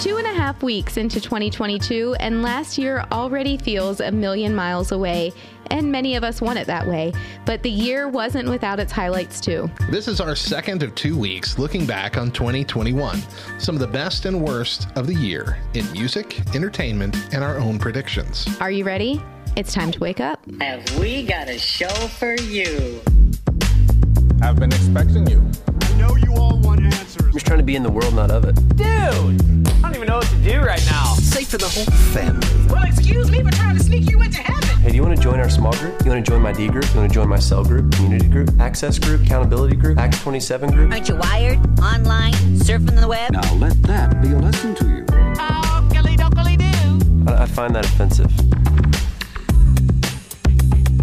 two and a half weeks into 2022, and last year already feels a million miles away, and many of us want it that way. But the year wasn't without its highlights, too. This is our second of two weeks looking back on 2021, some of the best and worst of the year in music, entertainment, and our own predictions. Are you ready? It's time to wake up. Have we got a show for you? I've been expecting you. I know you all want answers. I'm just trying to be in the world, not of it. Dude, I don't even know what to do right now. Safe for the whole family. Well, excuse me for trying to sneak you into heaven. Hey, do you want to join our small group? You want to join my D group? You want to join my cell group, community group, access group, accountability group, Act 27 group? Aren't you wired, online, surfing the web? Now let that be a lesson to you. Oh, gilly dokley do. I, I find that offensive.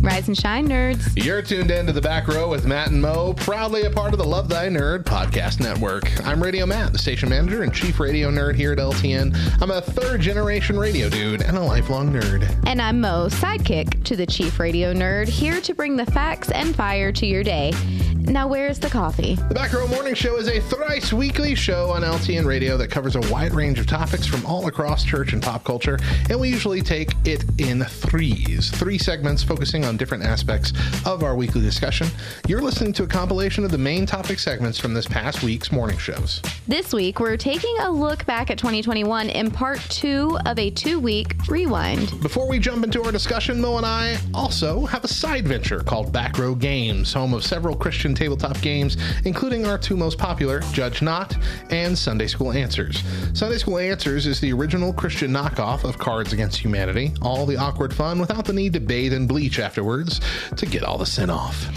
Rise and shine, nerds. You're tuned in to the back row with Matt and Mo, proudly a part of the Love Thy Nerd podcast network. I'm Radio Matt, the station manager and chief radio nerd here at LTN. I'm a third generation radio dude and a lifelong nerd. And I'm Mo, sidekick to the chief radio nerd, here to bring the facts and fire to your day. Now, where's the coffee? The Back Row Morning Show is a thrice weekly show on LTN Radio that covers a wide range of topics from all across church and pop culture, and we usually take it in threes. Three segments focusing on different aspects of our weekly discussion. You're listening to a compilation of the main topic segments from this past week's morning shows. This week, we're taking a look back at 2021 in part two of a two week rewind. Before we jump into our discussion, Mo and I also have a side venture called Back Row Games, home of several Christian tabletop games, including our two most popular, Judge Not and Sunday School Answers. Sunday School Answers is the original Christian knockoff of Cards Against Humanity, all the awkward fun without the need to bathe in bleach afterwards to get all the sin off.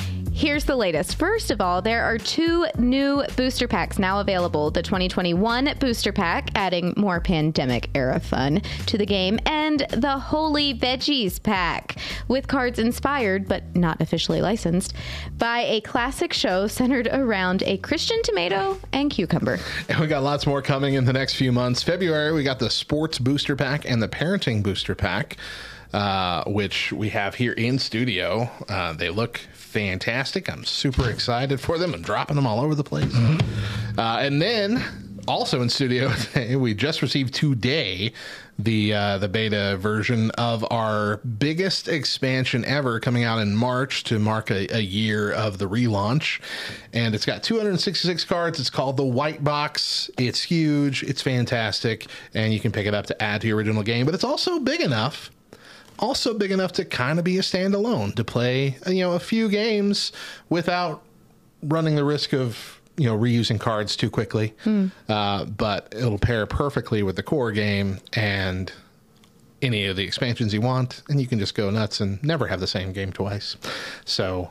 Here's the latest. First of all, there are two new booster packs now available the 2021 booster pack, adding more pandemic era fun to the game, and the Holy Veggies pack, with cards inspired, but not officially licensed, by a classic show centered around a Christian tomato and cucumber. And we got lots more coming in the next few months. February, we got the Sports Booster Pack and the Parenting Booster Pack. Uh, which we have here in studio. Uh, they look fantastic. I'm super excited for them. I'm dropping them all over the place. Uh, and then also in studio we just received today the uh, the beta version of our biggest expansion ever, coming out in March to mark a, a year of the relaunch. And it's got 266 cards. It's called the White Box. It's huge. It's fantastic, and you can pick it up to add to your original game. But it's also big enough also big enough to kind of be a standalone to play you know a few games without running the risk of you know reusing cards too quickly uh, but it'll pair perfectly with the core game and any of the expansions you want and you can just go nuts and never have the same game twice so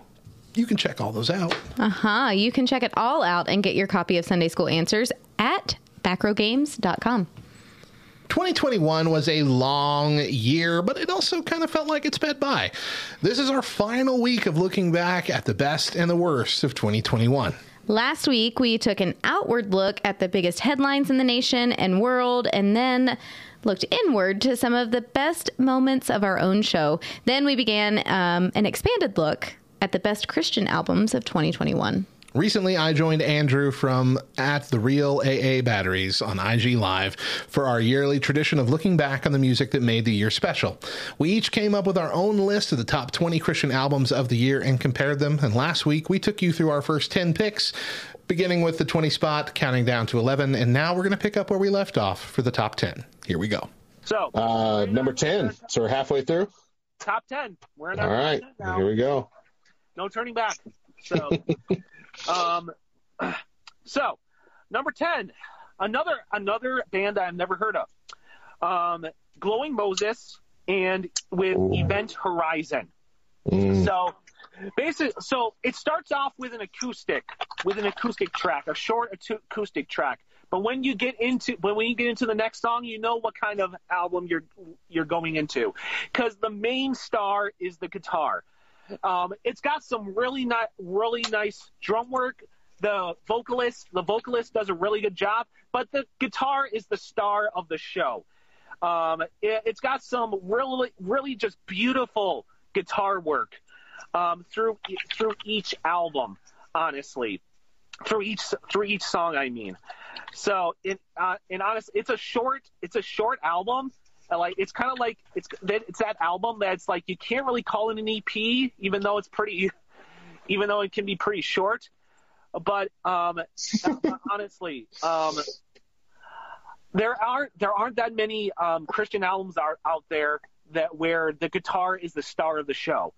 you can check all those out Uh huh. You can check it all out and get your copy of Sunday School Answers at backrowgames.com. 2021 was a long year, but it also kind of felt like it sped by. This is our final week of looking back at the best and the worst of 2021. Last week, we took an outward look at the biggest headlines in the nation and world, and then looked inward to some of the best moments of our own show. Then we began um, an expanded look at the best Christian albums of 2021. Recently, I joined Andrew from at the Real AA Batteries on IG Live for our yearly tradition of looking back on the music that made the year special. We each came up with our own list of the top 20 Christian albums of the year and compared them. And last week, we took you through our first 10 picks, beginning with the 20 spot, counting down to 11. And now we're going to pick up where we left off for the top 10. Here we go. So, Uh, number 10. So we're halfway through. top 10. We're in All our right. 10 now. Here we go. No turning back. So, um, so number 10, another another band I've never heard of. Um, Glowing Moses and with Ooh. Event Horizon. Mm. So basically, so it starts off with an acoustic, with an acoustic track, a short acoustic track. But when you get into when when you get into the next song, you know what kind of album you're you're going into, because the main star is the guitar. Um, it's got some really ni- really nice drum work. The vocalist the vocalist does a really good job, but the guitar is the star of the show. Um, it, it's got some really really just beautiful guitar work um, through through each album. Honestly, through each through each song, I mean. So it uh, and honest, it's a short it's a short album. Like it's kind of like it's that it's that album that's like you can't really call it an EP, even though it's pretty, even though it can be pretty short. But um, honestly, um, there aren't there aren't that many um, Christian albums are out there that where the guitar is the star of the show,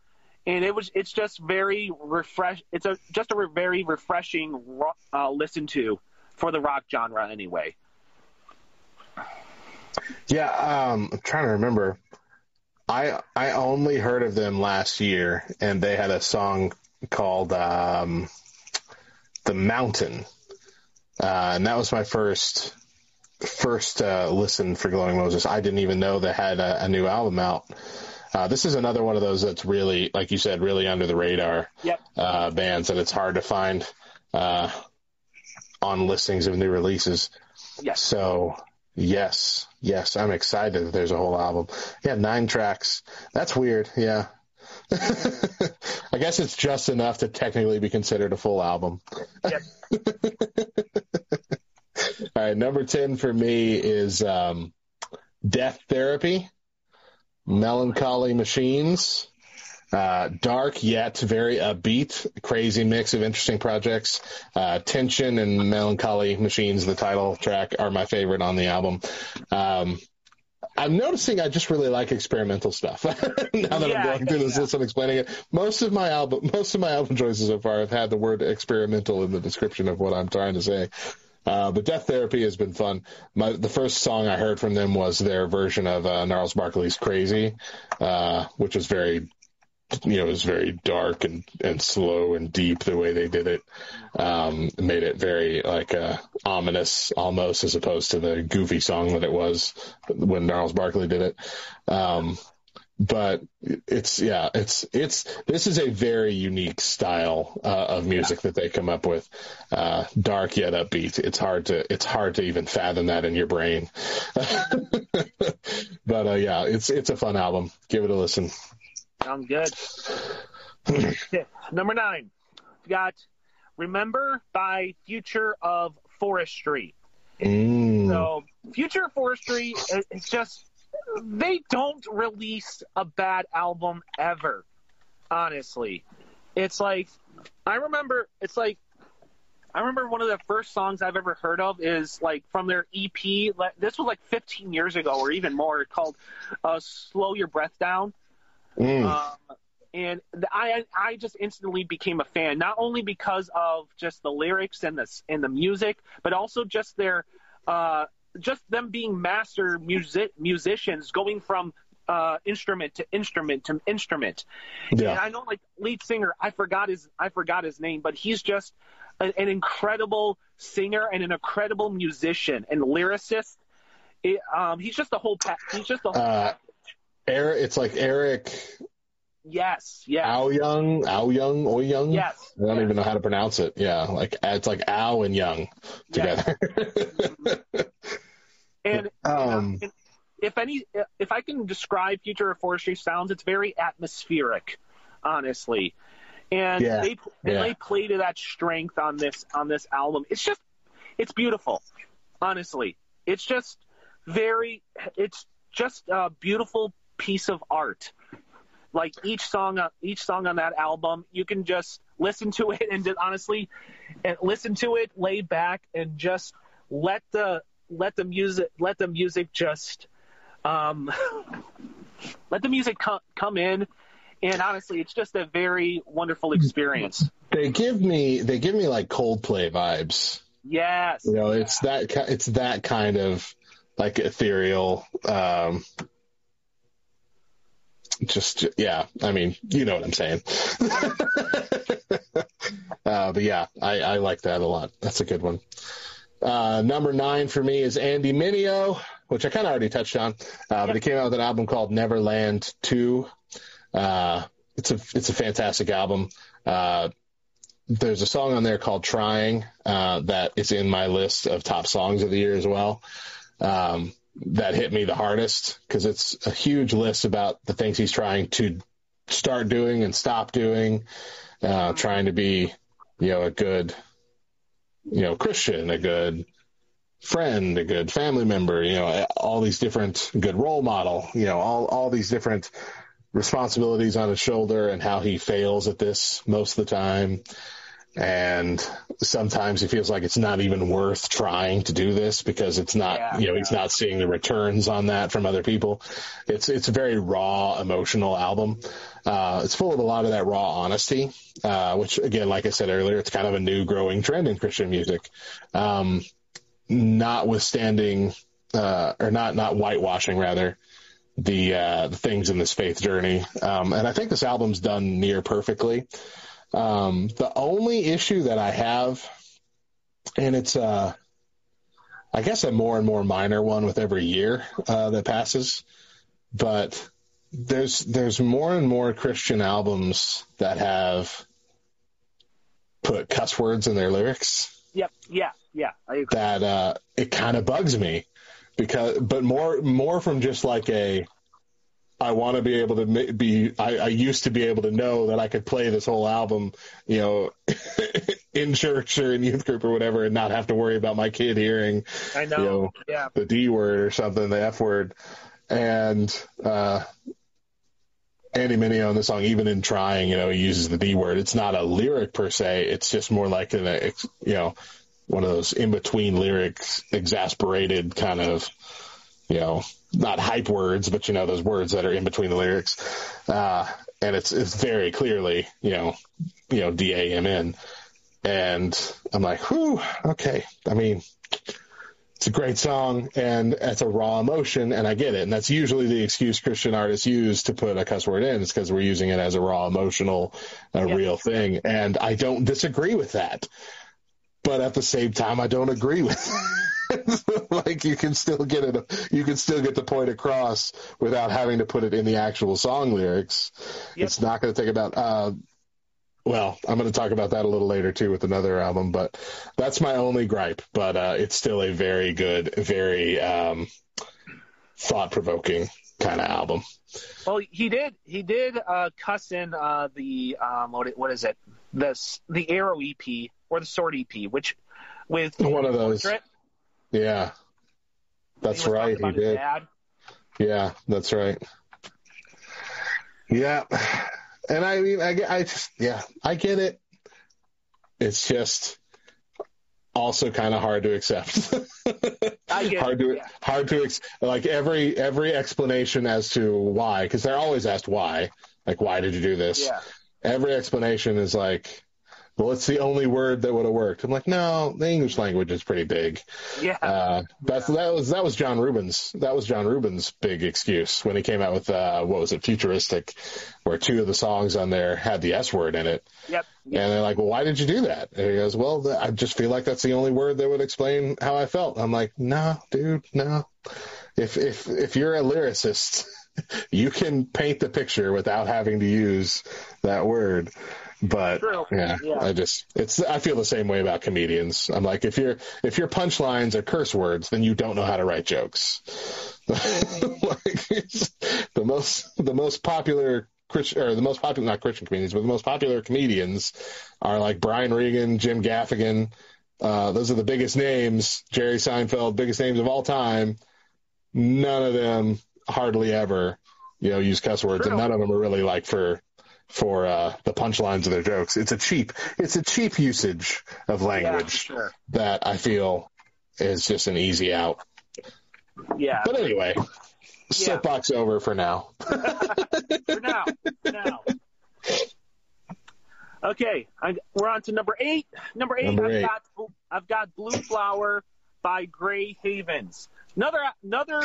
and it was it's just very refresh. It's a just a very refreshing uh, listen to for the rock genre anyway. Yeah, um, I'm trying to remember. I I only heard of them last year, and they had a song called um, "The Mountain," uh, and that was my first first uh, listen for Glowing Moses. I didn't even know they had a, a new album out. Uh, this is another one of those that's really, like you said, really under the radar Yep. uh, bands that it's hard to find uh, on listings of new releases. Yes. So yes, yes, I'm excited that there's a whole album. Yeah, nine tracks. That's weird. Yeah. I guess it's just enough to technically be considered a full album. Yep. All right, number 10 for me is um, Death Therapy, Melancholy Machines, uh, dark yet very upbeat, crazy mix of interesting projects. Uh, Tension and Melancholy Machines, the title track, are my favorite on the album. Um, I'm noticing I just really like experimental stuff. now that Yeah, I'm going through this yeah. list and explaining it, most of my album, most of my album choices so far have had the word experimental in the description of what I'm trying to say. Uh, but Death Therapy has been fun. My, the first song I heard from them was their version of uh, Gnarls Barkley's "Crazy," uh, which was very, you know, it was very dark and and slow and deep the way they did it. Um, made it very like uh, ominous almost, as opposed to the goofy song that it was when Gnarls Barkley did it. Um, but it's yeah, it's it's this is a very unique style uh, of music that they come up with, uh, dark yet upbeat. It's hard to it's hard to even fathom that in your brain. but uh, yeah, it's it's a fun album. Give it a listen. Sounds good. Number nine, we got "Remember" by Future of Forestry. Mm. So, Future of Forestry, it's just they don't release a bad album ever. Honestly, it's like I remember. It's like I remember one of the first songs I've ever heard of is like from their EP. like, This was like 15 years ago, or even more, called uh, "Slow Your Breath Down." Mm. Um, and the, I I just instantly became a fan, not only because of just the lyrics and the and the music, but also just their uh, just them being master music musicians, going from uh, instrument to instrument to instrument. Yeah. And I know, like lead singer, I forgot his I forgot his name, but he's just a, an incredible singer and an incredible musician and lyricist. It, um, he's just the whole pack. He's just the whole Uh, Eric, it's like Eric yes, yes, Ao Young, Ao Young, Oi Young. yes. I don't yes. even know how to pronounce it. Yeah, like it's like Ao and Young together. And, Um, if any, if I can describe Future of Forestry sounds, it's very atmospheric, honestly. And Yeah, they and yeah. they play to that strength on this on this album. It's just, it's beautiful, honestly. It's just very, it's just a beautiful piece of art. Like each song, on each song on that album, you can just listen to it and just, honestly, and listen to it, lay back, and just let the let the music let the music just um, let the music come come in. And honestly, it's just a very wonderful experience. they give me they give me like Coldplay vibes. Yes. You know, it's that it's that kind of like ethereal. Um, just yeah, I mean, you know what I'm saying. uh, but yeah, I, I like that a lot. That's a good one. Uh, number nine for me is Andy Mineo, which I kind of already touched on, uh, but he came out with an album called Neverland Two. Uh, it's a it's a fantastic album. Uh, there's a song on there called Trying uh, that is in my list of top songs of the year as well. Um, that hit me the hardest because it's a huge list about the things he's trying to start doing and stop doing, uh, trying to be, you know, a good, you know, Christian, a good friend, a good family member, you know, all these different good role model, you know, all all these different responsibilities on his shoulder and how he fails at this most of the time. And sometimes he feels like it's not even worth trying to do this because it's not, Yeah, you know, he's not seeing the returns on that from other people. It's, it's a very raw, emotional album. Uh, it's full of a lot of that raw honesty, uh, which again, like I said earlier, it's kind of a new growing trend in Christian music. Um, notwithstanding, uh, or not, not whitewashing rather, the uh, the things in this faith journey. Um, and I think this album's done near perfectly. Um, the only issue that I have, and it's uh, I guess a more and more minor one with every year uh, that passes, but there's there's more and more Christian albums that have put cuss words in their lyrics Yep. Yeah. Yeah. I agree. that uh, it kind of bugs me because, but more more from just like a, I want to be able to be. I, I used to be able to know that I could play this whole album, you know, in church or in youth group or whatever, and not have to worry about my kid hearing, I know. you know, yeah. the D word or something, the F word, and uh, Andy Mineo on the song, even in trying, you know, he uses the D word. It's not a lyric per se. It's just more like an, ex- you know, one of those in between lyrics, exasperated kind of, you know, not hype words, but you know those words that are in between the lyrics. Uh, and it's it's very clearly, you know, you know, D A M N. And I'm like, whew, okay. I mean, it's a great song and it's a raw emotion and I get it. And that's usually the excuse Christian artists use to put a cuss word in. It's because we're using it as a raw emotional, a Yeah. real thing. And I don't disagree with that. But at the same time, I don't agree with like you can still get it, you can still get the point across without having to put it in the actual song lyrics. Yep. It's not going to take about, uh, well, I'm going to talk about that a little later too with another album, but that's my only gripe. But uh, it's still a very good, very um, thought provoking kind of album. Well, he did. He did uh, cuss in uh, the um, what, what is it? The the Arrow EP or the Sword EP, which with One of those. Portrait, Yeah, that's he right. He did. Yeah, that's right. Yeah, and I mean, I, I just, yeah, I get it. It's just also kind of hard to accept. I get hard it, to yeah. hard to ex- like every every explanation as to why because they're always asked why like why did you do this Yeah. every explanation is like well it's the only word that would have worked i'm like no the english language is pretty big Yeah. uh, that's that was that was John Reuben's that was John Reuben's big excuse when he came out with uh, what was it futuristic, where two of the songs on there had the S word in it, yep. and they're like, well, why did you do that? And he goes, well, th- I just feel like that's the only word that would explain how I felt. I'm like, no, dude, no. If if if you're a lyricist, you can paint the picture without having to use that word. But yeah, Yeah. I just it's I feel the same way about comedians. I'm like if your if your punchlines are curse words, then you don't know how to write jokes. like the most the most popular Christian or the most popular not Christian comedians, but the most popular comedians are like Brian Regan, Jim Gaffigan. Uh, those are the biggest names. Jerry Seinfeld, biggest names of all time. None of them hardly ever, you know, use cuss words, True. and none of them are really like for for uh, the punchlines of their jokes. It's a cheap, it's a cheap usage of language for sure. that I feel is just an easy out. Yeah. But anyway, soapbox over for now. for now. For now. Okay, I, we're on to number eight. Number eight, Number I've got I've got Blue Flower by Gray Havens. Another another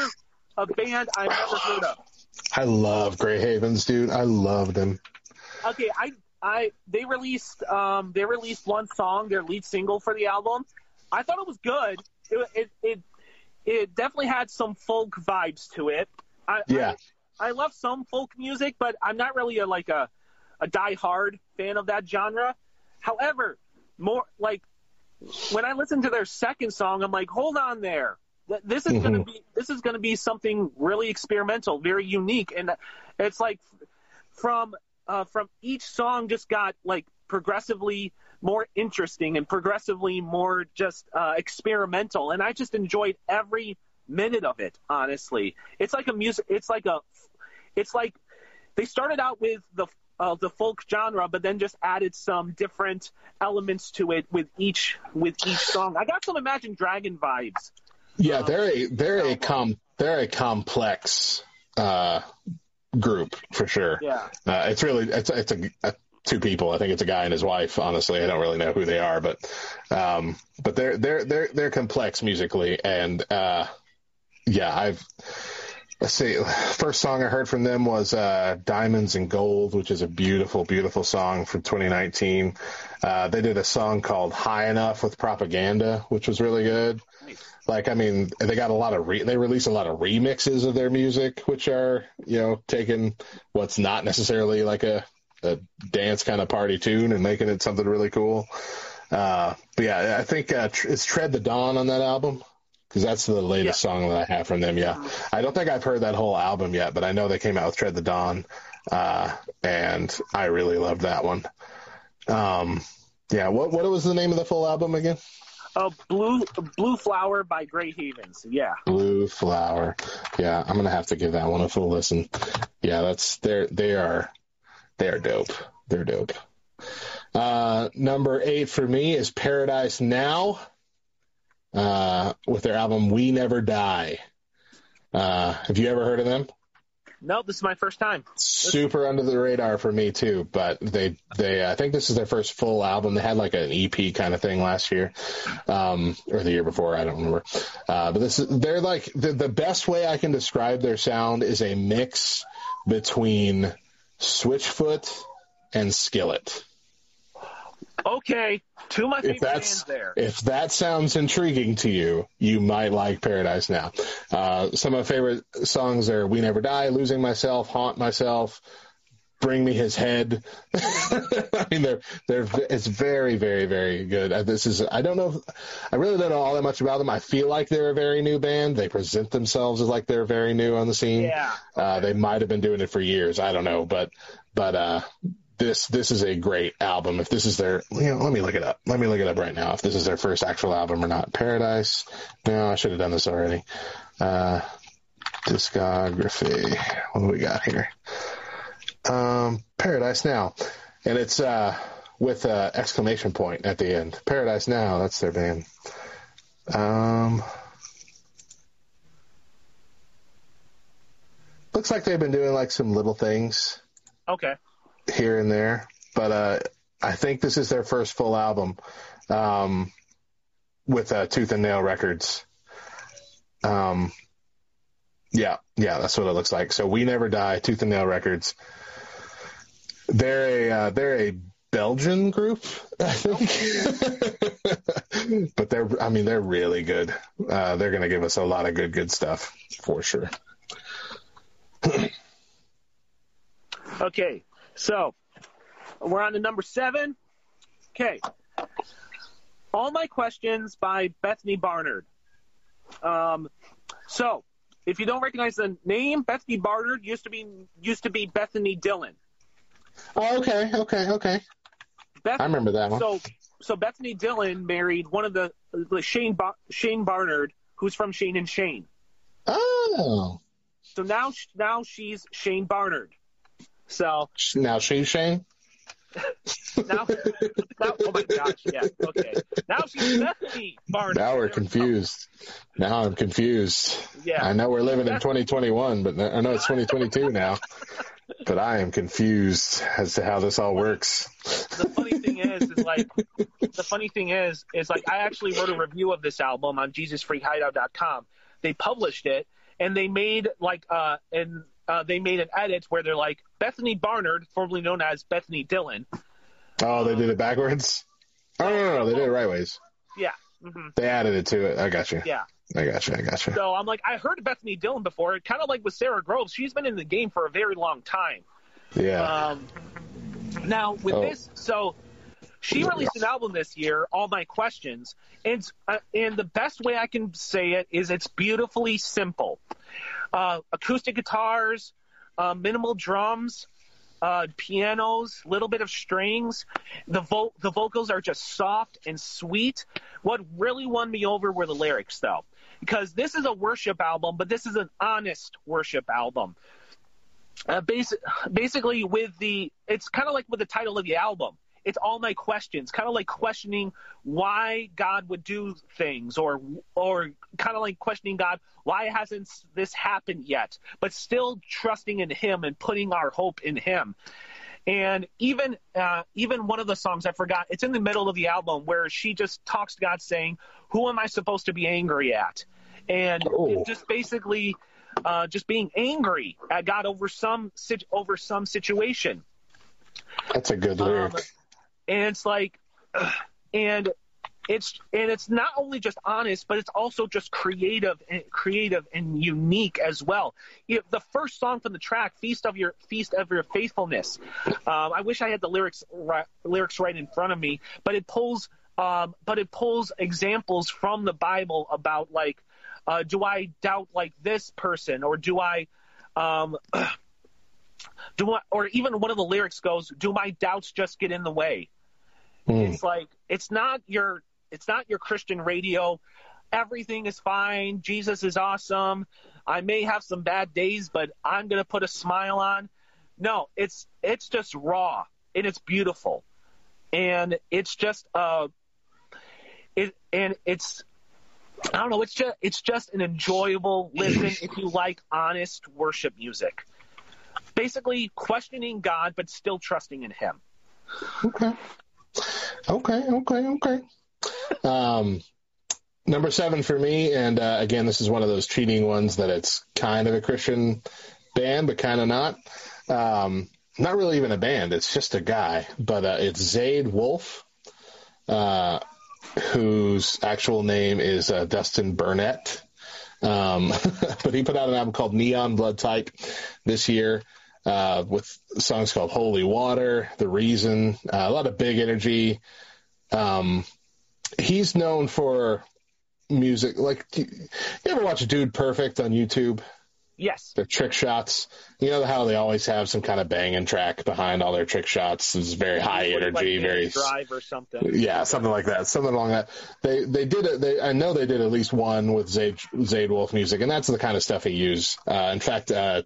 a band I've never heard of. I love Gray Havens, dude. I love them. Okay, I I they released um they released one song, their lead single for the album. I thought it was good. It it it, it definitely had some folk vibes to it. I, Yeah. I, I love some folk music, but I'm not really a like a a die-hard fan of that genre. However, more like when I listen to their second song, I'm like, hold on there. This is going to Mhm. be this is going to be something really experimental, very unique, and it's like from uh, from each song just got like progressively more interesting and progressively more just uh, experimental. And I just enjoyed every minute of it. Honestly, it's like a music. It's like a. It's like they started out with the uh, the folk genre, but then just added some different elements to it with each with each song. I got some Imagine Dragon vibes. Yeah, they're a they're a com they're a complex uh, group for sure. Yeah, uh, it's really it's it's a, a, two people. I think it's a guy and his wife. Honestly, I don't really know who they are, but um, but they're they're they're they're complex musically, and uh, yeah, I've let's see. First song I heard from them was uh, "Diamonds and Gold," which is a beautiful, beautiful song from 2019. Uh, they did a song called "High Enough" with Propaganda, which was really good. Like, I mean, they got a lot of re- they release a lot of remixes of their music, which are you know taking what's not necessarily like a, a dance kind of party tune and making it something really cool. Uh, but yeah, I think uh, it's "Tread the Dawn" on that album because that's the latest yeah. song that I have from them. Yeah, I don't think I've heard that whole album yet, but I know they came out with "Tread the Dawn," uh, and I really loved that one. Um, yeah, what what was the name of the full album again? Oh, blue blue flower by Gray Havens. Yeah. Blue flower. Yeah, I'm gonna have to give that one a full listen. Yeah, that's they're they are they are dope. They're dope. Uh, number eight for me is Paradise Now, uh, with their album We Never Die. Uh, have you ever heard of them? No, this is my first time. Super under the radar for me too, but they they I think this is their first full album. They had like an EP kind of thing last year, um, or the year before. I don't remember. Uh, but this is they're like the the best way I can describe their sound is a mix between Switchfoot and Skillet. Okay, two of my favorite if that's, there. If that sounds intriguing to you, you might like Paradise Now. Uh, some of my favorite songs are "We Never Die," "Losing Myself," "Haunt Myself," "Bring Me His Head." I mean, they're they're it's very very very good. Uh, this is I don't know, I really don't know all that much about them. I feel like they're a very new band. They present themselves as like they're very new on the scene. Yeah. Uh, they might have been doing it for years. I don't know, but but uh, this this is a great album. If this is their, you know, let me look it up. Let me look it up right now. If this is their first actual album or not. Paradise. No, I should have done this already. Uh, discography. What do we got here? Um, Paradise Now, and it's uh with a exclamation point at the end. Paradise Now. That's their band. Um. Looks like they've been doing like some little things. Okay here and there, but uh, I think this is their first full album um, with uh, Tooth and Nail Records. Um, yeah, yeah, that's what it looks like. So we never die, Tooth and Nail Records. They're a uh, they're a Belgian group, I think. but they're I mean they're really good. Uh, they're gonna give us a lot of good good stuff for sure. okay, so we're on to number seven. Okay. All my questions by Bethany Barnard. Um, so if you don't recognize the name, Bethany Barnard used to be used to be Bethany Dillon. Oh, okay, okay, okay. Beth- I remember that one. So, so Bethany Dillon married one of the, the Shane ba- Shane Barnard, who's from Shane and Shane. Oh. So now, now she's Shane Barnard. So now she's Shane. now, now, oh my gosh, yeah, okay. Now she's Bethany. Now we're confused. Now I'm confused. Yeah. I know we're living in 2021, but I know it's 2022 now. But I am confused as to how this all works. The funny thing is, is like, the funny thing is, is like, I actually wrote a review of this album on JesusFreakHideout.com. They published it, and they made like, uh, and uh, they made an edit where they're like Bethany Barnard, formerly known as Bethany Dillon. Oh, they did it backwards. Oh no, no, no, they did it right ways. Yeah. Mm-hmm. They added it to it. I got you. Yeah. I got you. I got you. So I'm like, I heard Bethany Dillon before. Kind of like with Sara Groves, she's been in the game for a very long time. Yeah. Um, now with oh. this, so she released an album this year, All My Questions, and uh, and the best way I can say it is it's beautifully simple. Uh, acoustic guitars, uh, minimal drums, uh, pianos, little bit of strings. The vo- the vocals are just soft and sweet. What really won me over were the lyrics, though, because this is a worship album, but this is an honest worship album. Uh, basic, basically, with the it's kind of like with the title of the album. It's all my questions, kind of like questioning why God would do things, or or kind of like questioning God why hasn't this happened yet, but still trusting in Him and putting our hope in Him. And even uh, even one of the songs I forgot, it's in the middle of the album where she just talks to God saying, "Who am I supposed to be angry at?" And Oh. just basically uh, just being angry at God over some sit- over some situation. That's a good lyric. Um, and it's like, and it's and it's not only just honest, but it's also just creative and creative and unique as well. You know, the first song from the track, "Feast of Your Feast of Your Faithfulness," um, I wish I had the lyrics right, lyrics right in front of me, but it pulls. Um, but it pulls examples from the Bible about like, uh, do I doubt like this person, or do I, um, do I, or even one of the lyrics goes, "Do my doubts just get in the way?" Mm. It's like it's not your it's not your Christian radio. Everything is fine. Jesus is awesome. I may have some bad days, but I'm gonna put a smile on. No, it's it's just raw and it's beautiful, and it's just uh, it and it's I don't know. It's just it's just an enjoyable listen if you like honest worship music. Basically, questioning God but still trusting in Him. Okay. Okay, okay, okay. Um, number seven for me, and uh, again, this is one of those cheating ones that it's kind of a Christian band, but kind of not. Um, not really even a band; it's just a guy. But uh, it's Zayde Wolf, uh, whose actual name is uh, Dustin Burnett. Um, but he put out an album called Neon Blood Type this year uh, with songs called Holy Water, The Reason, uh, a lot of big energy. Um, he's known for music. Like, you you ever watch Dude Perfect on YouTube? Yes. Their trick shots. You know how they always have some kind of banging track behind all their trick shots. It's very high energy, like very drive or something. yeah, something like that, something along that. They they did it. They I know they did at least one with Zayde Zayde Wolf music, and that's the kind of stuff he used. Uh, in fact, uh,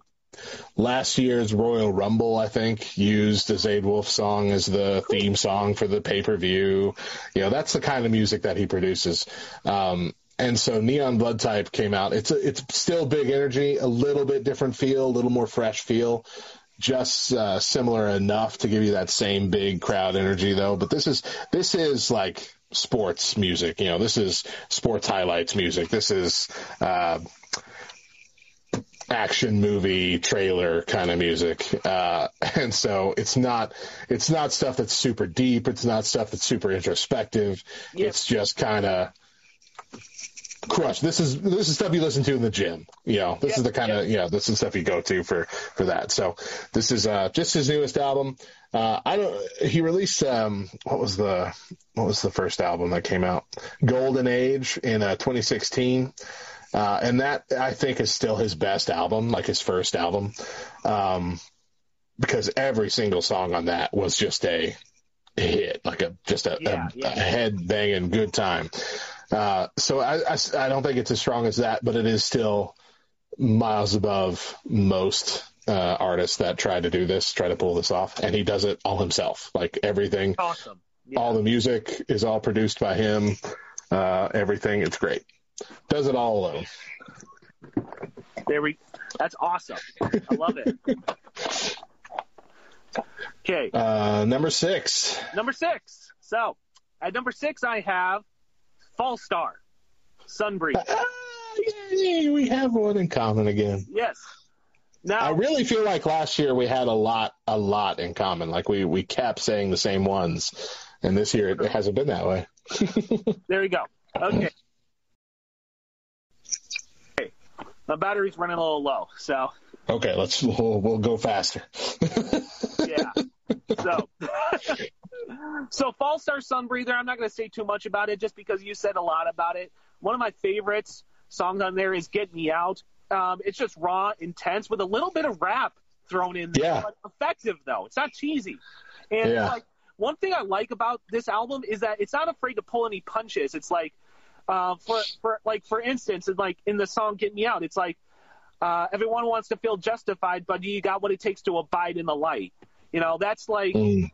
last year's Royal Rumble, I think, used a Zayde Wolf song as the theme song for the pay per view. You know, that's the kind of music that he produces. Um, and so Neon Blood Type came out. It's a, it's still big energy, a little bit different feel, a little more fresh feel just uh, similar enough to give you that same big crowd energy though. But this is this is like sports music. You know, this is sports highlights music. This is uh, action movie trailer kind of music. Uh, and so it's not it's not stuff that's super deep. It's not stuff that's super introspective. It's just kind of crush. This is this is stuff you listen to in the gym. You know, this is the kind of you know this is stuff you go to for for that. So this is uh, just his newest album. Uh, I don't. He released um, what was the what was the first album that came out? Golden Age in uh, 2016. Uh, and that I think is still his best album, like his first album, um, because every single song on that was just a hit, like a just a, Yeah, a, yeah. a head banging good time. Uh, so I, I, I don't think it's as strong as that, but it is still miles above most uh, artists that try to do this, try to pull this off, and he does it all himself. Like everything, Awesome. all the music is all produced by him. Uh, everything, it's great. Does it all alone. There we. That's awesome. I love it. Okay, Uh, number six. number six. So at number six, I have Fallstar, Sunbreeze. Yay, we have one in common again. Yes. Now I really feel like last year we had a lot, a lot in common. Like we, we kept saying the same ones, and this year it hasn't been that way. There you go. Okay. Okay. My battery's running a little low, so Okay, let's we'll, we'll go faster. yeah. So, so Fallstar Sunbreather. I'm not going to say too much about it, just because you said a lot about it. One of my favorites songs on there is "Get Me Out." Um, it's just raw, intense, with a little bit of rap thrown in there. Yeah. But effective though. It's not cheesy. And Yeah. like one thing I like about this album is that it's not afraid to pull any punches. It's like uh, for for like for instance, like in the song "Get Me Out," it's like uh, everyone wants to feel justified, but you got what it takes to abide in the light. You know, that's like Mm.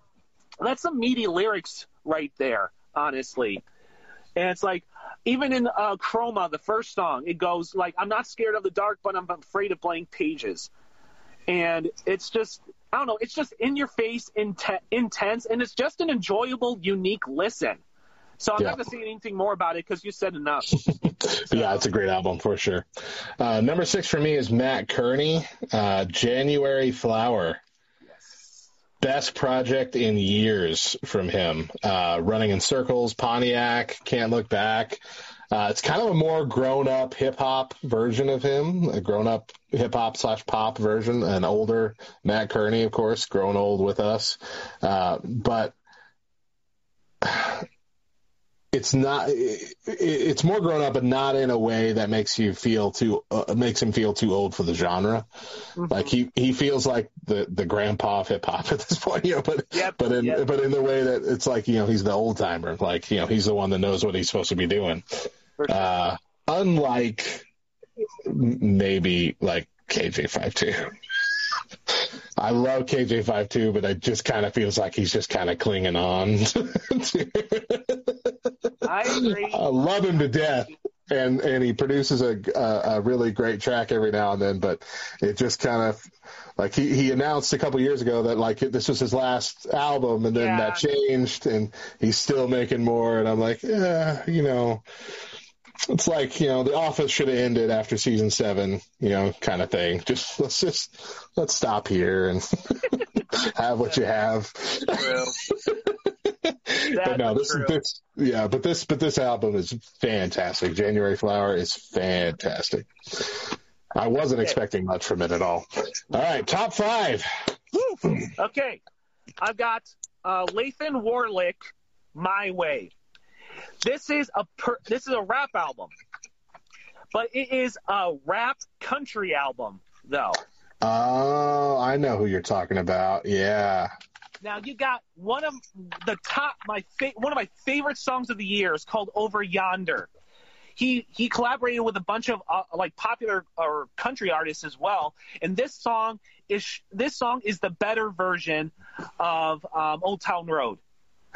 that's some meaty lyrics right there, honestly. And it's like even in uh, Chroma, the first song, it goes like, "I'm not scared of the dark, but I'm afraid of blank pages." And it's just, I don't know, it's just in your face, inten- intense, and it's just an enjoyable, unique listen. So I'm Yeah. not going to say anything more about it because you said enough. Yeah, it's a great album for sure. Uh, number six for me is Mat Kearney, uh, January Flower. Best project in years from him. Uh, Running in Circles, Pontiac, Can't Look Back. Uh, it's kind of a more grown up hip hop version of him, a grown up hip hop slash pop version, an older Mat Kearney, of course, grown old with us. Uh, but it's not it's more grown up but not in a way that makes you feel too uh, makes him feel too old for the genre like he he feels like the the grandpa of hip hop at this point you know but Yep, but in yep. but in the way that it's like you know he's the old timer like you know he's the one that knows what he's supposed to be doing sure. uh unlike maybe like KJ52 I love KJ52, but it just kind of feels like he's just kind of clinging on. I agree. I love him to death, and and he produces a, a a really great track every now and then. But it just kind of like he he announced a couple years ago that like this was his last album, and then Yeah. that changed, and he's still making more. And I'm like, yeah, you know. It's like you know, The Office should have ended after season seven, you know, kind of thing. Just let's just let's stop here and have what you have. True. But no, this true. this yeah, but this but this album is fantastic. January Flower is fantastic. I wasn't expecting much from it at all. All right, top five. Okay, I've got uh, Lathan Warlick, "My Way." This is a per- this is a rap album, but it is a rap country album though. Oh, I know who you're talking about. Yeah. Now you got one of the top my fa- one of my favorite songs of the year is called Over Yonder. He he collaborated with a bunch of uh, like popular or country artists as well, and this song is this song is the better version of um, Old Town Road.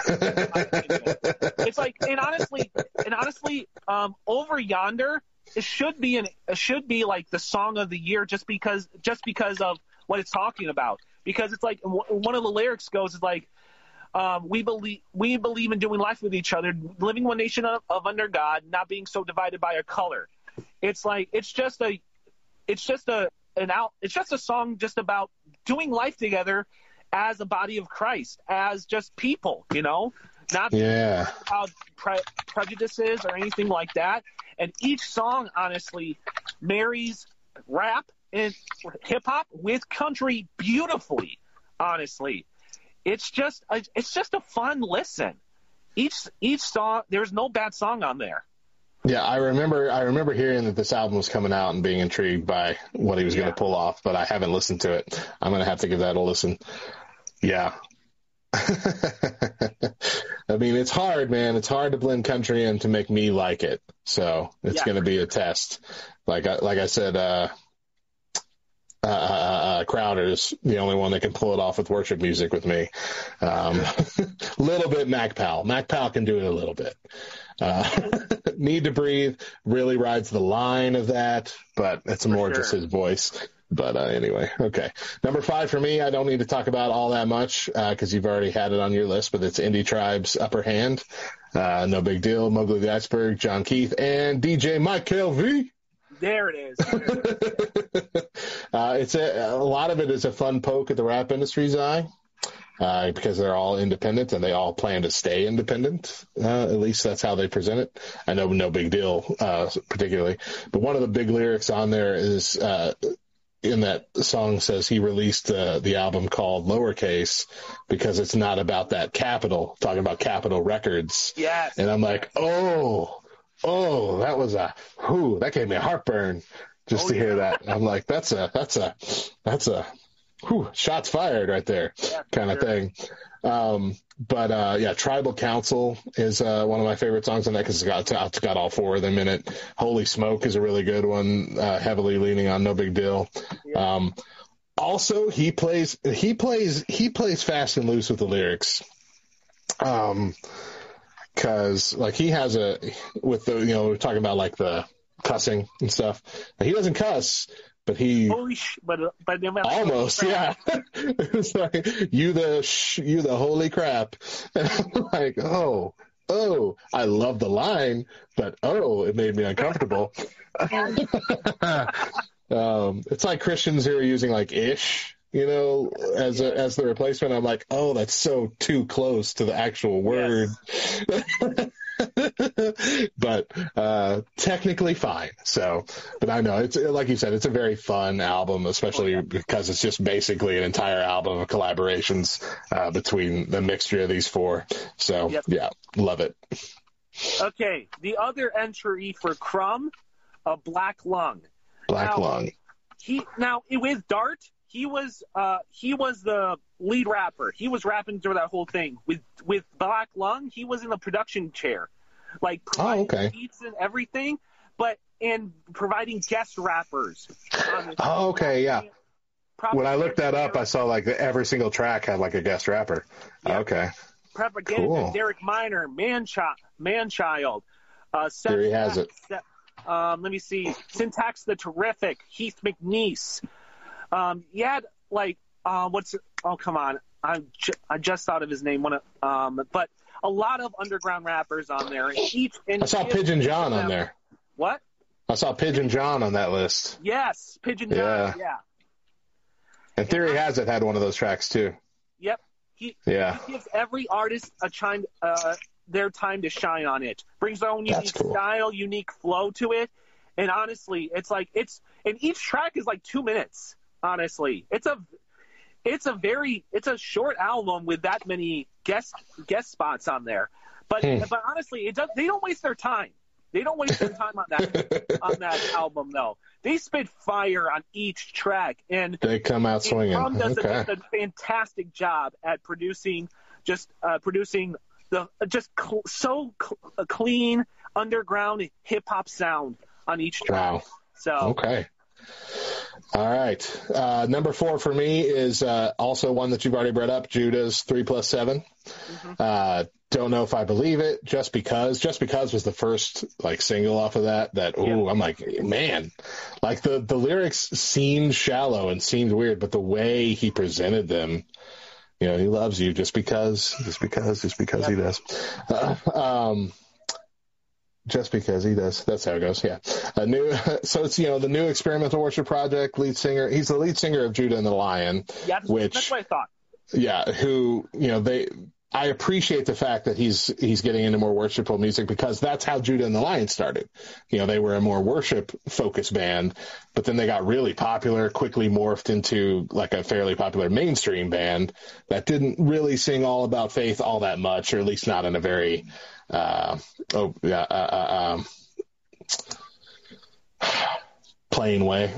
it's like and honestly and honestly um over yonder it should be an it should be like the song of the year just because just because of what it's talking about because it's like one of the lyrics goes is like um, we believe we believe in doing life with each other living one nation of, of under god not being so divided by a color it's like it's just a it's just a an out it's just a song just about doing life together as a body of Christ, as just people, you know, not Yeah. about pre- prejudices or anything like that. And each song, honestly, marries rap and hip hop with country beautifully. Honestly, it's just a, it's just a fun listen. Each each song, there's no bad song on there. Yeah, I remember. I remember hearing that this album was coming out and being intrigued by what he was going to pull off, but I haven't listened to it. I'm going to have to give that a listen. Yeah. I mean, it's hard, man. It's hard to blend country in to make me like it. So it's Yeah. going to be a test. Like I, like I said, uh, uh, uh, uh, Crowder's the only one that can pull it off with worship music with me. Um, little bit Mac Powell. Mac Powell can do it a little bit. Uh, Need to Breathe really rides the line of that, but it's more sure. just his voice. But uh, anyway, okay. Number five for me, I don't need to talk about all that much because you've already had it on your list, but it's Indie Tribe's Upper Hand. Uh, no big deal. Mogli the Iceburg, Jon Keith, and DJ Mike KLV. There it is. Uh, it's a, a lot of it is a fun poke at the rap industry's eye. Uh, because they're all independent and they all plan to stay independent. Uh, at least that's how they present it. I know nobigdyl, uh, particularly, but one of the big lyrics on there is, uh, in that song says he released uh, the album called Lowercase because it's not about that Capital, talking about Capitol Records. Yes. And I'm like, oh, oh, that was a, whoo, that gave me a heartburn just Oh, to hear that. I'm like, that's a, that's a, that's a, whew, shots fired right there, Yeah, kind of sure. thing. Um, but uh, yeah, Tribal Council is uh, one of my favorite songs on that because it's got it's got all four of them in it. Holy Smoke is a really good one, uh, heavily leaning on nobigdyl. Um, also, he plays he plays he plays fast and loose with the lyrics. Um, because like he has a with the you know we're talking about like the cussing and stuff. He doesn't cuss, but he Holy sh! But but then almost yeah. it's like you the sh- you the holy crap, and I'm like oh oh I love the line, but oh it made me uncomfortable. um, it's like Christians who are using like ish. You know, as a, as the replacement, I'm like, oh, that's so too close to the actual word. but uh, technically fine. So, but I know it's like you said, it's a very fun album, especially because it's just basically an entire album of collaborations uh, between the mixture of these four. So, Yep. yeah, love it. Okay, the other entry for Crumb, a Black Lung. Black Now, Lung. He now with Dart, he was uh he was the lead rapper. He was rapping through that whole thing. With with Black Lung, he was in the production chair, like providing okay. beats and everything, but and providing guest rappers. on. Oh, okay, yeah. When I looked that up, I saw like every single track had like a guest rapper. Okay. propaganda, Cool. Derek Minor, Manchild, Manchild, uh, There he has it. Seth- um, let me see, Sintax the Terrific, Heath McNease. Um, had like, uh, what's? Oh, come on, I'm ju- I just thought of his name. One, of- um, but a lot of underground rappers on there. Each I saw Pigeon John on there. What? I saw Pigeon John on that list. Yes, Pigeon John. Yeah. yeah. And Theory Hazit had one of those tracks too. Yep. He, Yeah. he gives every artist a chime, uh, their time to shine on it. Brings their own unique cool. style, unique flow to it. And honestly, it's like it's and each track is like two minutes. Honestly, it's a it's a very it's a short album with that many guest guest spots on there. But Hmm. but honestly, it does. They don't waste their time. They don't waste their time on that on that album though. They spit fire on each track and They come out swinging. Tom does Okay. a, a fantastic job at producing, just uh, producing the just cl- so cl- clean underground hip hop sound on each track. Wow. So Okay. All right. Uh, number four for me is uh, also one that you've already brought up, Judah's three plus 7 Uh, don't know if I believe it. Just because, just because was the first like single off of that. That ooh, I'm like, man, like the the lyrics seemed shallow and seemed weird, but the way he presented them, you know, he loves you just because, just because, just because he does. Uh, um, just because he does. That's how it goes. Yeah. A new, so it's, you know, the new experimental worship project lead singer. He's the lead singer of Judah and the Lion, yeah, that's, which, that's what I thought. yeah, who, you know, they, I appreciate the fact that he's, he's getting into more worshipful music because that's how Judah and the Lion started. You know, they were a more worship focused band, but then they got really popular, quickly morphed into like a fairly popular mainstream band that didn't really sing all about faith all that much, or at least not in a very, uh, oh, yeah, uh, uh, um, plain way,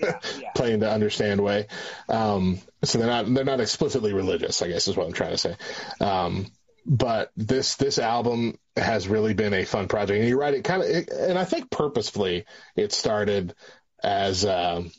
plain to understand way. Um, so they're not they're not explicitly religious, I guess is what I'm trying to say. Um, but this this album has really been a fun project, and you're right. It kind of, and I think purposefully, it started as um,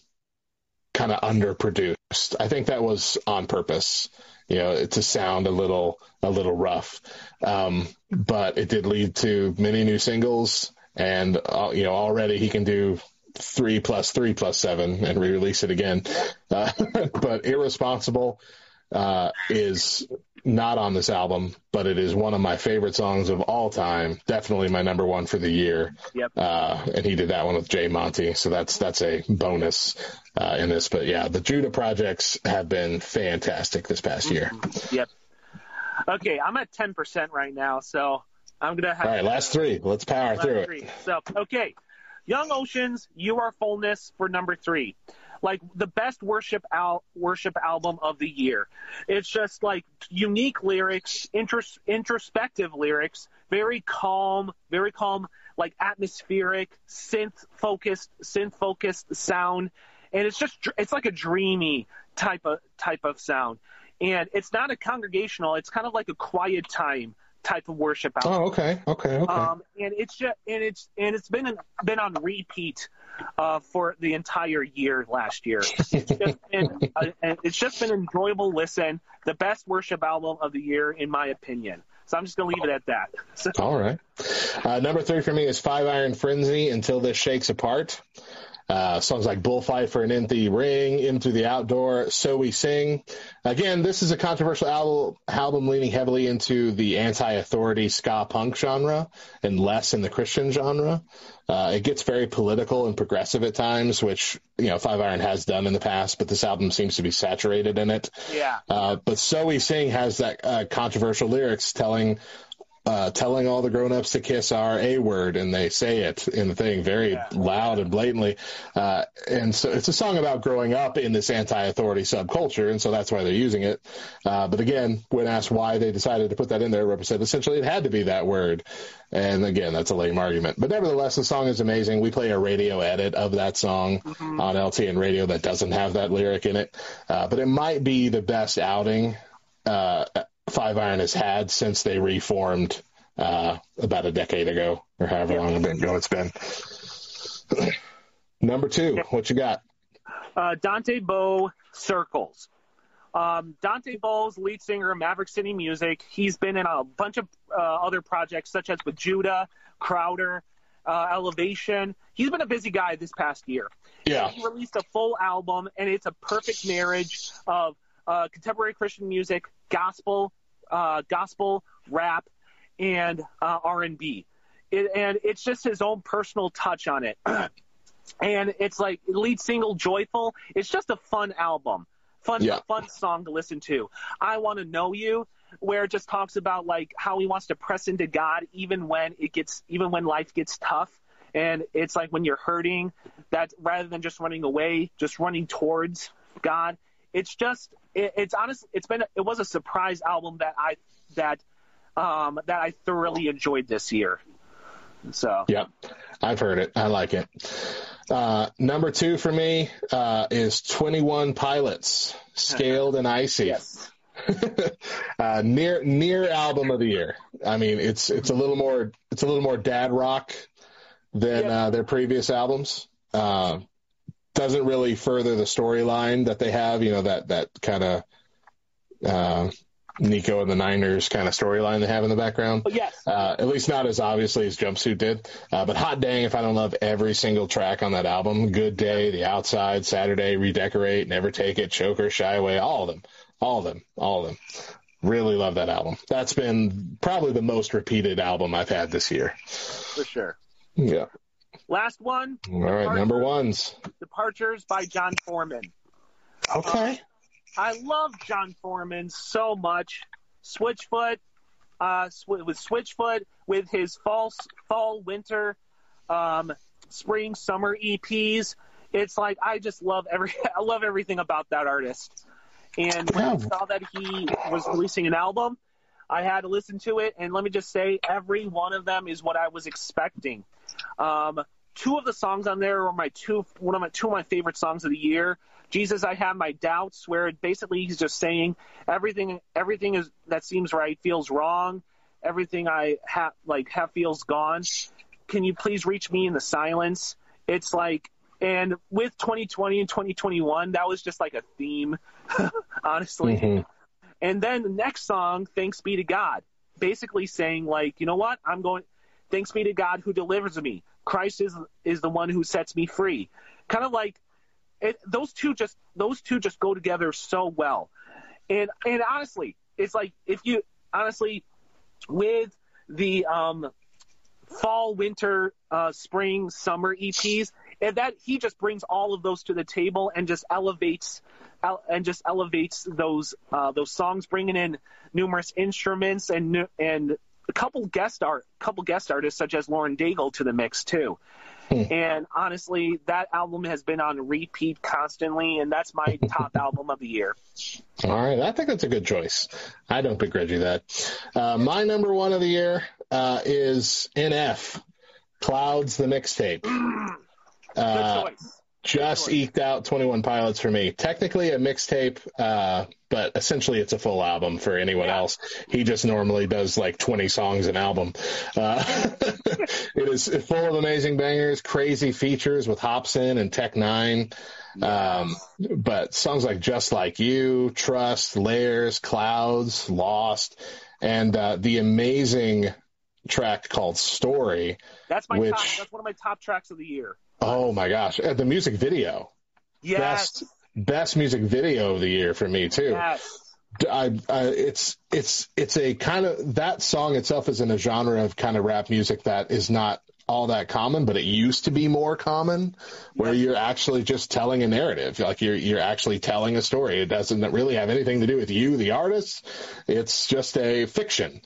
kind of underproduced. I think that was on purpose, you know, to sound a little a little rough. Um, but it did lead to many new singles, and uh, you know, already he can do three plus three plus seven and re-release it again. Uh, but irresponsible uh, is not on this album, but it is one of my favorite songs of all time. Definitely my number one for the year. Yep. Uh, and he did that one with Jay Monty, so that's that's a bonus uh, in this. But yeah, the Judah projects have been fantastic this past year. Yep. Okay, I'm at 10% right now, so I'm gonna have All right, last three. Let's power through it. So okay, Young Oceans, You Are Fullness for number three. Like the best worship al- worship album of the year. It's just like unique lyrics, intros- introspective lyrics, very calm, very calm, like atmospheric, synth focused, synth focused sound, and it's just it's like a dreamy type of type of sound, and it's not a congregational. It's kind of like a quiet time type of worship album. Oh, okay, okay, okay. Um, and it's just and it's and it's been been on repeat uh, for the entire year last year. It's just been uh, it's just been an enjoyable listen. The best worship album of the year, in my opinion. So I'm just gonna leave it at that. So, All right. Uh, number three for me is Five Iron Frenzy until this shakes apart. Uh, songs like Bullfight for an Empty Ring, Into the Outdoor, So We Sing. Again, this is a controversial album, album leaning heavily into the anti-authority ska punk genre and less in the Christian genre. Uh, it gets very political and progressive at times, which, you know, Five Iron has done in the past, but this album seems to be saturated in it. yeah. Uh, but So We Sing has that uh, controversial lyrics telling uh, telling all the grown-ups to kiss our A word, and they say it in the thing very Yeah. loud and blatantly. Uh, and so it's a song about growing up in this anti-authority subculture, and so that's why they're using it. Uh, but again, when asked why they decided to put that in there, Roper said essentially it had to be that word. And again, that's a lame argument. But nevertheless, the song is amazing. We play a radio edit of that song on LTN radio that doesn't have that lyric in it. Uh, but it might be the best outing uh, Five Iron has had since they reformed uh, about a decade ago, or however long ago it's been. Number two, what you got? uh, Dante Bowe Circles. Um, Dante Bowe's lead singer of Maverick City Music. He's been in a bunch of uh, other projects, such as with Judah, Crowder, uh, Elevation. He's been a busy guy this past year. Yeah, He released a full album, and it's a perfect marriage of uh, contemporary Christian music, gospel, uh, gospel, rap, and uh, R&B. It, and it's just his own personal touch on it. and it's like lead single joyful it's just a fun album fun Yeah. fun song to listen to i want to know you where it just talks about like how he wants to press into god even when it gets even when life gets tough and it's like when you're hurting that rather than just running away just running towards god it's just it, it's honest it's been it was a surprise album that i that um that i thoroughly enjoyed this year so yeah, I've heard it. I like it. Uh, number two for me uh, is 21 Pilots, Scaled and Icy. yes uh, near near album of the year. I mean, it's it's a little more it's a little more dad rock than Yeah. uh, their previous albums. Uh, doesn't really further the storyline that they have. You know that that kind of uh, Nico and the Niners kind of storyline they have in the background. but yes Uh, at least not as obviously as Jumpsuit did. Uh, but hot dang if I don't love every single track on that album. Good Day, The Outside, Saturday, Redecorate, Never Take It, Choker, Shy Away, all of them. All of them. All of them. Really love that album. That's been probably the most repeated album I've had this year. for sure Yeah. Last one, All right, number ones. Departures by Jon Foreman. Okay. I love Jon Foreman so much. Switchfoot, uh, sw- with Switchfoot, with his fall, fall, winter, um, spring, summer EPs. It's like I just love every, I love everything about that artist. And when I saw that he was releasing an album, I had to listen to it, and let me just say, every one of them is what I was expecting. Um, two of the songs on there are my two one of my two of my favorite songs of the year. Jesus, I have my doubts, where basically he's just saying everything everything is that seems right feels wrong. Everything I have like have feels gone. Can you please reach me in the silence? It's like and with 2020 and 2021, that was just like a theme, honestly. Mhm. And then the next song, Thanks Be to God, basically saying like, you know what? I'm going thanks be to God who delivers me. Christ is is the one who sets me free. Kind of like it, those two just those two just go together so well. And and honestly, it's like if you honestly with the um fall, winter, uh, spring, summer EPs, and that he just brings all of those to the table and just elevates el- and just elevates those uh, those songs, bringing in numerous instruments and and couple guest art, couple guest artists such as Lauren Daigle to the mix too. And honestly, that album has been on repeat constantly, and that's my top album of the year. All right, I think that's a good choice. I don't begrudge you that. Uh, my number one of the year uh, is NF Clouds, the mixtape. Good Uh, choice. Just eked out 21 Pilots for me. Technically a mixtape, uh, but essentially it's a full album for anyone Yeah. else. He just normally does like 20 songs an album. Uh, it is full of amazing bangers, crazy features with Hopsin and Tech N9ne. Um, but songs like Just Like You, Trust, Layers, Clouds, Lost, and uh, the amazing track called Story. That's my Which- top. That's one of my top tracks of the year. Oh my gosh, uh, the music video. Yes. Best best music video of the year for me too. Yes. I, I, it's it's it's a kind of that song itself is in a genre of kind of rap music that is not all that common, but it used to be more common, where you're actually just telling a narrative, like you're you're actually telling a story. It doesn't really have anything to do with you, the artist. It's just a fiction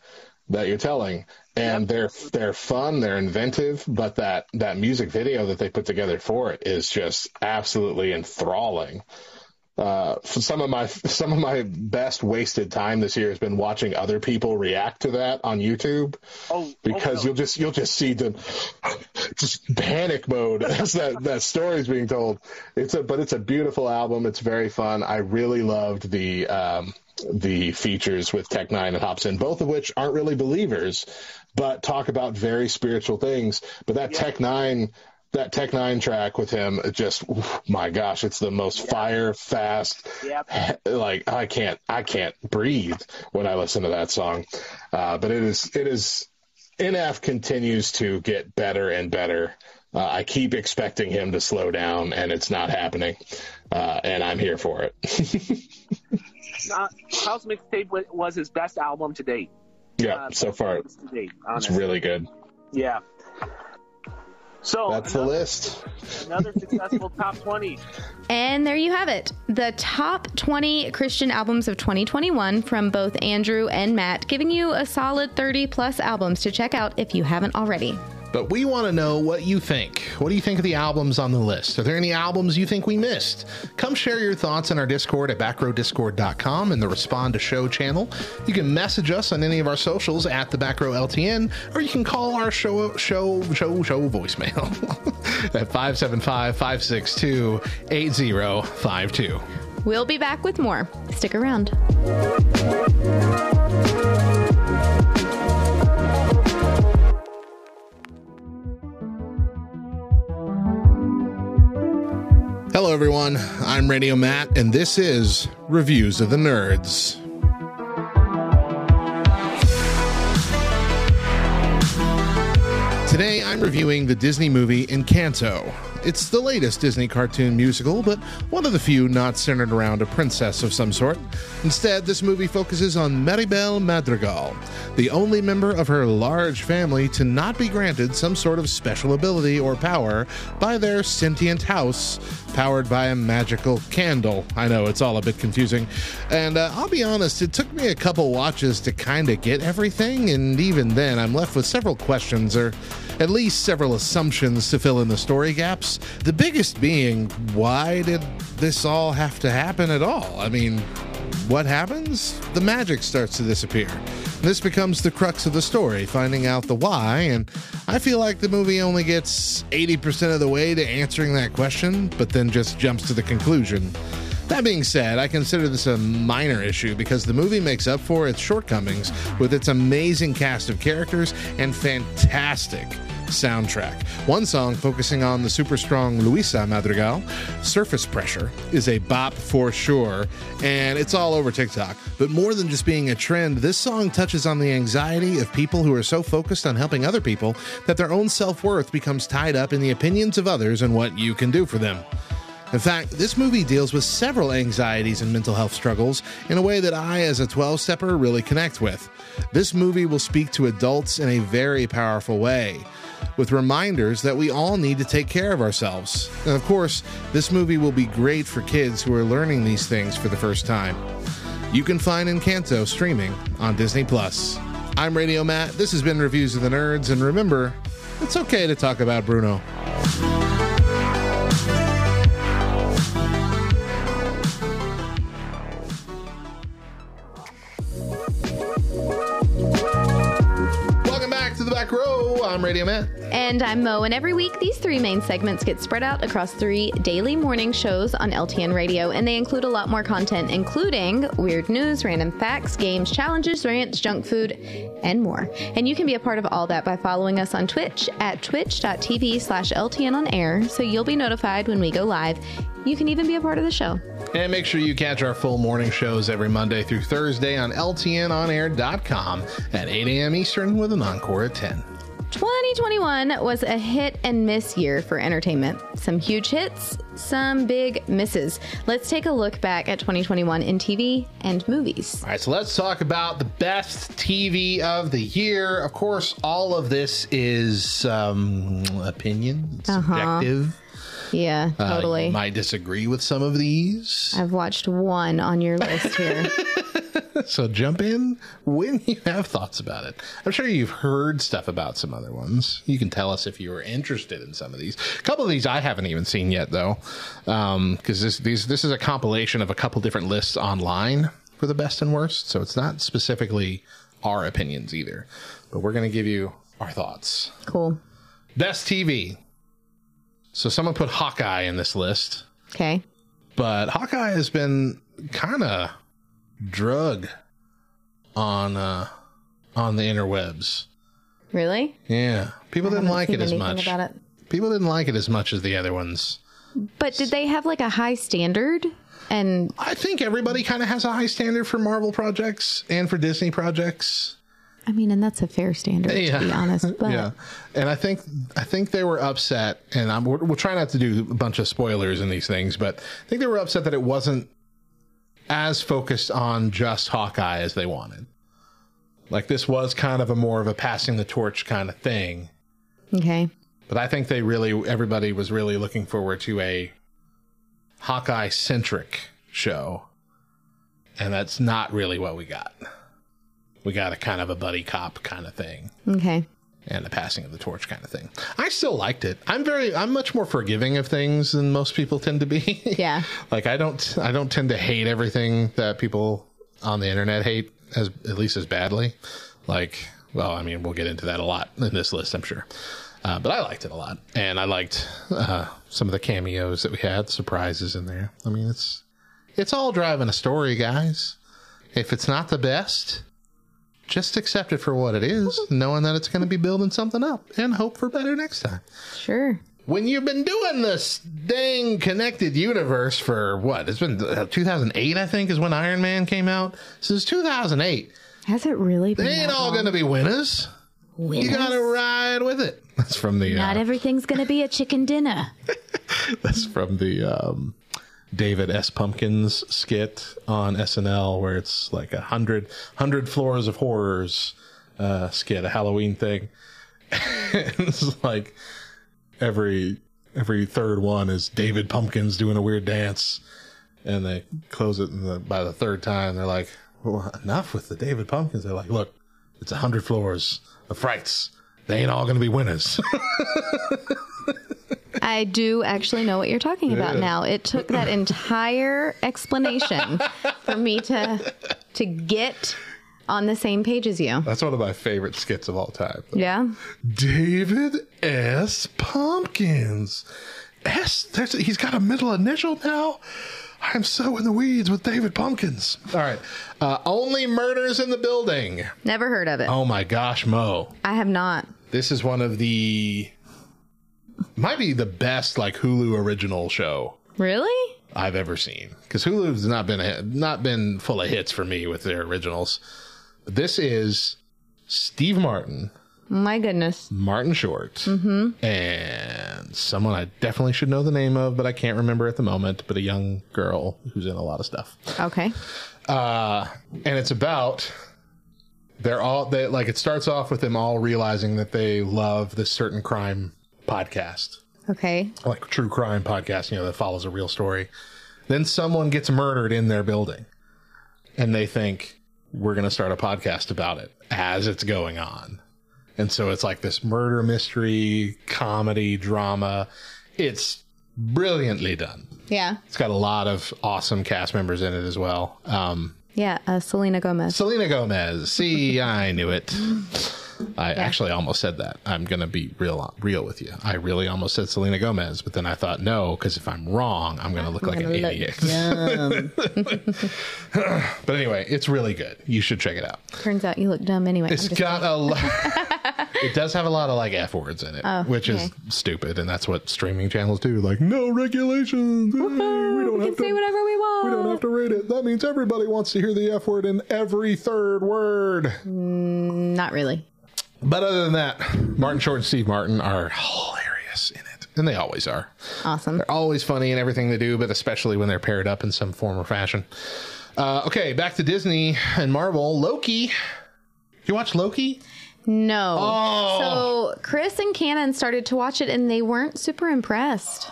that you're telling, and they're they're fun, they're inventive, but that that music video that they put together for it is just absolutely enthralling uh, for some of my some of my best wasted time this year has been watching other people react to that on YouTube Oh, because oh, you'll just you'll just see them just panic mode as that that story's being told. It's a but it's a beautiful album. It's very fun. I really loved the um, the features with Tech N9ne and Hopsin, both of which aren't really believers, but talk about very spiritual things. But that Tech N9ne that Tech N9ne track with him, just my gosh, it's the most fire fast. Yep. Like I can't I can't breathe when I listen to that song. Uh, but it is it is NF continues to get better and better. Uh, I keep expecting him to slow down, and it's not happening. Uh, and I'm here for it. Not, House Mixtape was his best album to date. yeah, Uh, so far to date, it's really good. Yeah. So That's the list. another successful top twenty. And there you have it. The top 20 Christian albums of 2021 from both Andrew and Matt, giving you a solid 30 plus albums to check out if you haven't already. But we want to know what you think. What do you think of the albums on the list? Are there any albums you think we missed? Come share your thoughts in our Discord at backrowdiscord.com in the Respond to Show channel. You can message us on any of our socials at the Backrow LTN, or you can call our show show show show voicemail at 575-562-8052. We'll be back with more. Stick around. Hello everyone, I'm Radio Matt, and this is Reviews of the Nerds. Today I'm reviewing the Disney movie Encanto. It's the latest Disney cartoon musical, but one of the few not centered around a princess of some sort. Instead, this movie focuses on Mirabel Madrigal, the only member of her large family to not be granted some sort of special ability or power by their sentient house, powered by a magical candle. I know it's all a bit confusing. And uh, I'll be honest, it took me a couple watches to kind of get everything, and even then, I'm left with several questions or at least several assumptions to fill in the story gaps. The biggest being, why did this all have to happen at all? I mean, what happens? The magic starts to disappear. This becomes the crux of the story, finding out the why, and I feel like the movie only gets 80% of the way to answering that question, but then just jumps to the conclusion. That being said, I consider this a minor issue because the movie makes up for its shortcomings with its amazing cast of characters and fantastic soundtrack. One song focusing on the super strong Luisa Madrigal, Surface Pressure, is a bop for sure, and it's all over TikTok. But more than just being a trend, this song touches on the anxiety of people who are so focused on helping other people that their own self worth becomes tied up in the opinions of others and what you can do for them. In fact, this movie deals with several anxieties and mental health struggles in a way that I, as a 12 stepper, really connect with. This movie will speak to adults in a very powerful way, with reminders that we all need to take care of ourselves. And of course, this movie will be great for kids who are learning these things for the first time. You can find Encanto streaming on Disney Plus. I'm Radio Matt. This has been Reviews of the Nerds, and remember, it's okay to talk about Bruno. I'm Radio Matt. And I'm Mo, and every week these three main segments get spread out across three daily morning shows on LTN Radio, and they include a lot more content, including weird news, random facts, games, challenges, rants, junk food, and more. And you can be a part of all that by following us on Twitch at twitch.tv slash LTN on air, so you'll be notified when we go live. You can even be a part of the show. And make sure you catch our full morning shows every Monday through Thursday on LTNOnAir.com at 8 a.m. Eastern with an encore at 10. 2021 was a hit and miss year for entertainment. Some huge hits, some big misses. Let's take a look back at 2021 in TV and movies. All right, so let's talk about the best TV of the year. Of course, all of this is um, opinion, subjective. Uh-huh. Yeah, Uh, totally. you might disagree with some of these. I've watched one on your list here. So jump in when you have thoughts about it. I'm sure you've heard stuff about some other ones. You can tell us if you were interested in some of these. A couple of these I haven't even seen yet, though, because this these this is a compilation of a couple different lists online for the best and worst. So it's not specifically our opinions either, but we're going to give you our thoughts. cool. Best TV. So someone put Hawkeye in this list, Okay. but Hawkeye has been kind of drug on uh on the interwebs. Really? Yeah, people didn't like it as much. it. People didn't like it as much as the other ones. But did they have like a high standard? And I think everybody kind of has a high standard for Marvel projects and for Disney projects. I mean, and that's a fair standard to be honest. But yeah, and I think I think they were upset, and I'm, we'll, we'll try not to do a bunch of spoilers in these things, but I think they were upset that it wasn't as focused on just Hawkeye as they wanted. Like this was kind of a more of a passing the torch kind of thing, okay. but I think they really everybody was really looking forward to a Hawkeye centric show, and that's not really what we got. We got a kind of a buddy cop kind of thing Okay. and the passing of the torch kind of thing. I still liked it. I'm very I'm much more forgiving of things than most people tend to be. Yeah. like I don't I don't tend to hate everything that people on the internet hate as at least as badly. Like well, I mean, we'll get into that a lot in this list, I'm sure. Uh, but I liked it a lot, and I liked uh, some of the cameos that we had, surprises in there. I mean, it's it's all driving a story, guys. If it's not the best, just accept it for what it is, knowing that it's going to be building something up and hope for better next time. Sure. When you've been doing this dang connected universe for what? It's been uh, 2008, I think, is when Iron Man came out. Since 2008, Has it really been? they ain't all going to be winners. You got to ride with it. That's from the. Not uh, everything's gonna be a chicken dinner. That's from the um, David S. Pumpkins skit on SNL, where it's like a hundred hundred floors of horrors uh, skit, a Halloween thing. it's like every every third one is David Pumpkins doing a weird dance, and they close it the, by the third time they're like, well, "Enough with the David Pumpkins." They're like, "Look, it's a hundred floors of frights. They ain't all to be winners." I do actually know what you're talking about Yeah. now. It took that entire explanation for me to to get on the same page as you. That's one of my favorite skits of all time. Yeah. David S. Pumpkins. S. There's, he's got a middle initial now. I'm so in the weeds with David Pumpkins. All right. Uh, only murders in the building. Never heard of it. Oh my gosh, Mo. I have not. This is one of the might be the best like Hulu original show Really? I've ever seen because Hulu's not been a, not been full of hits for me with their originals. This is Steve Martin, My goodness. Martin Short, and someone I definitely should know the name of, but I can't remember at the moment. But a young girl who's in a lot of stuff, Okay. uh, and it's about they're all they like. It starts off with them all realizing that they love this certain crime podcast, Okay. like true crime podcast, you know, that follows a real story. Then someone gets murdered in their building, and they think we're going to start a podcast about it as it's going on. And so it's like this murder mystery, comedy, drama. It's brilliantly done. Yeah. It's got a lot of awesome cast members in it as well. Um, Yeah. Uh, Selena Gomez. Selena Gomez. See, I knew it. I actually almost said that. I'm going to be real real with you. I really almost said Selena Gomez, but then I thought no, because if I'm wrong, I'm going to look like an look idiot. but anyway, it's really good. You should check it out. Turns out you look dumb anyway. It's I'm got a lot. it does have a lot of like f words in it, Oh, which is stupid, and that's what streaming channels do. Like no regulations. Hey, we don't we have can say whatever we want. We don't have to rate it. That means everybody wants to hear the f word in every third word. Mm, not really. But other than that, Martin Short and Steve Martin are hilarious in it, and they always are. Awesome. They're always funny in everything they do, but especially when they're paired up in some form or fashion. Uh, okay, back to Disney and Marvel. Loki. You watch Loki? No. Oh. So Chris and Cannon started to watch it and they weren't super impressed.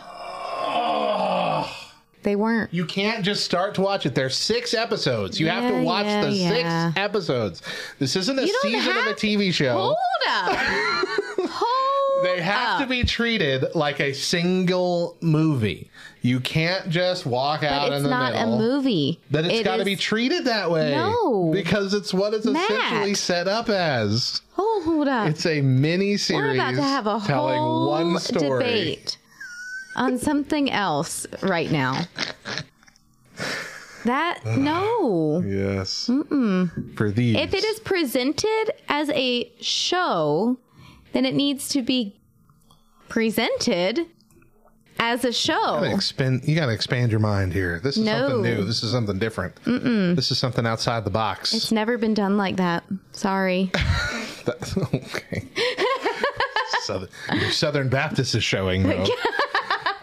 They weren't. You can't just start to watch it. There's six episodes. You have to watch yeah, the yeah. six episodes. This isn't a season of a TV show. Hold up. Hold They have up. to be treated like a single movie. You can't just walk out in it's not a movie. But it's It got to is- be treated that way. No. Because it's what it's Matt. essentially set up as. Oh, hold up. It's a mini series. We're about to have a telling whole one story. debate on something else right now. That no. Yes. For these. If it is presented as a show, then it needs to be presented as a show. gotta expand, you got to expand your mind here. This is No. something new. This is something different. This is something outside the box. It's never been done like that. Sorry. That- okay. Southern, your Southern Baptist is showing though.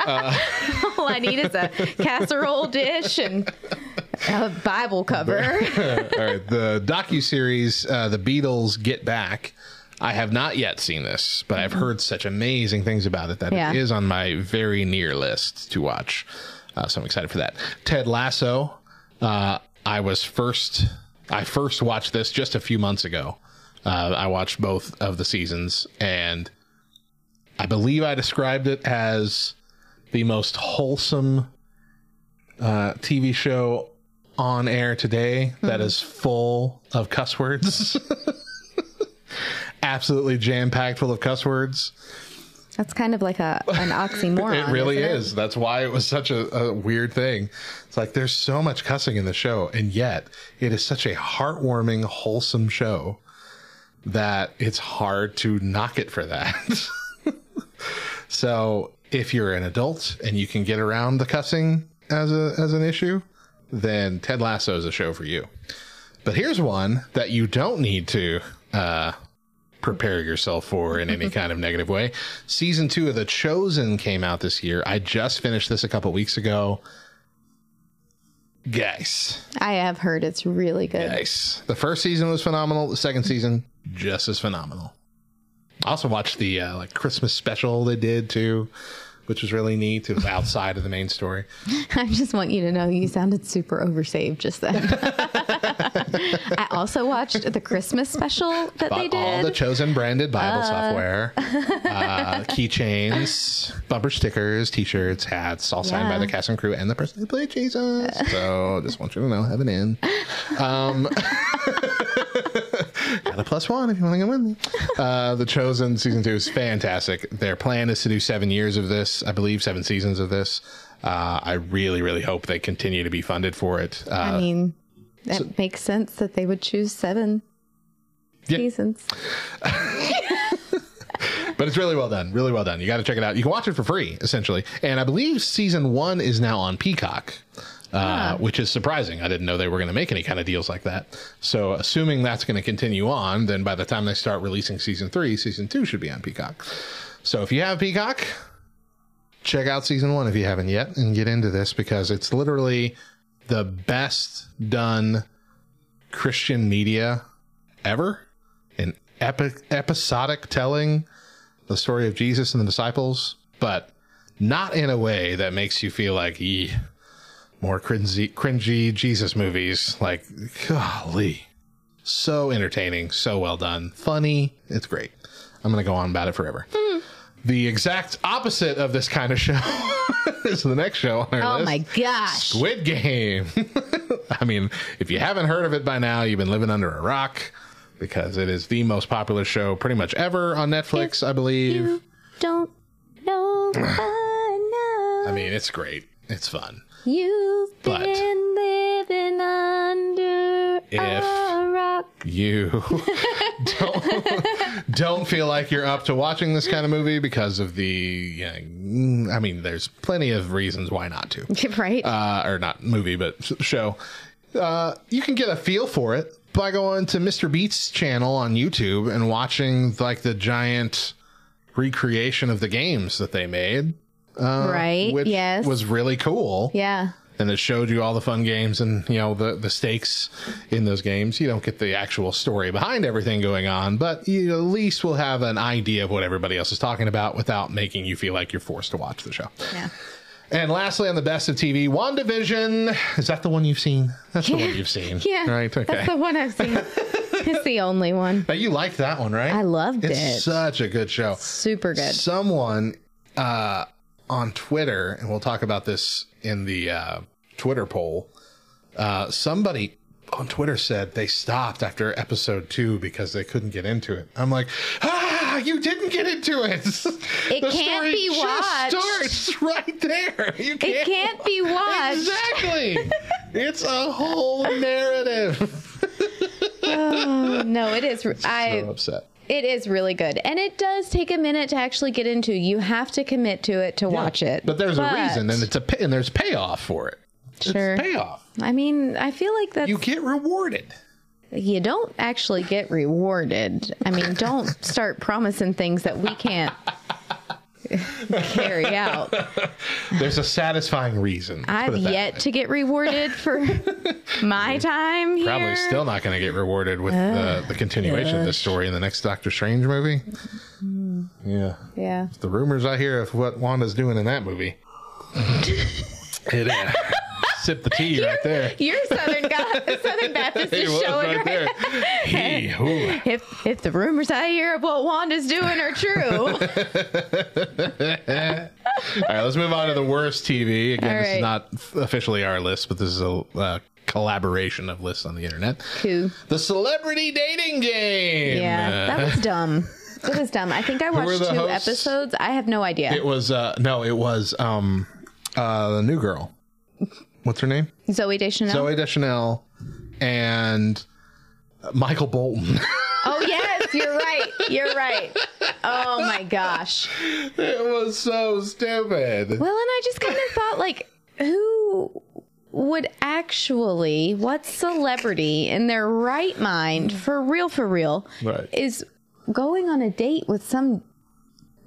All I need is a casserole dish and a Bible cover. All right, the docu series, uh, "The Beatles Get Back." I have not yet seen this, but I've heard such amazing things about it that Yeah. it is on my very near list to watch. Uh, so I'm excited for that. Ted Lasso. Uh, I was first. I first watched this just a few months ago. Uh, I watched both of the seasons, and I believe I described it as the most wholesome uh, TV show on air today that is full of cuss words. Absolutely jam packed full of cuss words. That's kind of like a an oxymoron. it really isn't it? is. That's why it was such a, a weird thing. It's like there's so much cussing in the show, and yet it is such a heartwarming, wholesome show that it's hard to knock it for that. so if you're an adult and you can get around the cussing as a as an issue, then Ted Lasso is a show for you. But here's one that you don't need to uh, prepare yourself for in any kind of negative way. Season two of The Chosen came out this year. I just finished this a couple weeks ago. Guys, I have heard it's really good. guys. The first season was phenomenal. The second season, just as phenomenal. I also watched the uh, like Christmas special they did too, which was really neat. It was outside of the main story. I just want you to know you sounded super oversaved just then. I also watched the Christmas special that they did. all the chosen branded Bible software, uh, keychains, bumper stickers, T-shirts, hats, all signed by the cast and crew and the person who played Jesus. So just want you to know, have an in. Um, got a plus one if you want to go with me. Uh, the Chosen season two is fantastic. Their plan is to do seven years of this, I believe, seven seasons of this. Uh, I really, really hope they continue to be funded for it. Uh, I mean, that makes sense that they would choose seven Yeah. seasons. But it's really well done. Really well done. You got to check it out. You can watch it for free, essentially. And I believe season one is now on Peacock, uh, which is surprising. I didn't know they were going to make any kind of deals like that. So, assuming that's going to continue on, then by the time they start releasing season three, season two should be on Peacock. So, if you have Peacock, check out season one if you haven't yet and get into this because it's literally the best done Christian media ever. An epic, episodic telling the story of Jesus and the disciples, but not in a way that makes you feel like, "Ee, more cringy, cringy Jesus movies. Like, golly. So entertaining, so well done, funny. It's great. I'm going to go on about it forever. Hmm. The exact opposite of this kind of show is the next show on our Oh list. my gosh. Squid Game. I mean, if you haven't heard of it by now, you've been living under a rock because it is the most popular show pretty much ever on Netflix, I believe. You don't know. I mean, it's great. It's fun. You've But- been living under If- a rock. You don't don't feel like you're up to watching this kind of movie because of the. Yeah, I mean, there's plenty of reasons why not to. right? uh, or not movie, but show. Uh, you can get a feel for it by going to MrBeast's channel on YouTube and watching like the giant recreation of the games that they made, right. which yes. was really cool. yeah. And it showed you all the fun games and you know the the stakes in those games. You don't get the actual story behind everything going on, but you at least will have an idea of what everybody else is talking about without making you feel like you're forced to watch the show. Yeah. And lastly, on the best of TV, WandaVision. Is that the one you've seen? That's the one you've seen. Yeah. Right. Okay. That's the one I've seen. it's the only one. But you liked that one, right? I loved it's it. such a good show. Super good. Someone uh, on Twitter, and we'll talk about this in the uh, Twitter poll. Uh, somebody on Twitter said they stopped after episode two because they couldn't get into it. I'm like, ah, you didn't get into it. It The can't story be just watched. starts right there. You can't, It can't be watched. Exactly. it's a whole narrative. Oh, no, it is. I. so upset. It is really good. And it does take a minute to actually get into. You have to commit to it to watch it. But there's a reason, and it's a pay, and there's payoff for it. Sure. It's payoff. I mean, I feel like that You get rewarded. you don't actually get rewarded. I mean, don't start promising things that we can't carry out. There's a satisfying reason. I've put it that yet way. to get rewarded for my time here. Probably still not going to get rewarded with the, the continuation of this story in the next Doctor Strange movie. Yeah. Yeah. The rumors I hear of what Wanda's doing in that movie. it is. Sip the tea right there. Your Southern God, Southern Baptist is showing right right, there. He. If if the rumors I hear of what Wanda's doing are true, All right, let's move on to the worst TV. Again, All this is not officially our list, but this is a uh, collaboration of lists on the internet. Cool. The Celebrity Dating Game. yeah, that was dumb. It was dumb. I think I watched two hosts? episodes. I have no idea. It was uh no, it was um uh the new girl. What's her name? Zooey Deschanel. Zooey Deschanel and Michael Bolton. Oh yes, you're right. You're right. Oh my gosh. it was so stupid. Well, and I just kind of thought like who would actually what celebrity in their right mind for real for real Right. is going on a date with some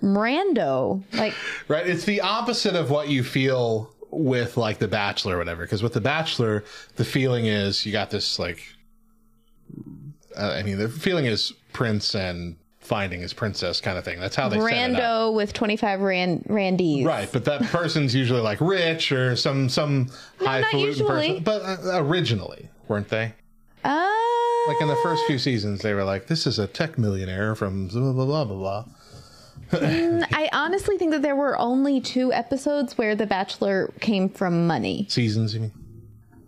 rando like Right. It's the opposite of what you feel with like The Bachelor or whatever. Because with The Bachelor, the feeling is you got this like, uh, I mean, the feeling is prince and finding his princess kind of thing. That's how they set it up. rando with 25 ran randies Right, but that person's usually like rich or some some not highfalutin person. But uh, originally, weren't they? uh, Like in the first few seasons, they were like, "This is a tech millionaire from blah blah blah blah blah." Mm, I honestly think that there were only two episodes where The Bachelor came from money. Seasons, you mean?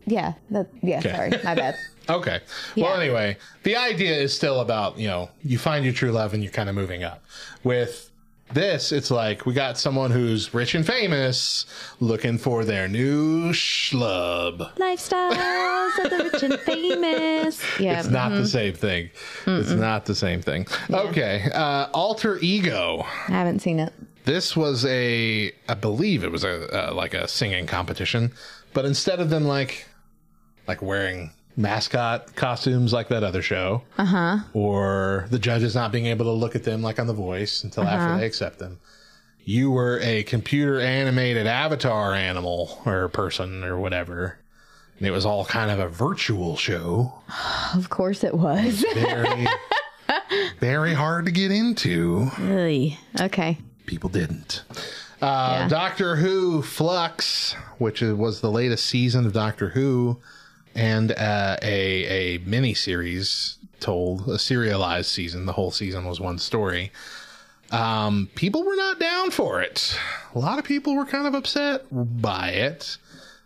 Yeah, that, yeah, Okay. sorry, my bad. Okay. Well, anyway, the idea is still about, you know, you find your true love and you're kind of moving up. With this, it's like we got someone who's rich and famous looking for their new schlub. Lifestyles of the rich and famous. Yeah, It's not mhm. the same thing. It's not the same thing. Okay. Uh, Alter Ego. I haven't seen it. This was a, I believe it was a, uh, like a singing competition, but instead of them like, like wearing mascot costumes like that other show, Uh huh. or the judges not being able to look at them like on The Voice until Uh-huh. after they accept them. You were a computer animated avatar animal or person or whatever. And it was all kind of a virtual show. Of course it was. Very, very hard to get into. Really? Okay. People didn't. Uh, Doctor Who Flux, which was the latest season of Doctor Who, and uh, a a mini series told a serialized season. The whole season was one story. Um, people were not down for it. A lot of people were kind of upset by it.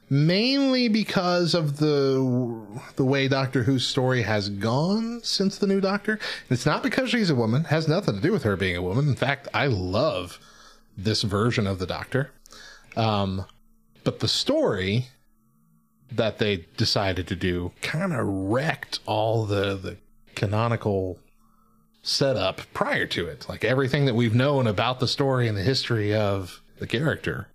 mainly because of the the way Doctor Who's story has gone since the new Doctor. It's not because she's a woman; it has nothing to do with her being a woman. In fact, I love this version of the Doctor. Um, but the story that they decided to do kind of wrecked all the the canonical setup prior to it. Like everything that we've known about the story and the history of the character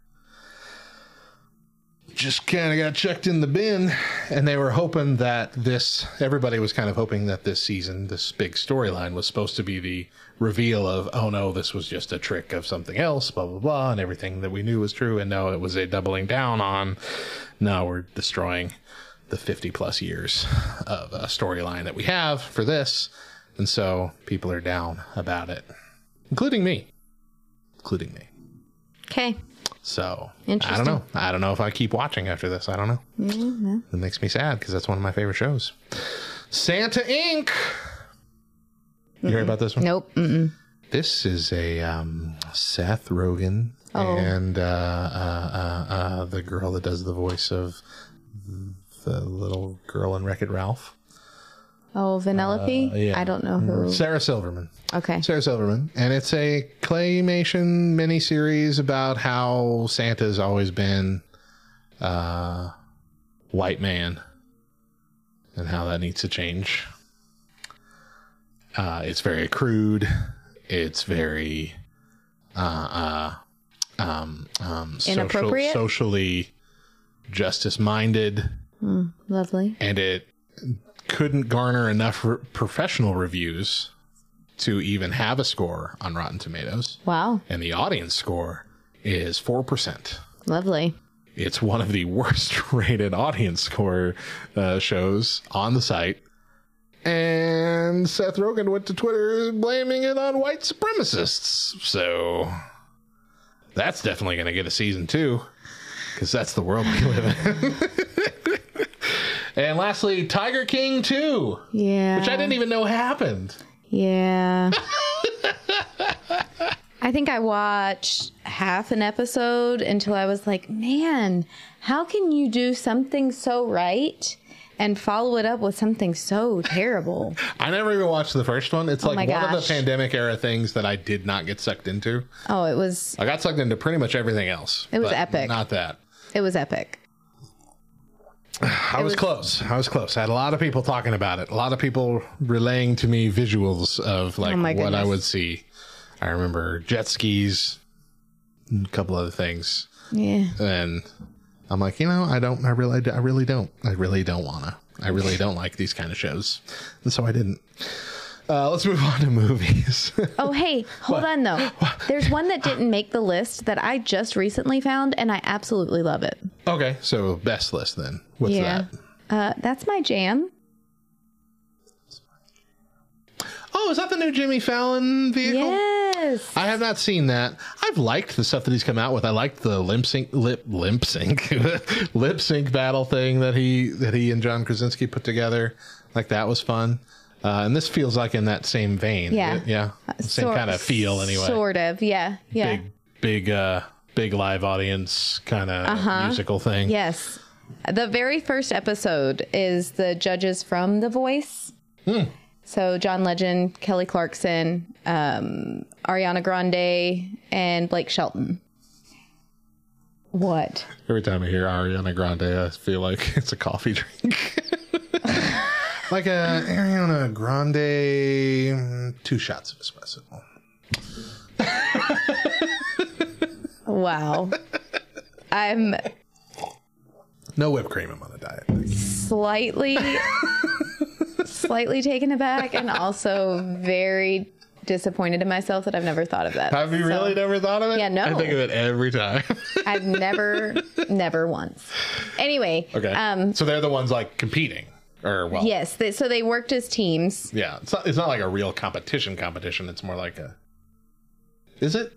just kind of got chucked in the bin and they were hoping that this everybody was kind of hoping that this season this big storyline was supposed to be the reveal of oh no this was just a trick of something else blah blah blah and everything that we knew was true and no it was a doubling down on no we're destroying the 50 plus years of a storyline that we have for this and so people are down about it including me including me Okay. so I don't know. I don't know if I keep watching after this. I don't know. Mm-hmm. It makes me sad because that's one of my favorite shows. Santa Inc. You heard about this one? Nope. Mm-mm. This is a um, Seth Rogen Oh. and uh, uh, uh, uh, the girl that does the voice of the little girl in Wreck It Ralph. Oh, Vanellope? Uh, yeah. I don't know who. Sarah Silverman. Okay. Sarah Silverman, and it's a claymation miniseries about how Santa's always been uh, white man, and how that needs to change. Uh, it's very crude. It's very uh, uh, um, um, social, Inappropriate? socially justice minded Mm, lovely. and it couldn't garner enough re- professional reviews to even have a score on Rotten Tomatoes. Wow. And the audience score is 4%. Lovely. It's one of the worst rated audience score uh, shows on the site. And Seth Rogen went to Twitter blaming it on white supremacists. So that's definitely going to get a season two because that's the world we live in. and lastly, Tiger King 2, Yeah. which I didn't even know happened. Yeah. I think I watched half an episode until I was like, man, how can you do something so right and follow it up with something so terrible? I never even watched the first one. It's Oh like one of the pandemic era things that I did not get sucked into. Oh, it was I got sucked into pretty much everything else. It was epic. Not that. it was epic. I was, close. I was close. I had a lot of people talking about it. A lot of people relaying to me visuals of oh like Oh what I would see. I remember jet skis, a couple other things, Yeah. and I'm like, you know, I don't. I really, I really don't. I really don't wanna. I really don't like these kind of shows, and so I didn't. Uh, let's move on to movies. Oh, hey, hold on though. There's one that didn't make the list that I just recently found and I absolutely love it. okay, so best list then. What's yeah. that? Uh, that's my jam. Oh, is that the new Jimmy Fallon vehicle? Yes. I have not seen that. I've liked the stuff that he's come out with. I liked the lip sync, lip, lip sync, lip sync battle thing that he that he and John Krasinski put together. Like that was fun. Uh, and this feels like in that same vein. Yeah. yeah, same Sor- kind of feel anyway. Sort of. Yeah. Yeah. Big, big, uh, big live audience kind of Uh-huh. musical thing. Yes. The very first episode is the judges from The Voice. Hmm. So John Legend, Kelly Clarkson, um, Ariana Grande, and Blake Shelton. What? Every time I hear Ariana Grande, I feel like it's a coffee drink. like a Ariana Grande, mm, two shots of espresso. Wow. I'm No whipped cream. I'm on a diet. slightly, slightly taken aback, and also very disappointed in myself that I've never thought of that. Have you So, really never thought of it? Yeah, no. I think of it every time. I've never, never once. Anyway. okay. Um. so they're the ones like competing, or well, Yes. They, so they worked as teams. yeah. It's not. It's not like a real competition. Competition. It's more like a. Is it?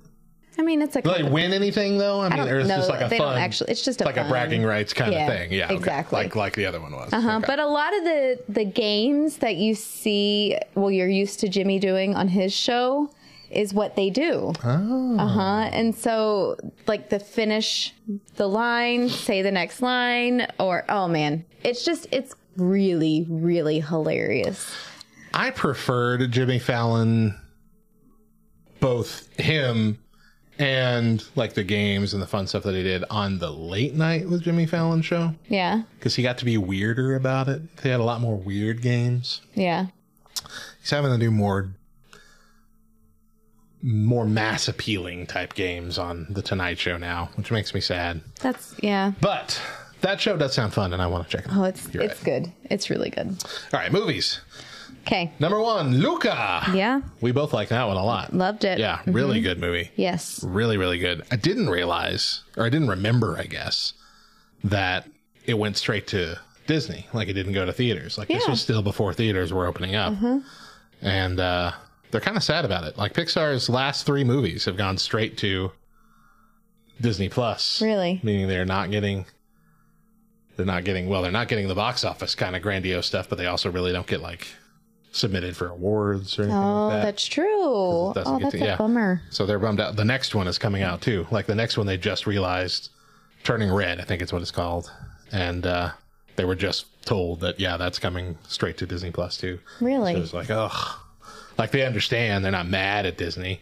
I mean, it's a. Do they win anything though? I mean, or it's just know. like a They fun. don't actually- it's just a like a fun- bragging rights kind Yeah, of thing. Yeah. okay. exactly. Like like the other one was. Uh huh. Okay. But a lot of the the games that you see, well, you're used to Jimmy doing on his show, is what they do. Oh. Uh huh. And so, like the finish the line, say the next line, or oh man, it's just it's really really hilarious. I preferred Jimmy Fallon, both him and like the games and the fun stuff that he did on the late night with Jimmy Fallon show Yeah. because he got to be weirder about it. They had a lot more weird games. Yeah. He's having to do more more mass appealing type games on the Tonight Show now, which makes me sad. That's yeah. But that show does sound fun, and I want to check it. out. Oh, it's You're it's good. It's really good. All right, movies. Okay. Number one, Luca. Yeah. We both like that one a lot. Loved it. Yeah, really good movie. Yes. Really, really good. I didn't realize, or I didn't remember, I guess, that it went straight to Disney. Like it didn't go to theaters. Like this was still before theaters were opening up. And uh, they're kind of sad about it. Like Pixar's last three movies have gone straight to Disney Plus. Really? Meaning they're not getting. They're not getting well. They're not getting the box office kind of grandiose stuff, but they also really don't get like submitted for awards or anything Oh, like that. that's true. Oh, that's to- a yeah. bummer. So they're bummed out. The next one is coming out too. Like the next one, they just realized Turning Red, I think it's what it's called, and uh, they were just told that yeah, that's coming straight to Disney Plus too. Really? So it's like ugh, like they understand. They're not mad at Disney.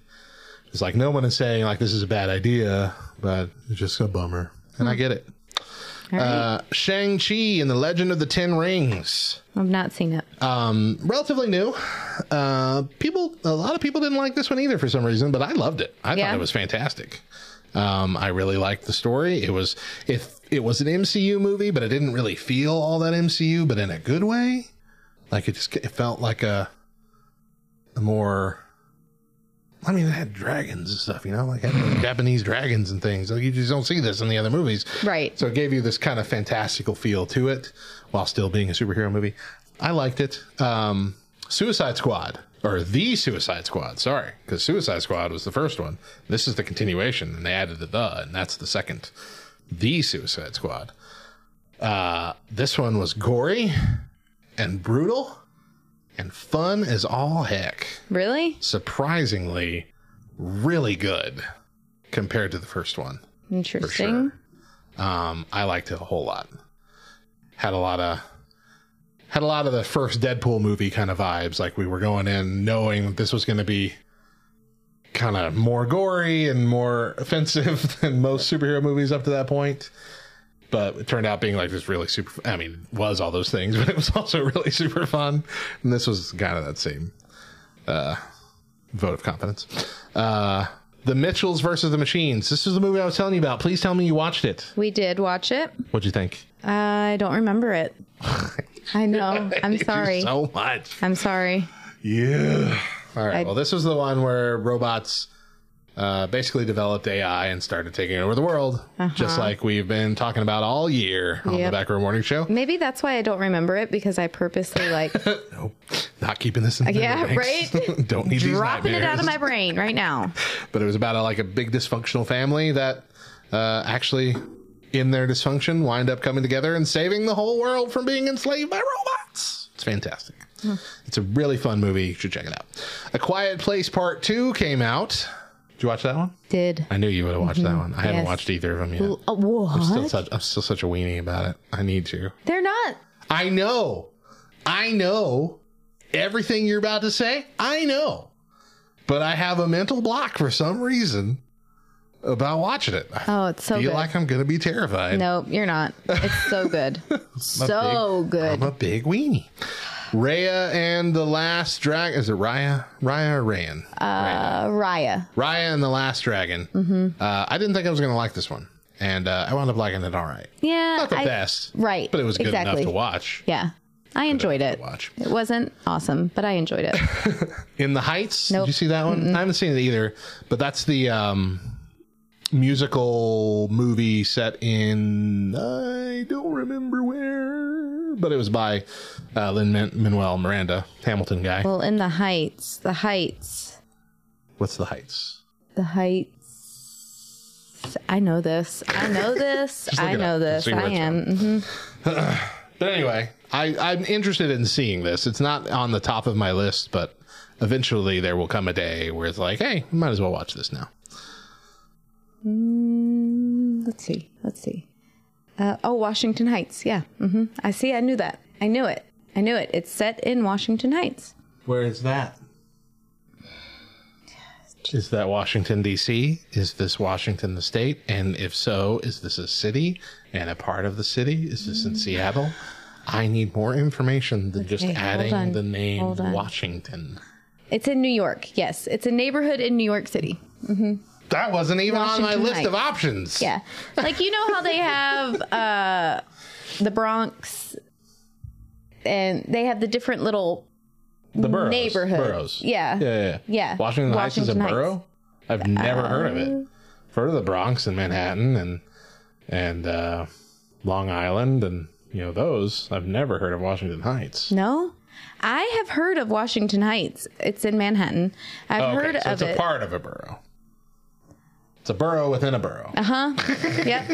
It's like no one is saying like this is a bad idea, but it's just a bummer, and I get it. Uh, Shang Chi and the Legend of the Ten Rings I've not seen it. um, relatively new. Uh, people, a lot of people didn't like this one either for some reason, but I loved it. I Yeah? thought it was fantastic. Um, I really liked the story. It was if it was an MCU movie, but it didn't really feel all that MCU, but in a good way. Like it just it felt like a, a more. I mean, it had dragons and stuff, you know, like had Japanese dragons and things. Like you just don't see this in the other movies. Right. So it gave you this kind of fantastical feel to it while still being a superhero movie. I liked it. Um, Suicide Squad, or The Suicide Squad, sorry, because Suicide Squad was the first one. This is the continuation, and they added the the, and that's the second. The Suicide Squad. Uh, this one was gory and brutal and fun as all heck. Really? Surprisingly, really good compared to the first one. Interesting. Um, I liked it a whole lot. Had a lot of had a lot of the first Deadpool movie kind of vibes. Like we were going in knowing this was going to be kind of more gory and more offensive than most superhero movies up to that point. But it turned out being like this really super. I mean, was all those things, but it was also really super fun. And this was kind of that same uh, vote of confidence. Uh, the Mitchells versus the Machines. This is the movie I was telling you about. Please tell me you watched it. We did watch it. What'd you think? I don't remember it. I know. I'm sorry. So much. I'm sorry. Yeah. All right. I- well, this was the one where robots uh, basically developed AI and started taking over the world, just like we've been talking about all year on the Uh-huh. Yep. Back Row Morning Show. Maybe that's why I don't remember it because I purposely like Nope. Not keeping this in the Yeah, banks. Don't need these dropping it out of my brain right now. But it was about a, like a big dysfunctional family that uh, actually, in their dysfunction, wind up coming together and saving the whole world from being enslaved by robots. It's fantastic. It's a really fun movie. You should check it out. A Quiet Place Part 2 came out. Did you watch that one? Did I knew you would have watched that one. I haven't watched either of them yet. uh, what? I'm still, such, I'm still such a weenie about it. I need to. They're not. I know. I know everything you're about to say. I know. But I have a mental block for some reason about watching it. I Oh, it's so good. feel good. like I'm going to be terrified. Nope, you're not. It's so good. So big- good. I'm a big weenie. Raya and the Last Dragon. Is it Raya? Raya or Rayan? Uh, Raya. Raya and the Last Dragon. Mm-hmm. Uh, I didn't think I was going to like this one. And uh, I wound up liking it all right. Yeah. Not the I- best. Right. But it was good exactly. enough to watch. Yeah. I enjoyed it. watch. It wasn't awesome, but I enjoyed it. In the Heights. Nope. Did you see that one? I haven't seen it either, but that's the um, musical movie set in I don't remember where, but it was by uh, Lin Manuel Miranda, Hamilton guy. well, in the Heights, the Heights, What's the Heights? the Heights. I know this. I know this. I know up. this. I am. hmm But anyway, I, I'm interested in seeing this. It's not on the top of my list, but eventually there will come a day where it's like, hey, might as well watch this now. Mm, let's see. Let's see. Uh, oh, Washington Heights. Yeah. hmm I see. I knew that. I knew it. I knew it. It's set in Washington Heights. Where is that? Is that Washington, D.C.? Is this Washington, the state? And if so, is this a city and a part of the city? Is this in Seattle? I need more information than just Okay, hold adding the name Washington. It's in New York. Yes, it's a neighborhood in New York City. hmm That wasn't even on my Washington list of options. Yeah, like you know how they have uh, the Bronx, and they have the different little The boroughs. neighborhood. Boroughs. Yeah. Yeah, yeah, yeah. Yeah. Washington, Heights is a Heights. borough? I've never heard of Uh, it. Heard of the Bronx and Manhattan and and uh, Long Island and you know those. I've never heard of Washington Heights. No, I have heard of Washington Heights. It's in Manhattan. I've Okay, heard so of it's it. It's a part of a borough. It's a borough within a borough. Uh huh. yep.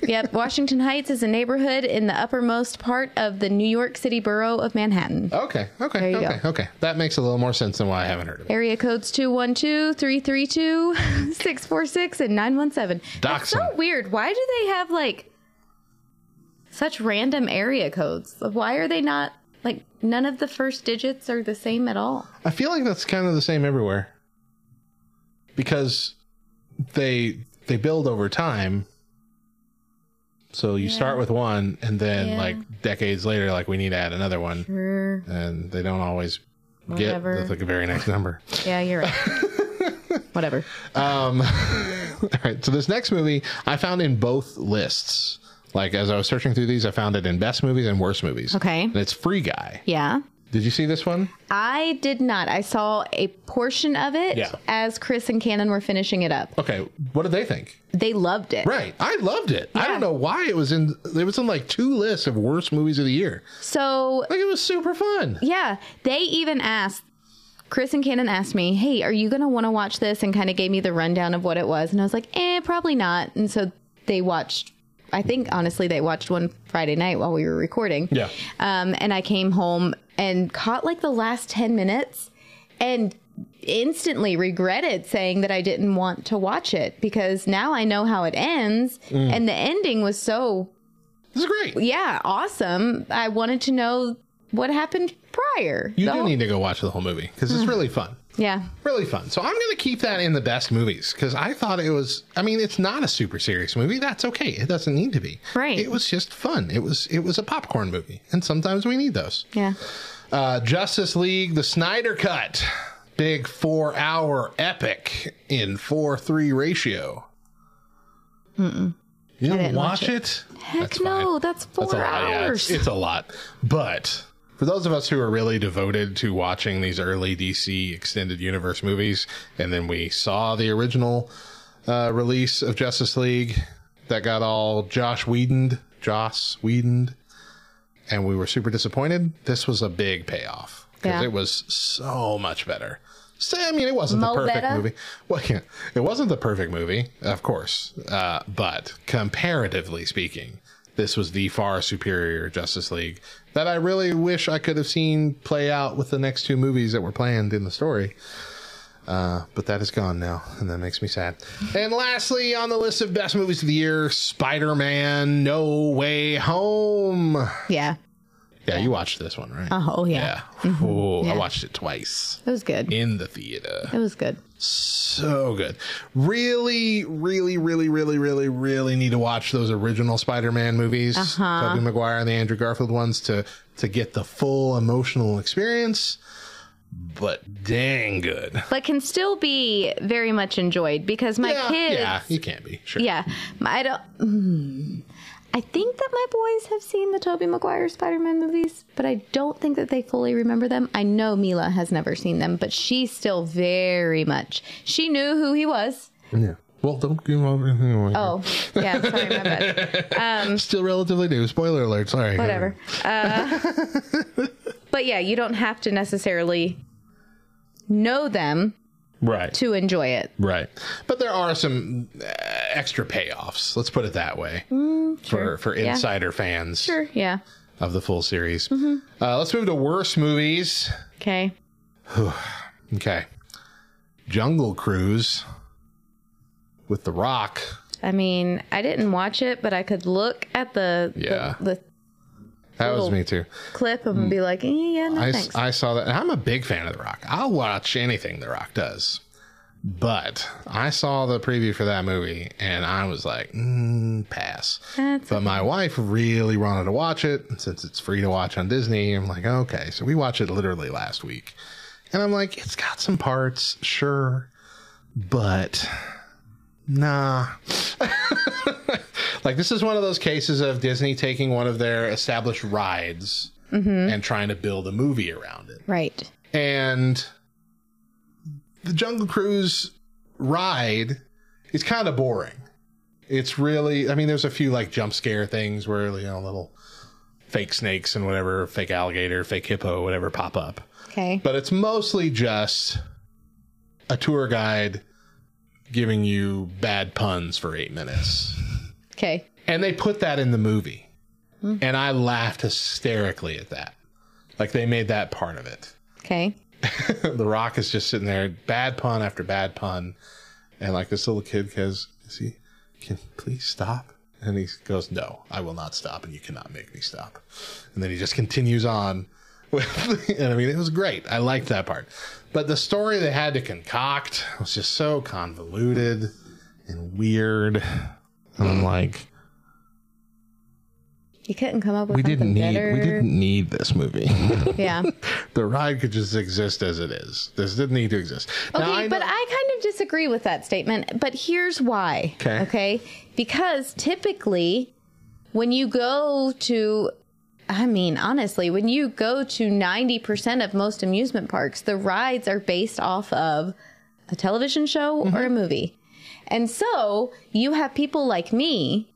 Yep. Washington Heights is a neighborhood in the uppermost part of the New York City borough of Manhattan. Okay, okay, There you okay, okay. That makes a little more sense than why I haven't heard of it. Area codes 212-332-646 and 917. That's so weird. Why do they have like such random area codes? Why are they not like none of the first digits are the same at all? I feel like that's kind of the same everywhere. Because they they build over time. So you start with one and then Yeah. like decades later like we need to add another one Sure. and they don't always Whatever. get the, the very next number. Yeah, you're right. Whatever. Um, all right. So this next movie I found in both lists. Like as I was searching through these, I found it in best movies and worst movies. Okay. And it's Free Guy. Yeah. Did you see this one? I did not. I saw a portion of it Yeah. as Chris and Cannon were finishing it up. Okay. What did they think? They loved it. Right. I loved it. I don't know why it was in it was in like two lists of worst movies of the year. So Like it was super fun. Yeah, they even asked. Chris and Cannon asked me, "Hey, are you going to want to watch this?" and kind of gave me the rundown of what it was, and I was like, "Eh, probably not." And so they watched. I think honestly, they watched one Friday night while we were recording. Yeah. Um, and I came home and caught like the last ten minutes, and instantly regretted saying that I didn't want to watch it because now I know how it ends, Mm. and the ending was so This is great. yeah awesome. I wanted to know what happened prior. You do whole- need to go watch the whole movie because it's really fun. Yeah. Really fun. So I'm going to keep that in the best movies because I thought it was. I mean, it's not a super serious movie. That's okay. It doesn't need to be. Right. It was just fun. It was. It was a popcorn movie, and sometimes we need those. Yeah. Uh, Justice League: The Snyder Cut, big four-hour epic in four-three ratio. Mm-mm. You didn't, watch, watch it? Heck no, that's four That's lot. Yeah, hours. it's, it's a lot. But for those of us who are really devoted to watching these early DC extended universe movies, and then we saw the original uh, release of Justice League that got all Josh Whedoned, Joss Whedoned, and we were super disappointed. This was a big payoff because Yeah. it was so much better. So, I mean, it wasn't Mo the perfect better? movie. Well, yeah, it wasn't the perfect movie, of course, uh, but comparatively speaking, this was the far superior Justice League that I really wish I could have seen play out with the next two movies that were planned in the story. Uh, but that is gone now, and that makes me sad. And lastly, on the list of best movies of the year, Spider Man No Way Home. Yeah. Yeah, you watched this one, right? Oh, yeah. Yeah. Ooh, Yeah. I watched it twice It was good. in the theater. It was good. So good. Really, really, really, really, really, really need to watch those original Spider-Man movies, Uh-huh. Tobey Maguire and the Andrew Garfield ones, to to get the full emotional experience. But dang good. But can still be very much enjoyed because my yeah, kids. yeah, you can't be sure. Yeah. I don't. mm, I think that my boys have seen the Tobey Maguire Spider-Man movies, but I don't think that they fully remember them. I know Mila has never seen them, but she still very much. She knew who he was. Yeah. Well, don't give over anything away. Oh, yeah. Sorry, my bad. Um, Still relatively new. Spoiler alert. Sorry. whatever. Uh, but yeah, you don't have to necessarily know them Right. to enjoy it. Right. But there are some uh, extra payoffs. Let's put it that way. Mm, sure. For for Yeah. insider fans. Sure. Yeah. of the full series. Mm-hmm. Uh, let's move to worst movies. Okay. Okay. Jungle Cruise with The Rock. I mean, I didn't watch it, but I could look at the Yeah. the, the That was me too. clip and be like, eh, yeah, no I, thanks. I saw that. and I'm a big fan of The Rock. I'll watch anything The Rock does. But I saw the preview for that movie and I was like, mm, pass. That's But my wife really wanted to watch it. Since it's free to watch on Disney, I'm like, okay. So we watched it literally last week. And I'm like, it's got some parts, sure. But nah. like, this is one of those cases of Disney taking one of their established rides mm-hmm. and trying to build a movie around it. right. And the Jungle Cruise ride is kind of boring. It's really, I mean, there's a few like jump scare things where, you know, little fake snakes and whatever, fake alligator, fake hippo, whatever pop up. Okay. But it's mostly just a tour guide giving you bad puns for eight minutes. Okay. And they put that in the movie. And I laughed hysterically at that. Like they made that part of it. Okay. the Rock is just sitting there, bad pun after bad pun, and like this little kid goes, "Is he? Can please stop?" And he goes, "No, I will not stop, and you cannot make me stop." And then he just continues on. With, and I mean, it was great. I liked that part, but the story they had to concoct was just so convoluted and weird. And I'm hmm. like, You couldn't come up with we something didn't need, better. we didn't need this movie. Yeah. the ride could just exist as it is. This didn't need to exist. Okay, Now, I but know- I kind of disagree with that statement. But here's why. Okay. Okay. Because typically, when you go to, I mean, honestly, when you go to 90% of most amusement parks, the rides are based off of a television show or a mm-hmm. movie. And so you have people like me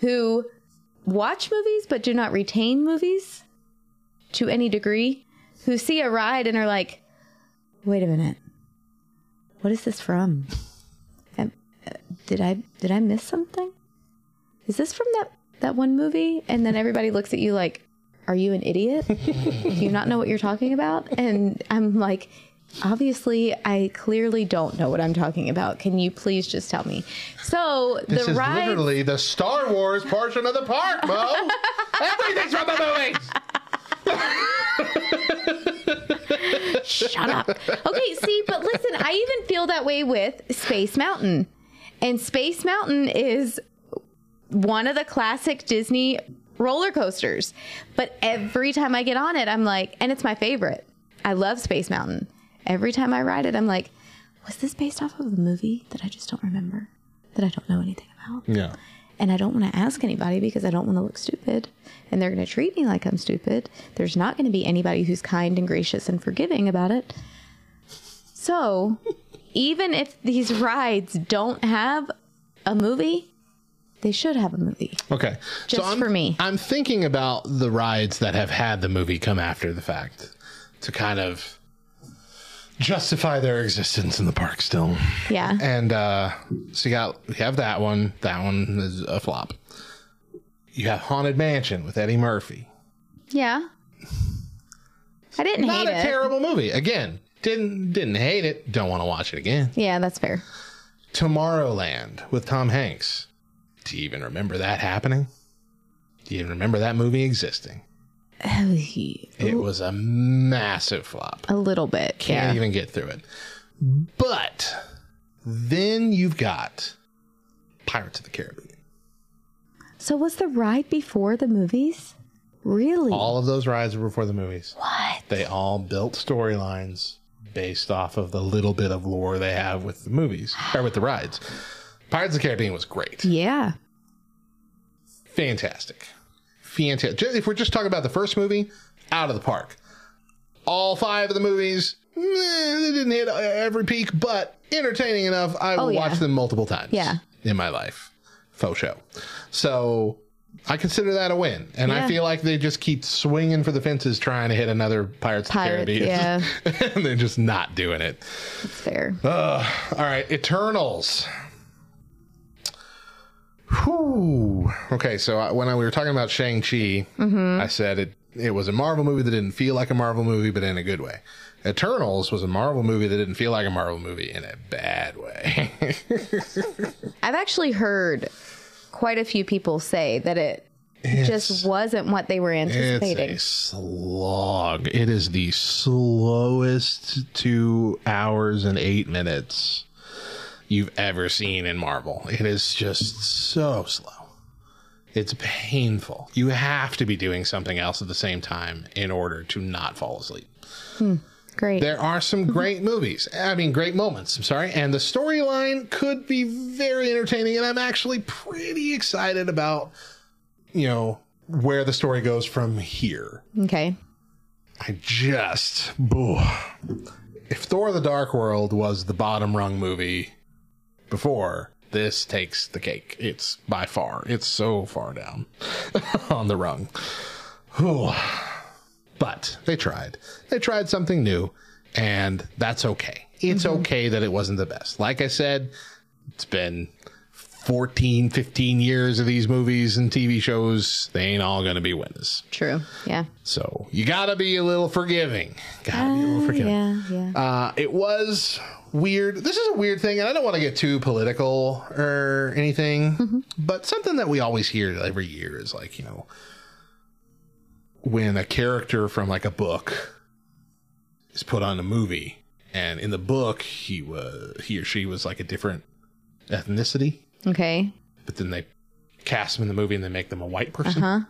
who watch movies but do not retain movies to any degree, who see a ride and are like, wait a minute what is this from? Uh, did I did I miss something? Is this from that that one movie? And then everybody looks at you like, "Are you an idiot? Do you not know what you're talking about?" And I'm like, "Obviously, I clearly don't know what I'm talking about. Can you please just tell me?" So This the is ride. literally the Star Wars portion of the park, Mo. Everything's from the movies. Shut up. Okay, see, but listen, I even feel that way with Space Mountain. And Space Mountain is one of the classic Disney roller coasters. But every time I get on it, I'm like, and it's my favorite. I love Space Mountain. Every time I ride it, I'm like, was this based off of a movie that I just don't remember? That I don't know anything about? Yeah. and I don't want to ask anybody because I don't want to look stupid and they're going to treat me like I'm stupid. There's not going to be anybody who's kind and gracious and forgiving about it. So, even if these rides don't have a movie, they should have a movie. Okay. Just I'm, for me. I'm thinking about the rides that have had the movie come after the fact to kind of justify their existence in the park still. Yeah. And uh so you got you have that one. That one is a flop. You have Haunted Mansion with Eddie Murphy. Yeah. I didn't Not hate a it. terrible movie. Again, didn't didn't hate it. Don't want to watch it again. yeah, that's fair. Tomorrowland with Tom Hanks. Do you even remember that happening? Do you even remember that movie existing? It was a massive flop. A little bit. Can't yeah. even get through it. But then you've got Pirates of the Caribbean. So was the ride before the movies? Really? All of those rides were before the movies. what? They all built storylines based off of the little bit of lore they have with the movies or with the rides. Pirates of the Caribbean was great. Yeah. Fantastic. Fantastic. If we're just talking about the first movie, out of the park. All five of the movies, eh, they didn't hit every peak, but entertaining enough. I will Oh, yeah. watch them multiple times Yeah. in my life. Faux show. So I consider that a win. And I feel like they just keep swinging for the fences trying to hit another Pirates, Pirates, of the Caribbean. yeah. and they're just not doing it. That's fair. All right, Eternals. Whew. Okay, so I, when I, we were talking about Shang Chi, mm-hmm. I said it it was a Marvel movie that didn't feel like a Marvel movie, but in a good way. Eternals was a Marvel movie that didn't feel like a Marvel movie in a bad way. I've actually heard quite a few people say that it just wasn't what they were anticipating. It's a slog. It is the slowest two hours and eight minutes you've ever seen in Marvel. It is just so slow. It's painful. You have to be doing something else at the same time in order to not fall asleep. Hmm. Great. There are some mm-hmm. great movies. I mean, great moments. I'm sorry. And the storyline could be very entertaining. And I'm actually pretty excited about, you know, where the story goes from here. Okay. I just, boo. if Thor the Dark World was the bottom rung movie before, this takes the cake. It's by far, it's so far down on the rung. Whew. But they tried. They tried something new, and that's okay. It's mm-hmm. okay that it wasn't the best. Like I said, it's been 14, 15 years of these movies and TV shows. They ain't all going to be winners. True. Yeah. So you gotta be a little forgiving. Gotta be a little forgiving. Yeah. Yeah. Uh, it was weird. This is a weird thing, and I don't want to get too political or anything, but something that we always hear every year is like, you know, when a character from like a book is put on a movie, and in the book he was he or she was like a different ethnicity, Okay. but then they cast them in the movie and they make them a white person, Huh?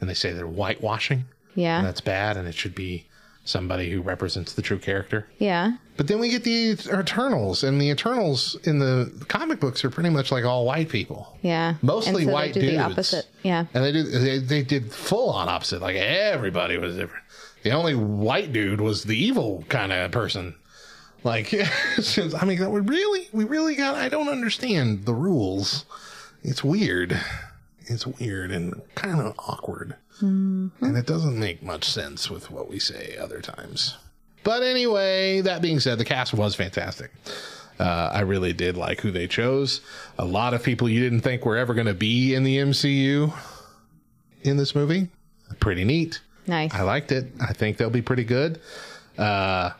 and they say they're whitewashing Yeah. and that's bad and it should be somebody who represents the true character yeah. but then we get the eternals and the eternals in the comic books are pretty much like all white people Yeah. Mostly so white they do dudes. the opposite. Yeah. and they did they, they did full on opposite like everybody was different the only white dude was the evil kind of person like since i mean we really we really got i don't understand the rules it's weird it's weird and kind of awkward and it doesn't make much sense with what we say other times. But anyway, that being said, the cast was fantastic. Uh, I really did like who they chose. A lot of people you didn't think were ever going to be in the MCU in this movie. Pretty neat. Nice. I liked it. I think they'll be pretty good. Uh,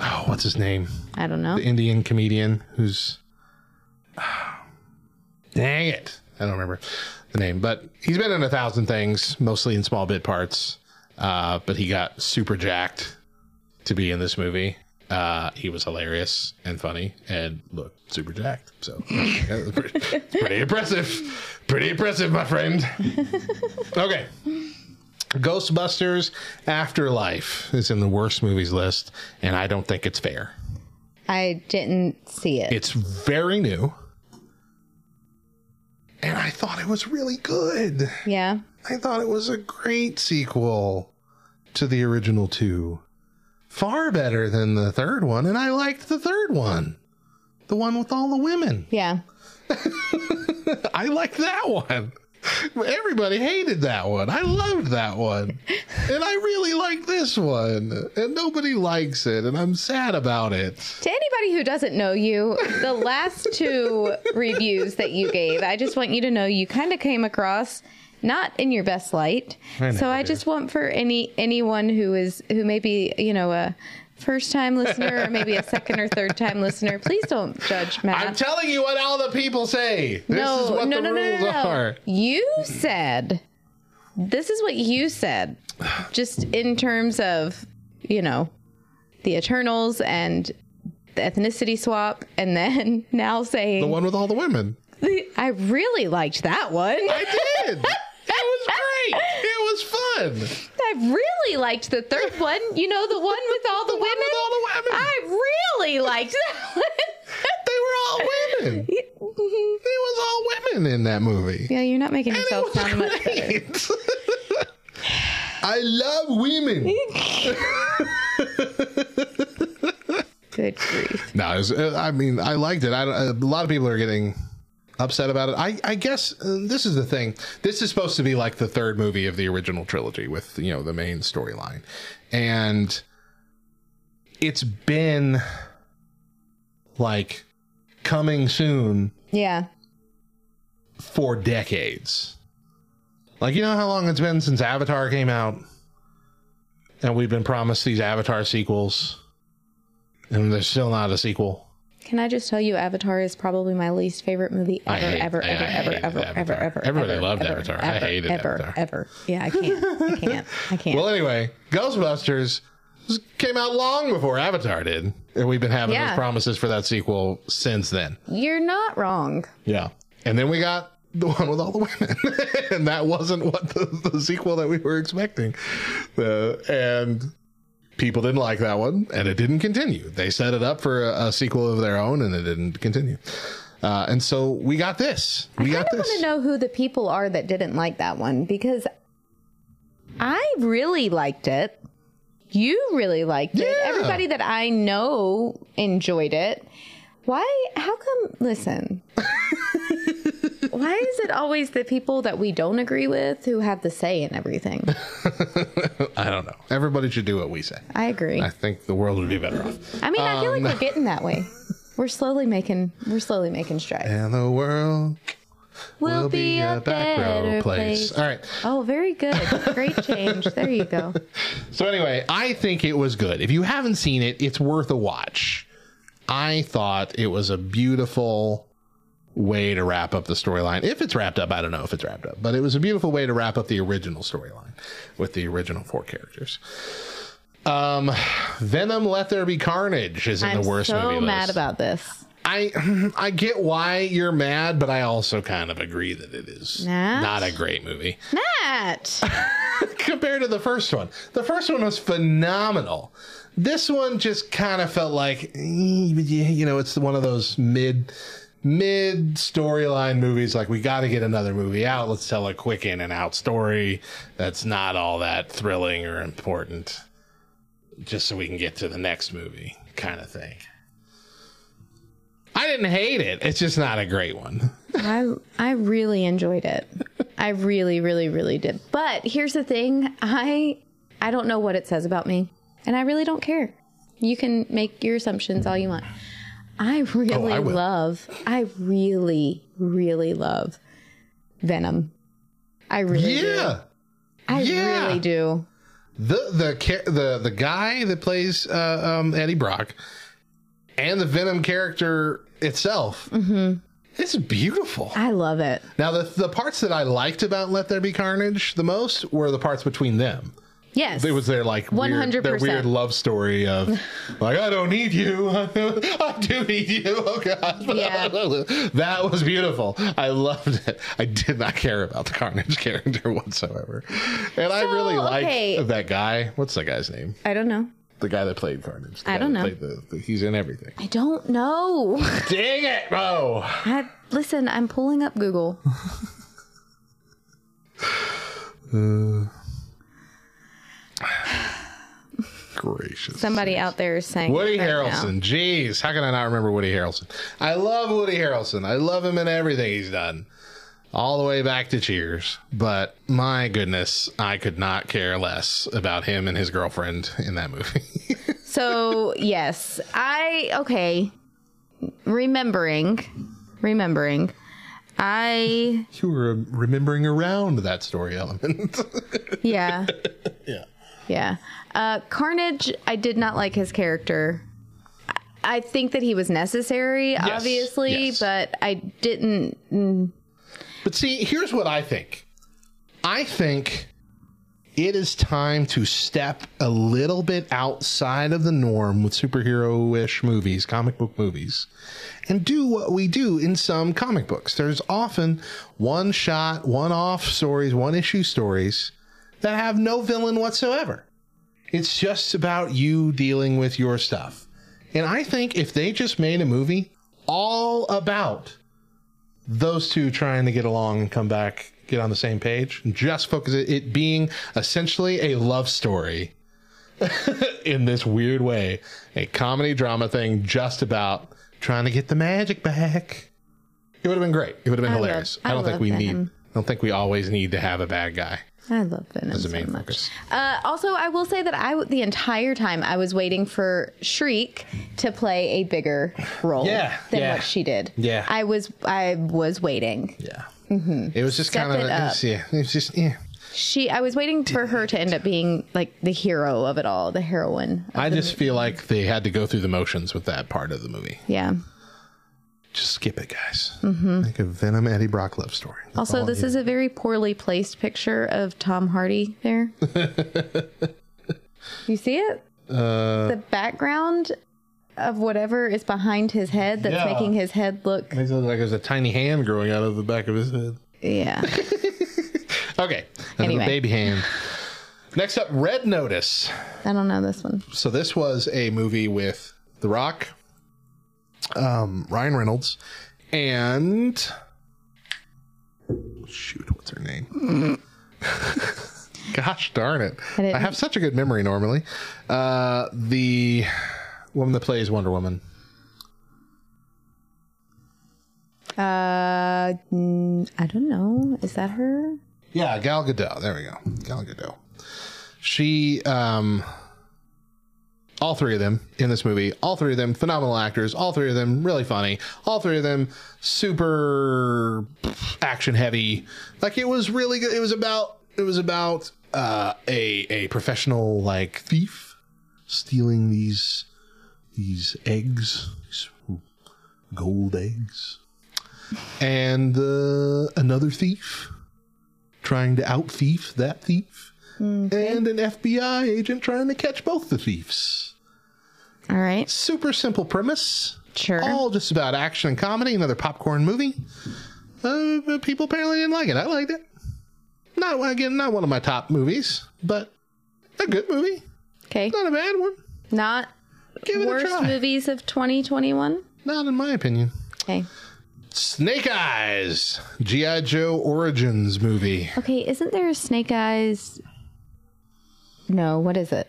oh, what's his name? I don't know. The Indian comedian who's. Dang it. I don't remember the name, but he's been in a thousand things, mostly in small bit parts. Uh, but he got super jacked to be in this movie. Uh, he was hilarious and funny and look super jacked. So pretty, pretty impressive. Pretty impressive, my friend. Okay. Ghostbusters Afterlife is in the worst movies list, and I don't think it's fair. I didn't see it. It's very new. And I thought it was really good. yeah. I thought it was a great sequel to the original two. Far better than the third one, and I liked the third one. The one with all the women. Yeah. I liked that one. Everybody hated that one. I loved that one. And I really like this one. And nobody likes it, and I'm sad about it. To anybody who doesn't know you, the last two reviews that you gave, I just want you to know you kind of came across not in your best light. I so I just want for any anyone who is who may be, you know, a first time listener or maybe a second or third time listener, please don't judge Matt. I'm telling you what all the people say. This no, is what no, the no, no, rules no, no. are. You said this is what you said, just in terms of you know the Eternals and the ethnicity swap, and then now saying The one with all the women. I really liked that one. I did. it was great. It was fun. I really liked the third one. You know, the one with all the, one women. with all the women. I really liked that one. They were all women. It was all women in that movie. yeah, you're not making And yourself it was sound much better. great. I love women. Good grief. No, it was, uh, I mean, I liked it. I, don't- a lot of people are getting upset about it. I, I guess uh, this is the thing. This is supposed to be like the third movie of the original trilogy with, you know, the main storyline. And it's been like coming soon Yeah. for decades. Like, you know how long it's been since Avatar came out? And we've been promised these Avatar sequels, and there's still not a sequel. Can I just tell you, Avatar is probably my least favorite movie ever, ever, ever, ever, ever, ever, ever. Everybody ever, loved Avatar. I hated ever, Avatar. Ever. Yeah, I can't. I can't. I can't. Well, anyway, Ghostbusters came out long before Avatar did. And we've been having Yeah. those promises for that sequel since then. You're not wrong. Yeah. And then we got the one with all the women. and that wasn't what the, the sequel that we were expecting. Uh, and people didn't like that one, and it didn't continue. They set it up for a, a sequel of their own, and it didn't continue. Uh, and so we got this. We I got kind of want to know who the people are that didn't like that one because I really liked it. You really liked it. Everybody that I know enjoyed it. Why? How come? Listen. Why is it always the people that we don't agree with who have the say in everything? I don't know. Everybody should do what we say. I agree. I think the world would be better off. I mean, I feel like Um, we're getting that way. We're slowly making we're slowly making strides. And the world We'll, will be, a better place. All right. Oh, very good. Great change. There you go. So anyway, I think it was good. If you haven't seen it, it's worth a watch. I thought it was a beautiful way to wrap up the storyline. If it's wrapped up, I don't know if it's wrapped up, but it was a beautiful way to wrap up the original storyline with the original four characters. Um, Venom: Let There Be Carnage is in I'm the worst so movie mad about this. I I get why you're mad, but I also kind of agree that it is Matt? not a great movie Matt. compared to the first one. The first one was phenomenal. This one just kind of felt like, eh, you know, it's one of those mid mid storyline movies. Like we got to get another movie out. Let's tell a quick in and out story that's not all that thrilling or important, just so we can get to the next movie, kind of thing. I didn't hate it. It's just not a great one. I I really enjoyed it. I really, really, really did. But here's the thing: I I don't know what it says about me, and I really don't care. You can make your assumptions all you want. I really Oh, I love. I really, really love Venom. I really do. Yeah. I yeah. really do. the the the the guy that plays uh, um, Eddie Brock and the Venom character itself. Mm-hmm. It's beautiful. I love it. Now the the parts that I liked about Let There Be Carnage the most were the parts between them. Yes. It was their like weird, their weird love story of like I don't need you, I do need you. Oh god, Yeah. that was beautiful. I loved it. I did not care about the Carnage character whatsoever, and I really like okay. that guy. What's that guy's name? I don't know. The guy that played Carnage. I don't know. The, the, he's in everything. I don't know. Dang it! Oh, I, listen, I'm pulling up Google. Uh, gracious! Somebody out there is saying Woody right now. Harrelson. Jeez, how can I not remember Woody Harrelson? I love Woody Harrelson. I love him in everything he's done. All the way back to Cheers. But my goodness, I could not care less about him and his girlfriend in that movie. So yes, I okay. Remembering, remembering, I you were remembering around that story element. yeah yeah. Yeah. Uh, Carnage, I did not like his character. I- think that he was necessary, obviously, yes. but I didn't. mm, But see, here's what I think. I think it is time to step a little bit outside of the norm with superhero ish movies, comic book movies, and do what we do in some comic books. There's often one shot, one off stories, one issue stories that have no villain whatsoever. It's just about you dealing with your stuff. And I think if they just made a movie all about those two trying to get along and come back, get on the same page, and just focus it, it being essentially a love story in this weird way, a comedy drama thing just about trying to get the magic back. It would have been great. It would have been I love- hilarious. I I don't think love we need. I don't think we always need to have a bad guy I love Venom as a so much. focus. Uh, also, I will say that I the entire time I was waiting for Shriek to play a bigger role Yeah, than yeah. what she did. Yeah. I was I was waiting. Yeah. It was just Step kind of it yeah. It was just yeah. She, I was waiting for her to end up being like the hero of it all, the heroine. I the just feel like they had to go through the motions with that part of the movie. Yeah. Just skip it, guys. Mm-hmm. Like a Venom Eddie Brock love story. That's Also, this is a very poorly placed picture of Tom Hardy there. you see it? Uh, The background of whatever is behind his head that's Yeah. making his head look. Makes it look like there's a tiny hand growing out of the back of his head. Yeah. Okay, Anyway. baby hand. Next up, Red Notice. I don't know this one. So this was a movie with The Rock, um, Ryan Reynolds, and shoot, what's her name? Gosh darn it! I I have such a good memory normally. Uh, the woman that plays Wonder Woman. Uh, I don't know. Is that her? Yeah, Gal Gadot. There we go. Gal Gadot. She, um, all three of them in this movie, all three of them phenomenal actors, all three of them really funny, all three of them super action heavy. Like it was really good. It was about, it was about, uh, a, a professional like thief stealing these, these eggs, these gold eggs. And, uh, another thief trying to out thief that thief, and an FBI agent trying to catch both the thieves. All right. Super simple premise. Sure. All just about action and comedy, another popcorn movie. Uh, but people apparently didn't like it. I liked it. Not again, not one of my top movies, but a good movie. Okay. Not a bad one. Not Give worst movies of 2021. Not in my opinion. Okay. Snake Eyes, GI Joe Origins movie. Okay. Isn't there a Snake Eyes? No. What is it?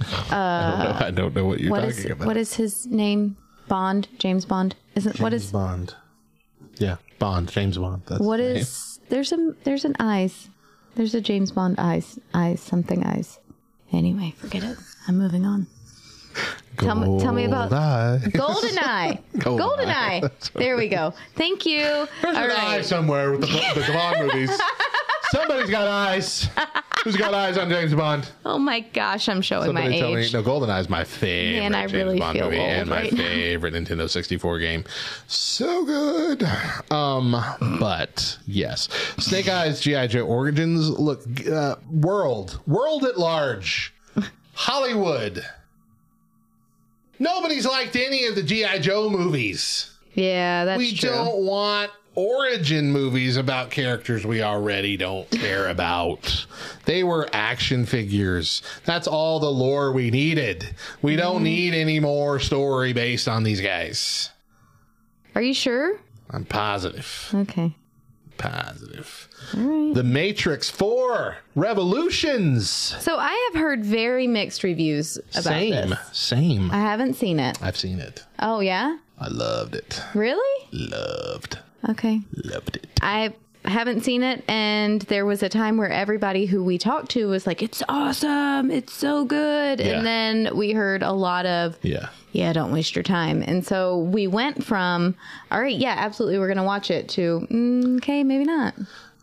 I, don't know, I don't know what you're What talking is about. what is his name? Bond. James Bond. Isn't what James is Bond? Yeah, Bond. James Bond. That's what his is? There's a there's an eyes. There's a James Bond eyes eyes something eyes. Anyway, forget it. I'm moving on. Tell me, tell me about Golden Eye. Goldeneye. Goldeneye. Goldeneye. That's There we go. Thank you. There's All an eye somewhere with the, the Bond movies. Somebody's got eyes. Who's got eyes on James Bond? Oh my gosh, I'm showing my Somebody tell me. age. No, GoldenEye is my favorite Man, I James really Bond feel movie old and my now. favorite Nintendo 64 game. So good. Um, but yes, Snake Eyes GI Joe Origins. Look, uh, world, world at large, Hollywood. Nobody's liked any of the GI Joe movies. Yeah, that's true. we true. don't want origin movies about characters we already don't care about. They were action figures. That's all the lore we needed. We Mm-hmm. don't need any more story based on these guys. Are you sure? I'm positive. Okay. Positive. Right. The Matrix 4 Revolutions. So I have heard very mixed reviews about Same. this. Same. I haven't seen it. I've seen it. Oh yeah? I loved it. Really? Loved. Okay. Loved it. I haven't seen it and there was a time where everybody who we talked to was like it's awesome it's so good Yeah. and then we heard a lot of Yeah. yeah don't waste your time and so we went from all right yeah absolutely we're gonna watch it to mm, okay maybe not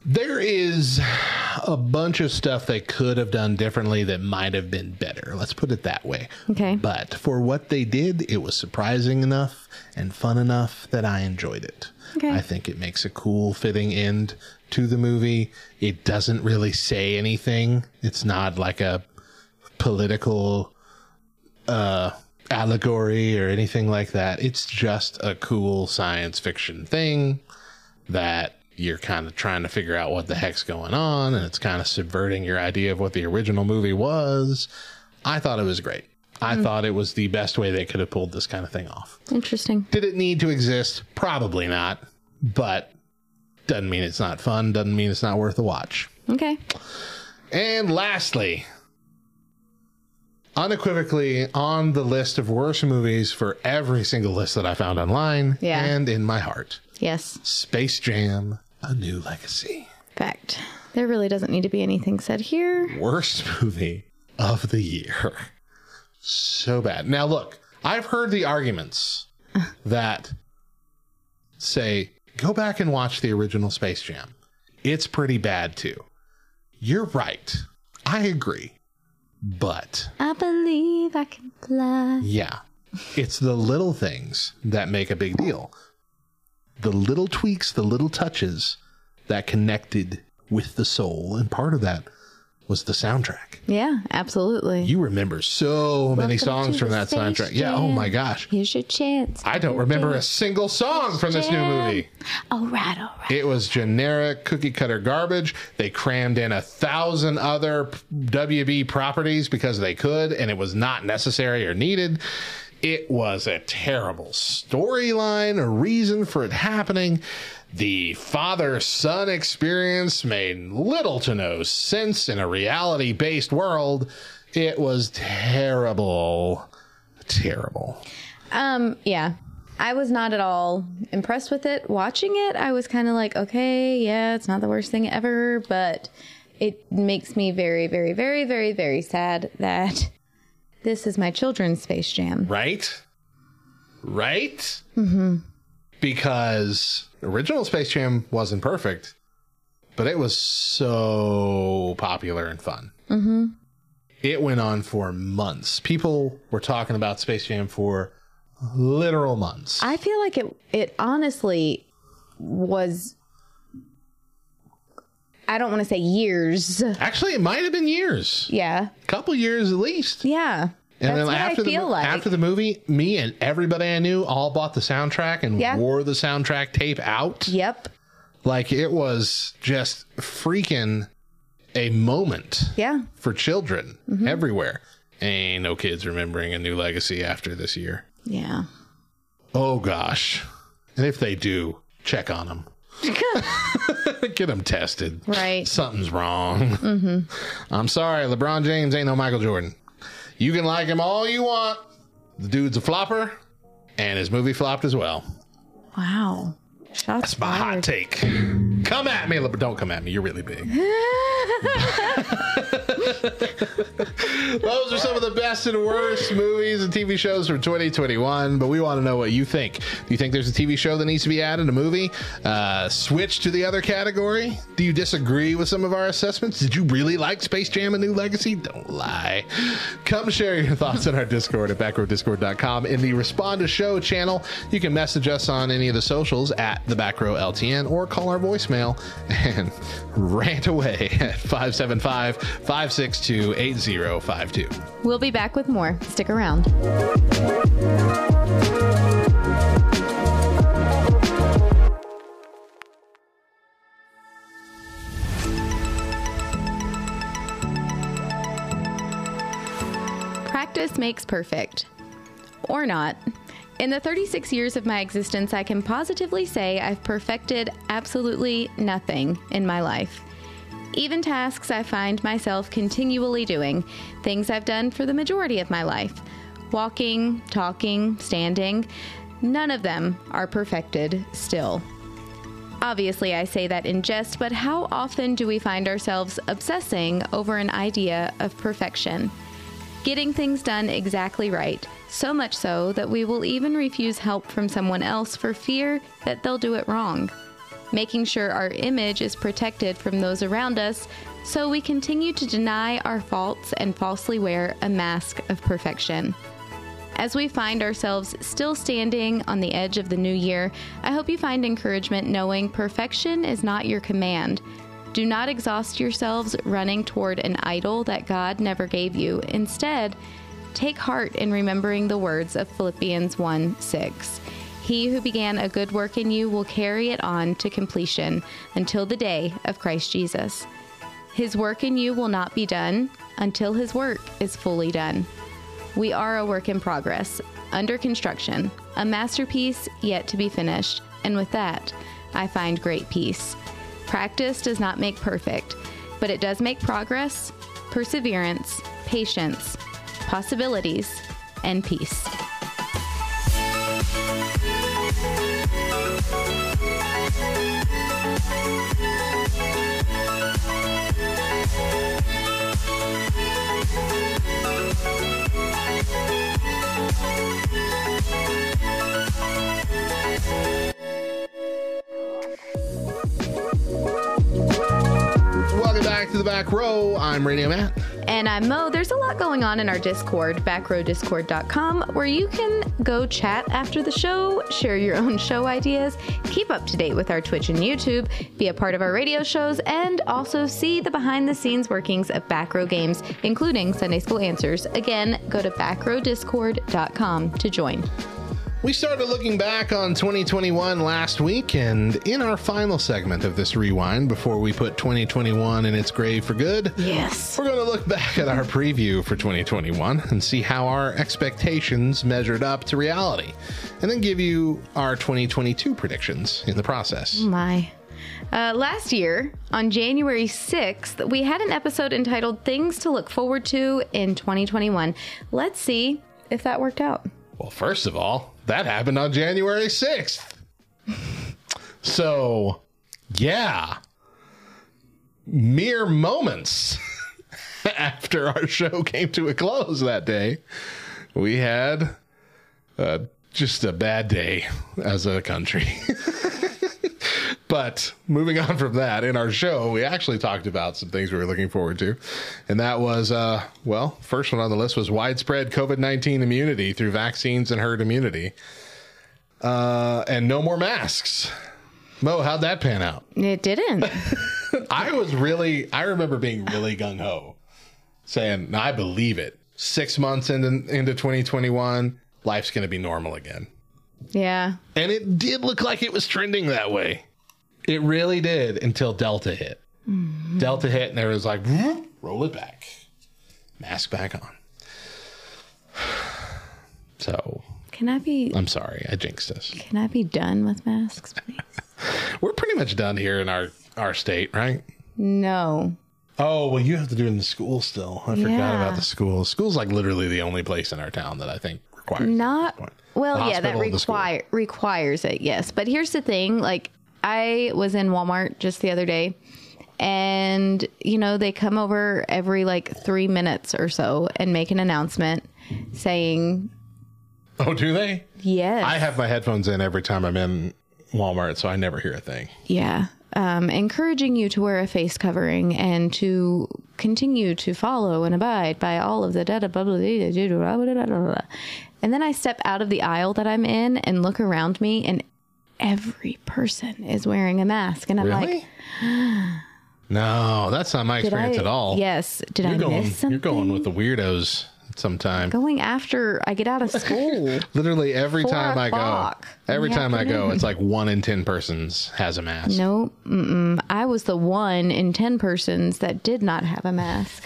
There is a bunch of stuff they could have done differently that might have been better. Let's put it that way. Okay. But for what they did, it was surprising enough and fun enough that I enjoyed it. Okay. I think it makes a cool fitting end to the movie. It doesn't really say anything. It's not like a political uh allegory or anything like that. It's just a cool science fiction thing that you're kind of trying to figure out what the heck's going on and it's kind of subverting your idea of what the original movie was. I thought it was great. I thought it was the best way they could have pulled this kind of thing off. interesting Did it need to exist? Probably not, but doesn't mean it's not fun, doesn't mean it's not worth a watch. okay And lastly, unequivocally on the list of worst movies for every single list that I found online Yeah. and in my heart yes Space Jam A New Legacy. fact there really doesn't need to be anything said here Worst movie of the year. So bad. Now, look, I've heard the arguments that say go back and watch the original Space Jam. It's pretty bad too. You're right. I agree. But I believe I can fly. yeah, it's the little things that make a big deal. The little tweaks, the little touches that connected with the soul. And part of that was the soundtrack. Yeah, absolutely. You remember so many songs from that soundtrack. Yeah, oh my gosh. Here's your chance. I don't remember a single song from this new movie. All right, all right. It was generic cookie cutter garbage. They crammed in a thousand other WB properties because they could, and it was not necessary or needed. It was a terrible storyline, a reason for it happening. The father son experience made little to no sense in a reality based world. It was terrible. Terrible. Um, yeah. I was not at all impressed with it. Watching it, I was kind of like, okay, yeah, it's not the worst thing ever, but it makes me very, very, very, very, very sad that this is my children's Space Jam. Right? Right? Mm-hmm. Because original Space Jam wasn't perfect, but it was so popular and fun. Mm-hmm. It went on for months. People were talking about Space Jam for literal months. I feel like it, it honestly was, I don't want to say years. Actually, it might have been years, Yeah. a couple years at least. Yeah. And That's then after the like. after the movie, me and everybody I knew all bought the soundtrack and Yeah. wore the soundtrack tape out. yep. Like it was just freaking a moment Yeah. for children Mm-hmm. everywhere. Ain't no kids remembering a new legacy after this year. Yeah. Oh gosh. And if they do, check on them. Get them tested. Right. Something's wrong. Mm-hmm. I'm sorry, LeBron James ain't no Michael Jordan. You can like him all you want. The dude's a flopper, and his movie flopped as well. Wow. Shots That's my hot take. Come at me, LeBron. Don't come at me. You're really big. Those are some of the best and worst movies and TV shows from 2021, but we want to know what you think. Do you think there's a TV show that needs to be added, a movie? Uh, switch to the other category? Do you disagree with some of our assessments? Did you really like Space Jam A New Legacy? Don't lie. Come share your thoughts in our Discord at backrowdiscord.com. In the Respond to Show channel, you can message us on any of the socials at the Back Row LTN or call our voicemail and rant away at 575 562 8052. We'll be back with more. Stick around. Practice makes perfect. Or not. In the 36 years of my existence, I can positively say I've perfected absolutely nothing in my life. Even tasks I find myself continually doing, things I've done for the majority of my life walking, talking, standing, none of them are perfected still. Obviously, I say that in jest, but how often do we find ourselves obsessing over an idea of perfection? Getting things done exactly right, so much so that we will even refuse help from someone else for fear that they'll do it wrong. Making sure our image is protected from those around us, so we continue to deny our faults and falsely wear a mask of perfection. As we find ourselves still standing on the edge of the new year, I hope you find encouragement knowing perfection is not your command. Do not exhaust yourselves running toward an idol that God never gave you. Instead, take heart in remembering the words of Philippians 1 6. He who began a good work in you will carry it on to completion until the day of Christ Jesus. His work in you will not be done until his work is fully done. We are a work in progress, under construction, a masterpiece yet to be finished, and with that, I find great peace. Practice does not make perfect, but it does make progress, perseverance, patience, possibilities, and peace. Welcome back to the back row. I'm Radio Matt. And I'm Mo. There's a lot going on in our Discord, backrowdiscord.com, where you can go chat after the show, share your own show ideas, keep up to date with our Twitch and YouTube, be a part of our radio shows, and also see the behind the scenes workings of Backrow Games, including Sunday School Answers. Again, go to backrowdiscord.com to join. We started looking back on 2021 last week, and in our final segment of this rewind, before we put 2021 in its grave for good, Yes. we're going to look back at our preview for 2021 and see how our expectations measured up to reality, and then give you our 2022 predictions in the process. My. Uh, last year, on January 6th, we had an episode entitled Things to Look Forward to in 2021. Let's see if that worked out. Well, first of all, that happened on January 6th. so, yeah. Mere moments after our show came to a close that day, we had uh, just a bad day as a country. But moving on from that, in our show, we actually talked about some things we were looking forward to. And that was, uh, well, first one on the list was widespread COVID 19 immunity through vaccines and herd immunity. Uh, and no more masks. Mo, how'd that pan out? It didn't. I was really, I remember being really gung ho, saying, I believe it. Six months into, into 2021, life's going to be normal again. yeah. And it did look like it was trending that way. It really did until Delta hit. Mm-hmm. Delta hit, and there was like, "Whoop, roll it back, mask back on. So Can I be I'm sorry, I jinxed us. can I be done with masks, please? We're pretty much done here in our our state, right? No. Oh well, you have to do it in the school still. I forgot about the school. School's like literally the only place in our town that I think requires. Not well, yeah, that hospital or the school? require requires it, yes. But here's the thing, like I was in Walmart just the other day and you know they come over every like three minutes or so and make an announcement saying oh do they? Yes. I have my headphones in every time i'm in walmart so i never hear a thing. Yeah. Um, encouraging you to wear a face covering and to continue to follow and abide by all of the da blah blah blah, blah, blah, blah, blah, blah. and then i step out of the aisle that i'm in and look around me and every person is wearing a mask, and I'm Really? like, No, that's not my did I? experience at all. Yes. Did you're I going, miss something? You're going with the weirdos sometime. Going after I get out of school. Literally every time I go, every time I go, it's like one in ten persons has a mask. no, mm-mm. I was the one in 10 persons that did not have a mask.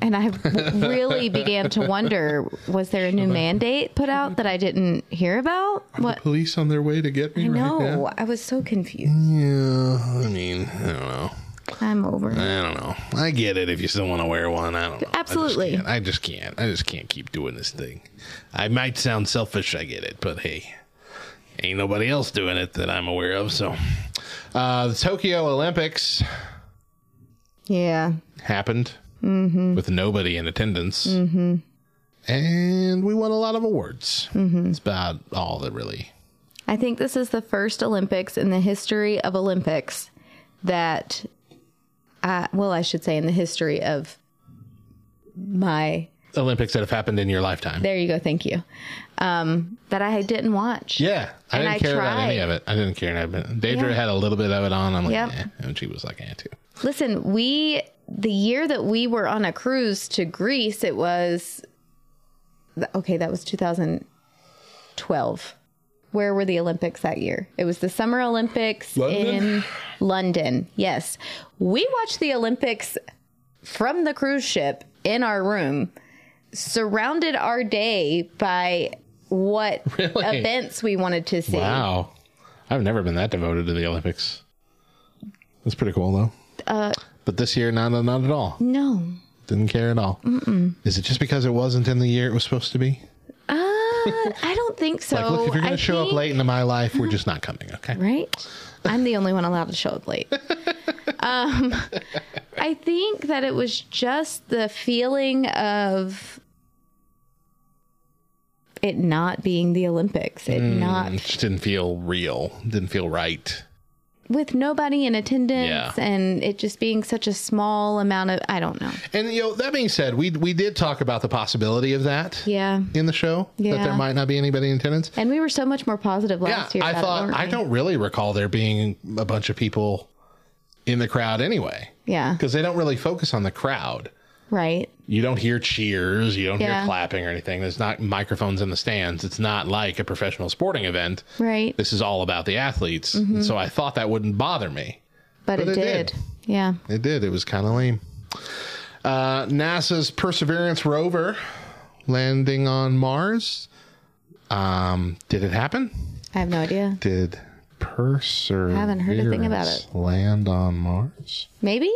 And I really began to wonder was there a new mandate put out that I didn't hear about? What? Police on their way to get me I right now. I was so confused. Yeah, I mean, I don't know. I'm over it. I don't know. I get it if you still want to wear one. I don't know. Absolutely. I just, can't. I just can't. I just can't keep doing this thing. I might sound selfish. I get it, but hey, ain't nobody else doing it that I'm aware of. So, uh, the Tokyo Olympics Yeah. happened Mm-hmm. with nobody in attendance, mm-hmm. and we won a lot of awards. Mm-hmm. It's about all that really. I think this is the first Olympics in the history of Olympics that, uh, well, I should say in the history of my. Olympics that have happened in your lifetime. There you go. Thank you. Um, that I didn't watch. Yeah, I And didn't I care about any of it. I didn't care. Deidre Yeah. had a little bit of it on. I'm like, Yep. eh. and she was like, eh, too. Listen, we the year that we were on a cruise to Greece, it was okay. That was 2012. Where were the Olympics that year? It was the Summer Olympics London? in London. Yes, we watched the Olympics from the cruise ship in our room, surrounded our day by what Really? events we wanted to see. Wow, I've never been that devoted to the Olympics. That's pretty cool, though. Uh, But this year, not not at all. no, Didn't care at all. Mm-mm. Is it just because it wasn't in the year it was supposed to be? uh, I don't think so. like, look, if you're going to show up late into my life, we're just not coming. Okay. right? I'm the only one allowed to show up late. um, I think that it was just the feeling of it not being the Olympics. It Mm, not it just didn't feel real. Didn't feel right. With nobody in attendance Yeah. and it just being such a small amount of I don't know. And you know, that being said, we we did talk about the possibility of that Yeah. in the show that there might not be anybody in attendance. And we were so much more positive last yeah, year. I about it, thought I don't really recall there being a bunch of people in the crowd anyway. Yeah. because they don't really focus on the crowd. Right. You don't hear cheers, you don't Yeah. hear clapping or anything. There's not microphones in the stands. It's not like a professional sporting event. Right. This is all about the athletes. Mhm. And so I thought that wouldn't bother me. But, But it, it did. did. Yeah. It did. It was kind of lame. Uh, NASA's Perseverance rover landing on Mars. Um, did it happen? I have no idea. Did Perseverance Haven't heard a thing about it. land on Mars? Maybe?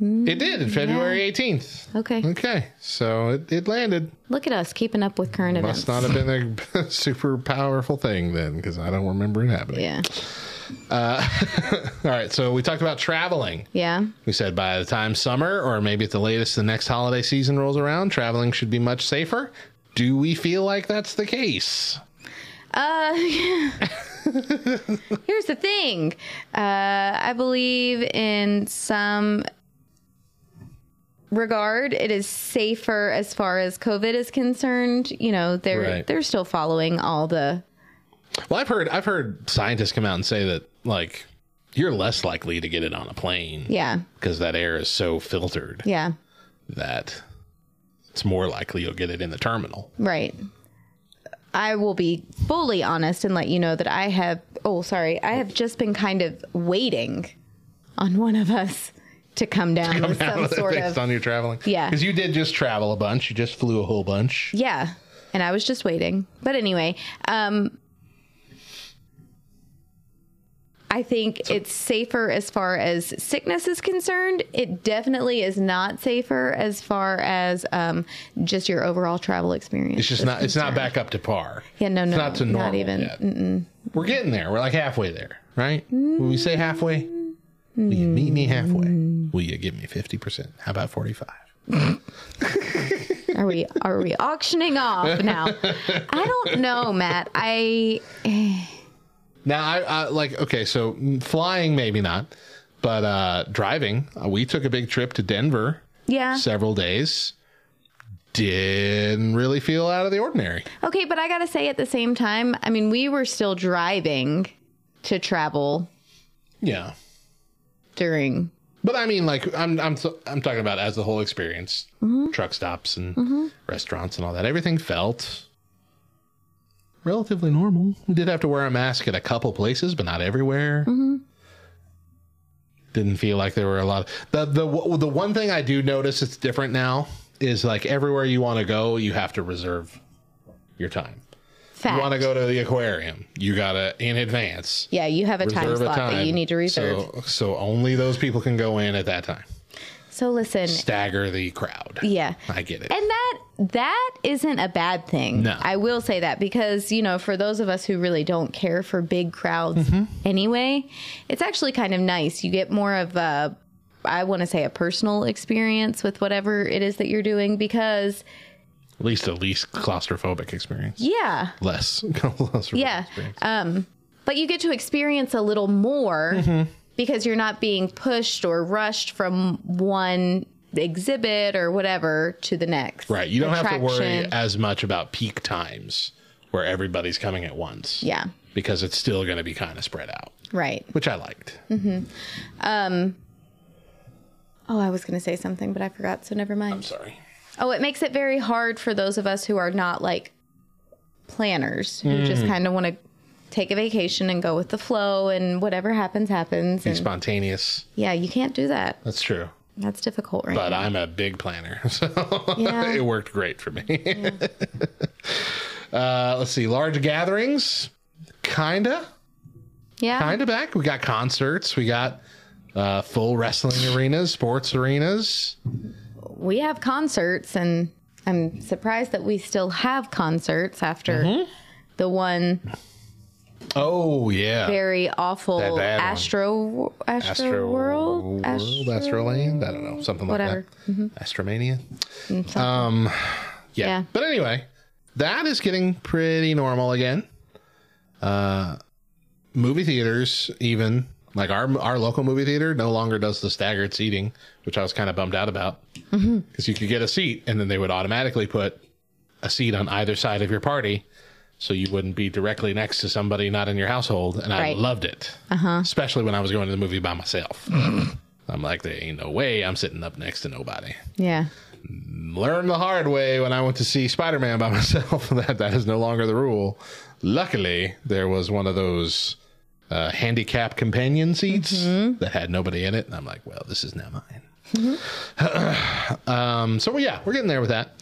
It did, February 18th. Okay. Okay, so it, it landed. Look at us keeping up with current Must events. Must not have been a super powerful thing then, because I don't remember it happening. Yeah. Uh, all right, so we talked about traveling. Yeah. We said by the time summer, or maybe at the latest, the next holiday season rolls around, traveling should be much safer. Do we feel like that's the case? Uh, here's the thing. Uh, I believe in some regard it is safer as far as COVID is concerned. You know, they're Right. they're still following all the Well, I've heard I've heard scientists come out and say that like you're less likely to get it on a plane yeah because that air is so filtered yeah that it's more likely you'll get it in the terminal. right. I will be fully honest and let you know that I have. Oh, sorry, I have just been kind of waiting on one of us to come down with some sort based of on your traveling. Yeah. because you did just travel a bunch. You just flew a whole bunch. Yeah. And I was just waiting. But anyway, um I think it's safer as far as sickness is concerned. It definitely is not safer as far as um, just your overall travel experience. It's just not. It's not back up to par. Yeah, no, no, it's not to normal not even. We're getting there. We're like halfway there, right? When we say halfway, will you meet me halfway? Will you give me fifty percent? How about forty-five? Are we are we auctioning off now? I don't know, Matt. I Now, I, I like okay. So flying, maybe not, but uh, driving. Uh, we took a big trip to Denver. yeah. Several days. Didn't really feel out of the ordinary. Okay, but I gotta say at the same time, I mean, we were still driving to travel Yeah. during. But I mean, like I'm I'm I'm talking about as the whole experience, Mm-hmm. truck stops and restaurants and all that. Everything felt relatively normal. We did have to wear a mask at a couple places, but not everywhere. Mm-hmm. Didn't feel like there were a lot. Of, the the the one thing I do notice it's different now is like everywhere you want to go, you have to reserve your time. Fact. You want to go to the aquarium, you gotta in advance. Yeah, you have a time reserve a slot that you need to reserve. So, so only those people can go in at that time. So, listen, Stagger the crowd. yeah. I get it. And that that isn't a bad thing. No. I will say that because, you know, for those of us who really don't care for big crowds Mm-hmm. anyway, it's actually kind of nice. You get more of a I want to say a personal experience with whatever it is that you're doing because At least a least claustrophobic experience. yeah, Less claustrophobic Yeah. experience. Um, but you get to experience a little more Mm-hmm. because you're not being pushed or rushed from one exhibit or whatever to the next. Right. You don't have to worry as much about peak times where everybody's coming at once. Yeah. Because it's still going to be kind of spread out, Right. which I liked. Um, oh, I was going to say something, but I forgot, so never mind. I'm sorry. Oh, it makes it very hard for those of us who are not like planners, who just Mm. kind of want to take a vacation and go with the flow and whatever happens, happens. Be And spontaneous. yeah, you can't do that. That's true. That's difficult right But now. I'm a big planner. So Yeah. it worked great for me. uh, let's see. Large gatherings. Kinda. yeah. Kinda back. We got concerts. We got uh, full wrestling arenas, sports arenas. We have concerts and I'm surprised that we still have concerts after Mm-hmm. the one Oh, yeah. very awful That. Astro Astro, Astro World World, Astroland. I don't know, something Whatever. Mm-hmm. like that. Astromania. Something. Um, yeah. Yeah. But anyway, that is getting pretty normal again. Uh, movie theaters, even Like our our local movie theater no longer does the staggered seating, which I was kind of bummed out about because you could get a seat and then they would automatically put a seat on either side of your party, so you wouldn't be directly next to somebody not in your household. And I loved it, uh-huh. especially when I was going to the movie by myself. I'm like, there ain't no way I'm sitting up next to nobody. Yeah. Learned the hard way when I went to see Spider Man by myself that that is no longer the rule. Luckily, there was one of those uh, handicap companion seats that had nobody in it, and I'm like, well, this is now mine. um, so yeah, we're getting there with that.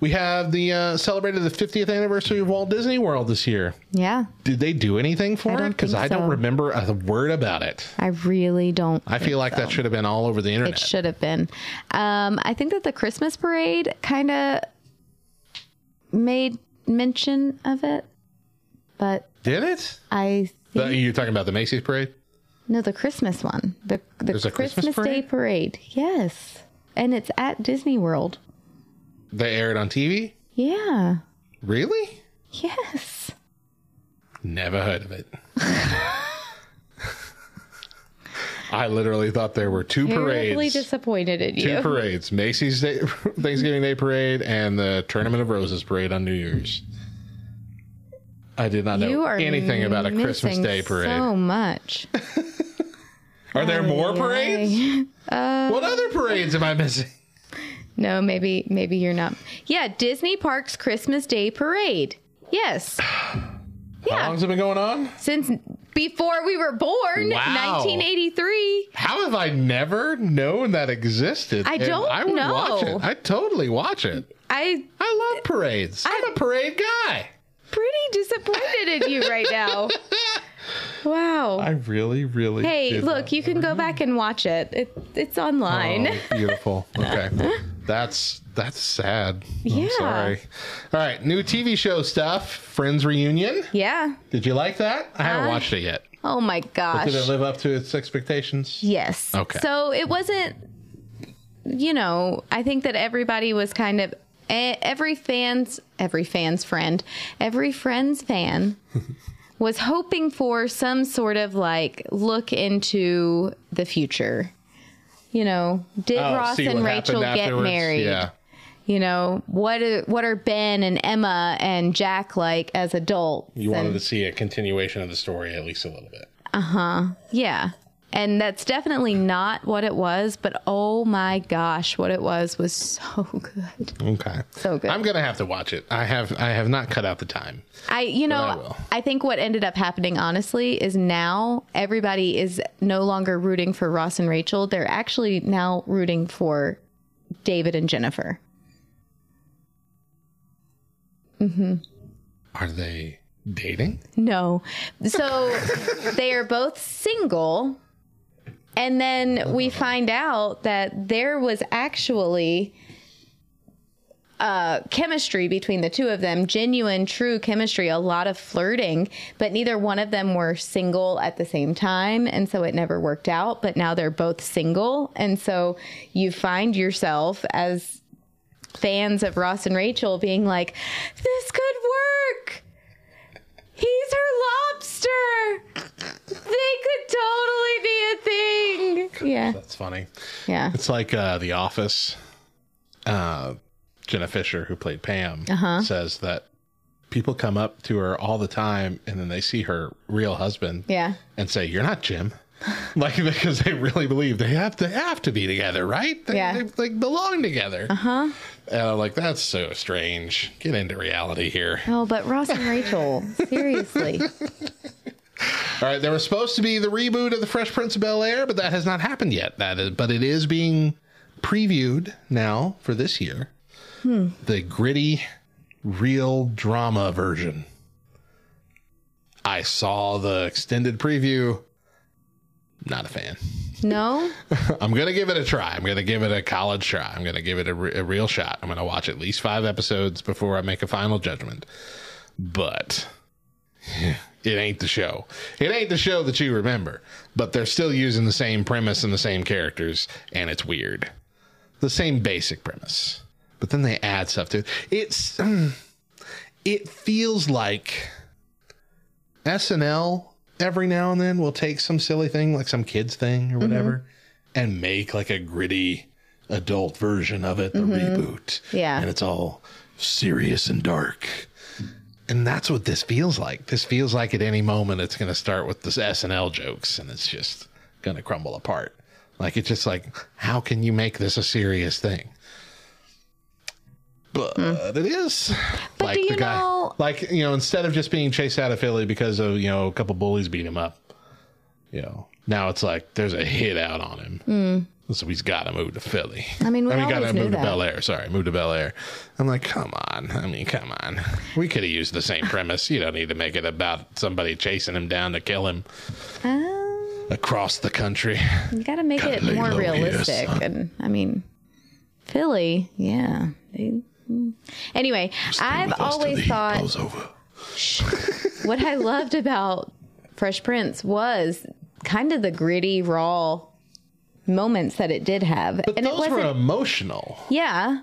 We have the uh, celebrated the 50th anniversary of Walt Disney World this year. Yeah. Did they do anything for I it? Because I don't remember a word about it. I really don't. I feel like that should have been all over the internet. It should have been. Um, I think that the Christmas parade kind of made mention of it, but Did it? I think you're talking about the Macy's parade? No, the Christmas one, the the There's a Christmas Christmas, Day parade. Yes, and it's at Disney World. They aired on TV? Yeah. Really? Yes. Never heard of it. I literally thought there were two parades. disappointed in two you. parades Macy's Day, Thanksgiving Day parade and the Tournament of Roses parade on New Year's. I did not know anything about a Christmas Day parade. So much. Are there more parades? Uh, what other parades am I missing? No, maybe maybe you're not. Yeah, Disney Parks Christmas Day Parade. Yes. How long's it been going on? Since before we were born, Wow. 1983. How have I never known that existed? I don't I would watch it. I totally watch it. I I love parades. I'm a parade guy. pretty disappointed in you right now. Wow. I really, really. Hey, look, you can go back and watch it. it it's online. Oh, beautiful. Okay, that's that's sad. Yeah. I'm sorry. All right, new TV show stuff. Friends reunion. Yeah. Did you like that? I haven't Uh, watched it yet. Oh my But gosh. did it live up to its expectations? Yes. Okay. So it wasn't, you know, I think that everybody was kind of e- every fan's every fan's friend, every friend's fan was hoping for some sort of like look into the future. You know, did Oh, Ross and Rachel get afterwards? married? Yeah. You know, what are, what are Ben and Emma and Jack like as adults? You wanted And- to see a continuation of the story at least a little bit. Uh-huh. Yeah. And that's definitely not what it was, but oh my gosh, what it was was so good. Okay. So good. I'm gonna have to watch it. I have I have not cut out the time. I you I know, will. I, think what ended up happening honestly is now everybody is no longer rooting for Ross and Rachel. They're actually now rooting for David and Jennifer. Mhm. Are they dating? No. So they are both single. And then we find out that there was actually uh, chemistry between the two of them, genuine, true chemistry, a lot of flirting, but neither one of them were single at the same time. And so it never worked out. But now they're both single. And so you find yourself as fans of Ross and Rachel being like, this could work. He's her lobster. They could totally be a thing. Yeah. That's funny. Yeah. It's like uh, The Office. Uh, Jenna Fischer, who played Pam, Uh-huh. says that people come up to her all the time and then they see her real husband Yeah. and say, "You're not Jim," like because they really believe they have to have to be together, right? They, Yeah. they, they belong together. Uh Uh-huh. And I'm like, that's so strange. Get into reality here. Oh, but Ross and Rachel, seriously. All right, there was supposed to be the reboot of the Fresh Prince of Bel Air, but that has not happened yet. That is, but it is being previewed now for this year. The gritty, real drama version. I saw the extended preview. Not a fan. No? I'm gonna give it a try. I'm gonna give it a college try. I'm gonna give it a, re- a real shot. I'm gonna watch at least five episodes before I make a final judgment. But it ain't the show. It ain't the show that you remember. But they're still using the same premise and the same characters, and it's weird. The same basic premise, but then they add stuff to it. It's it feels like SNL every now and then we'll take some silly thing, like some kids thing or whatever, mm-hmm. and make like a gritty adult version of it, the mm-hmm. reboot. Yeah. And it's all serious and dark. And that's what this feels like. This feels like at any moment it's going to start with this SNL jokes and it's just going to crumble apart. Like it's just like, how can you make this a serious thing? But it is. But like do you the guy, know- like you know, instead of just being chased out of Philly because of you know a couple bullies beat him up, you know, now it's like there's a hit out on him, so he's got to move to Philly. I mean, we I mean, always gotta move that. to Bel Air. Sorry, move to Bel Air. I'm like, come on. I mean, come on. We could have used the same premise. You don't need to make it about somebody chasing him down to kill him Um, across the country. you got to make it more low here, realistic. and I mean, Philly, yeah. They, mm. Anyway, I've With us till always thought what I loved about Fresh Prince was kind of the gritty, raw moments that it did have. But and it those were wasn't emotional. Yeah.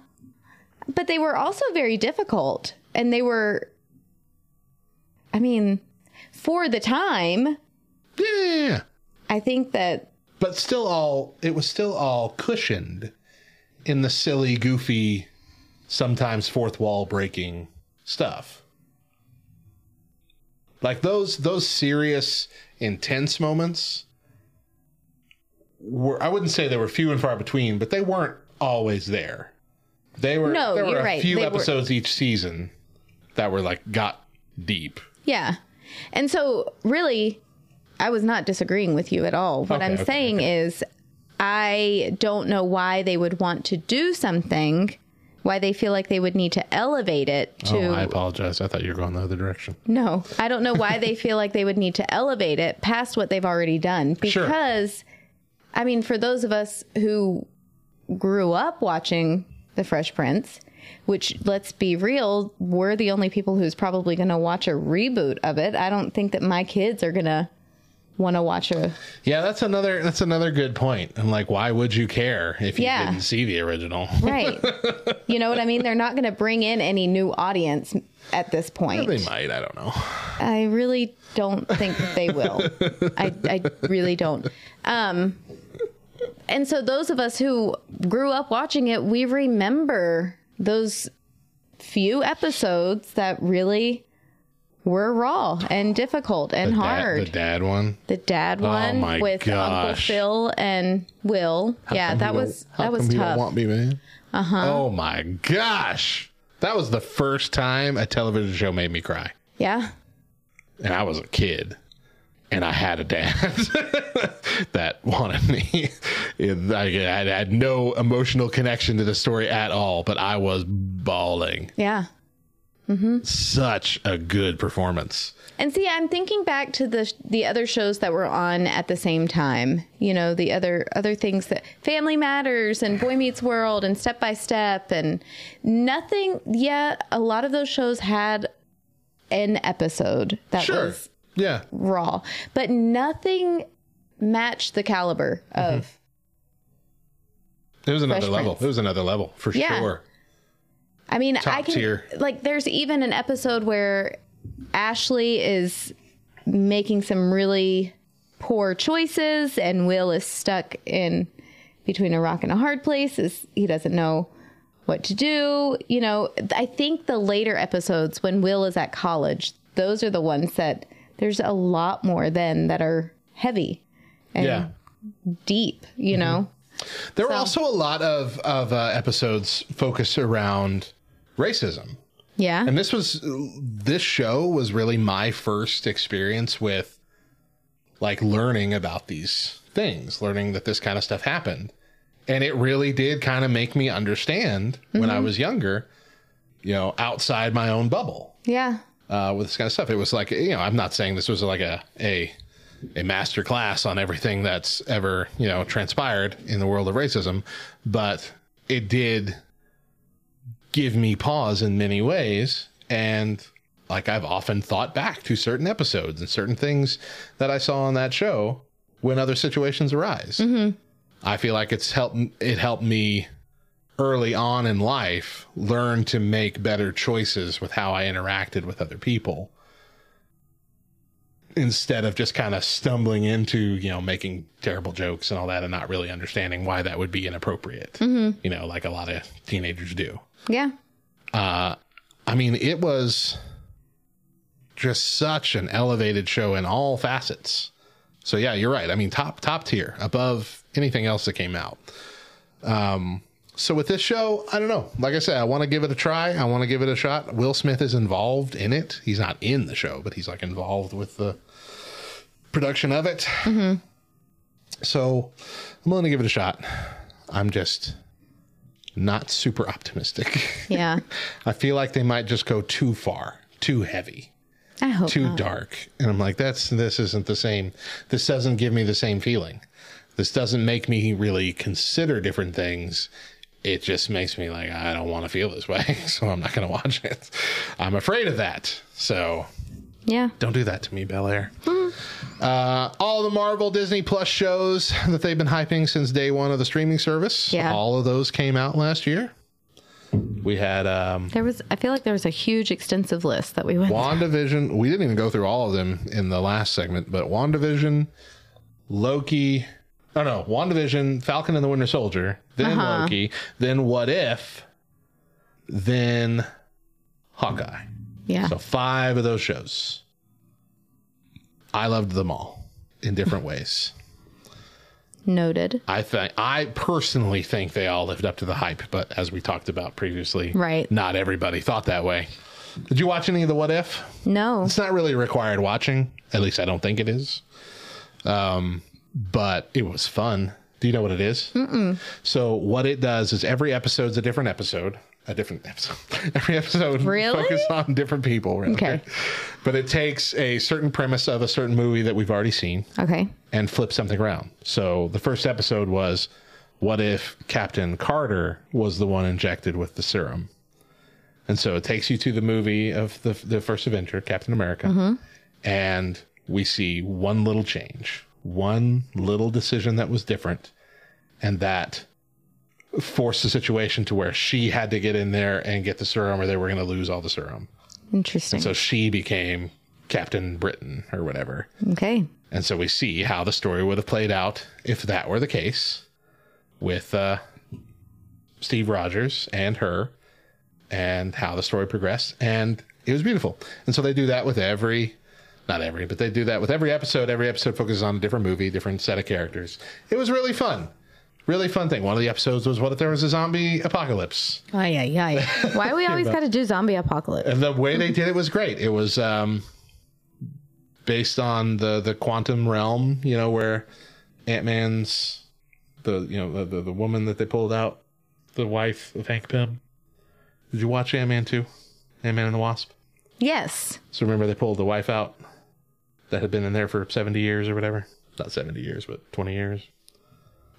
But they were also very difficult. And they were, I mean, for the time, Yeah. I think that, but still all it was still all cushioned in the silly goofy sometimes fourth wall breaking stuff like those those serious intense moments were i wouldn't say they were few and far between but they weren't always there they were No, there were a right. few They were- episodes each season that were like got deep yeah. And so, really, I was not disagreeing with you at all. What Okay, I'm okay, saying is, I don't know why they would want to do something, why they feel like they would need to elevate it to. oh i apologize i thought you were going the other direction No, I don't know why they feel like they would need to elevate it past what they've already done. Sure. Because, I mean, for those of us who grew up watching The Fresh Prince, which let's be real, we're the only people who's probably going to watch a reboot of it. I don't think that my kids are going to want to watch a. Yeah, that's another that's another good point. I'm like, why would you care if you Yeah. didn't see the original? Right. you know what I mean? They're not going to bring in any new audience at this point. they might. I don't know. I really don't think they will. I, I really don't. Um, and so those of us who grew up watching it, we remember those few episodes that really were raw and difficult and The hard. the dad one. the dad Oh one my with Uncle. Phil and Will. yeah, that was how that was tough. want me, man? Uh huh. Oh my gosh, that was the first time a television show made me cry, yeah. and I was a kid, and I had a dad that wanted me. I had no emotional connection to the story at all, but I was bawling. Yeah. Mm-hmm. Such a good performance. And see, I'm thinking back to the the other shows that were on at the same time. You know, the other other things that Family Matters and Boy Meets World and Step by Step and nothing. Yeah, a lot of those shows had an episode that Sure. was Yeah. raw, but nothing matched the caliber mm-hmm. of. It was another Fresh level. Prince. It was another level for Yeah. sure. I mean, I can tier. like. There's even an episode where Ashley is making some really poor choices, and Will is stuck in between a rock and a hard place. Is he doesn't know what to do? You know, I think the later episodes when Will is at college, those are the ones that there's a lot more then that are heavy and Yeah. deep. You know, There were also a lot of of uh, episodes focused around racism, yeah, and this was this show was really my first experience with like learning about these things, learning that this kind of stuff happened, and it really did kind of make me understand when I was younger, you know, outside my own bubble. Yeah, uh, with this kind of stuff. It was like you know, I'm not saying this was like a a a master class on everything that's ever you know transpired in the world of racism, but it did give me pause in many ways, and like I've often thought back to certain episodes and certain things that I saw on that show when other situations arise. Mm-hmm. I feel like it's helped it helped me early on in life learn to make better choices with how I interacted with other people. instead of just kind of stumbling into you know making terrible jokes and all that and not really understanding why that would be inappropriate mm-hmm. you know like a lot of teenagers do Yeah. Uh, i mean it was just such an elevated show in all facets. So yeah you're right. I mean top top tier above anything else that came out. Um so with this show i don't know. Like i said i want to give it a try. I want to give it a shot. Will smith is involved in it. He's not in the show but he's like involved with the production of it. So i'm willing to give it a shot. I'm just not super optimistic Yeah. I feel like they might just go too far, too heavy, I hope too not. dark. And I'm like, that's this isn't the same. This doesn't give me the same feeling. This doesn't make me really consider different things. It just makes me like, I don't want to feel this way. So I'm not going to watch it. I'm afraid of that. So Yeah. don't do that to me, Bel Air. Uh, all the Marvel Disney Plus shows that they've been hyping since day one of the streaming service. Yeah. All of those came out last year. We had um, There was, I feel like there was a huge, extensive list that we went. WandaVision. We didn't even go through all of them in the last segment, but WandaVision, Loki. Oh no, WandaVision, Falcon and the Winter Soldier, then Uh-huh. Loki, then What If, then Hawkeye. Yeah. So five of those shows. I loved them all in different ways. Noted. I think I personally think they all lived up to the hype, but as we talked about previously, Right. not everybody thought that way. Did you watch any of the What If? No. It's not really required watching. At least I don't think it is. Um, but it was fun. Do you know what it is? So what it does is every episode's a different episode. A different episode. Every episode Really? on different people. Right? Okay. But it takes a certain premise of a certain movie that we've already seen Okay. and flip something around. So the first episode was what if Captain Carter was the one injected with the serum? And so it takes you to the movie of the the first Avenger, Captain America, mm-hmm. and we see one little change, one little decision that was different, and that forced the situation to where she had to get in there and get the serum, or they were going to lose all the serum. Interesting. And So she became Captain Britain or whatever. okay. And so we see how the story would have played out if that were the case with uh, Steve Rogers and her and how the story progressed. And it was beautiful. And so they do that with every, not every, but they do that with every episode. Every episode focuses on a different movie, different set of characters. It was really fun. Really fun thing. One of the episodes was what if there was a zombie apocalypse? Ay, ay, ay. Why we always got to do zombie apocalypse? And the way they did it was great. It was um, based on the the quantum realm, you know, where Ant Man's the you know the, the the woman that they pulled out, the wife of Hank Pym. Did you watch Ant Man two? Ant Man and the Wasp. Yes. So remember they pulled the wife out that had been in there for seventy years or whatever. Not seventy years, but twenty years.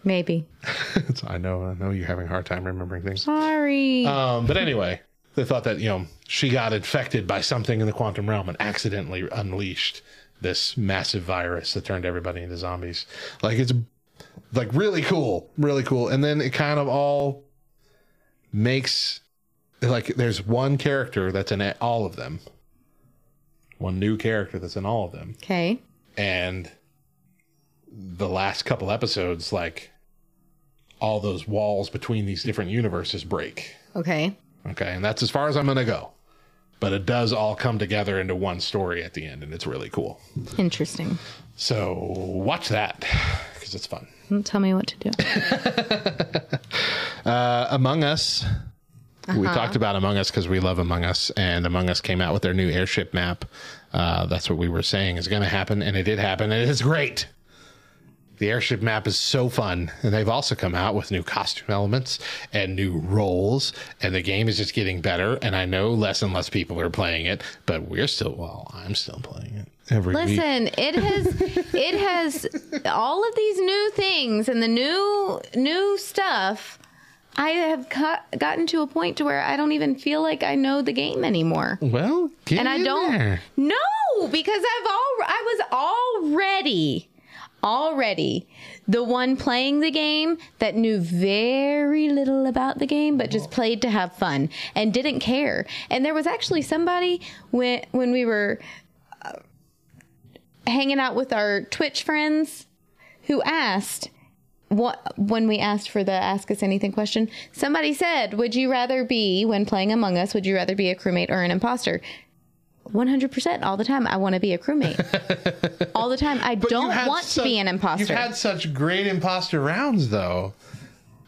Maybe. I know I know you're having a hard time remembering things. Sorry. Um, but anyway, they thought that you know she got infected by something in the quantum realm and accidentally unleashed this massive virus that turned everybody into zombies. Like it's like really cool, really cool. And then it kind of all makes like there's one character that's in all of them, one new character that's in all of them, okay. and the last couple episodes like all those walls between these different universes break. Okay. Okay, and that's as far as I'm going to go. But it does all come together into one story at the end, and it's really cool. Interesting. So watch that because it's fun. Don't tell me what to do. Uh, Among Us. Uh-huh. We talked about Among Us because we love Among Us, and Among Us came out with their new airship map. Uh, that's what we were saying is going to happen, and it did happen, and it is great. The airship map is so fun, and they've also come out with new costume elements and new roles, and the game is just getting better. And I know less and less people are playing it, but we're still well. I'm still playing it every week. Listen, it has it has all of these new things and the new new stuff. I have got, gotten to a point to where I don't even feel like I know the game anymore. Well, and I don't there. no because I've all I was already already the one playing the game that knew very little about the game but just played to have fun and didn't care. And there was actually somebody when when we were uh, hanging out with our Twitch friends who asked what when we asked for the ask us anything question. Somebody said, "Would you rather be when playing Among Us? Would you rather be a crewmate or an imposter?" 100% all the time I want to be a crewmate. all the time I But don't want to be an imposter. You've had such great imposter rounds, though.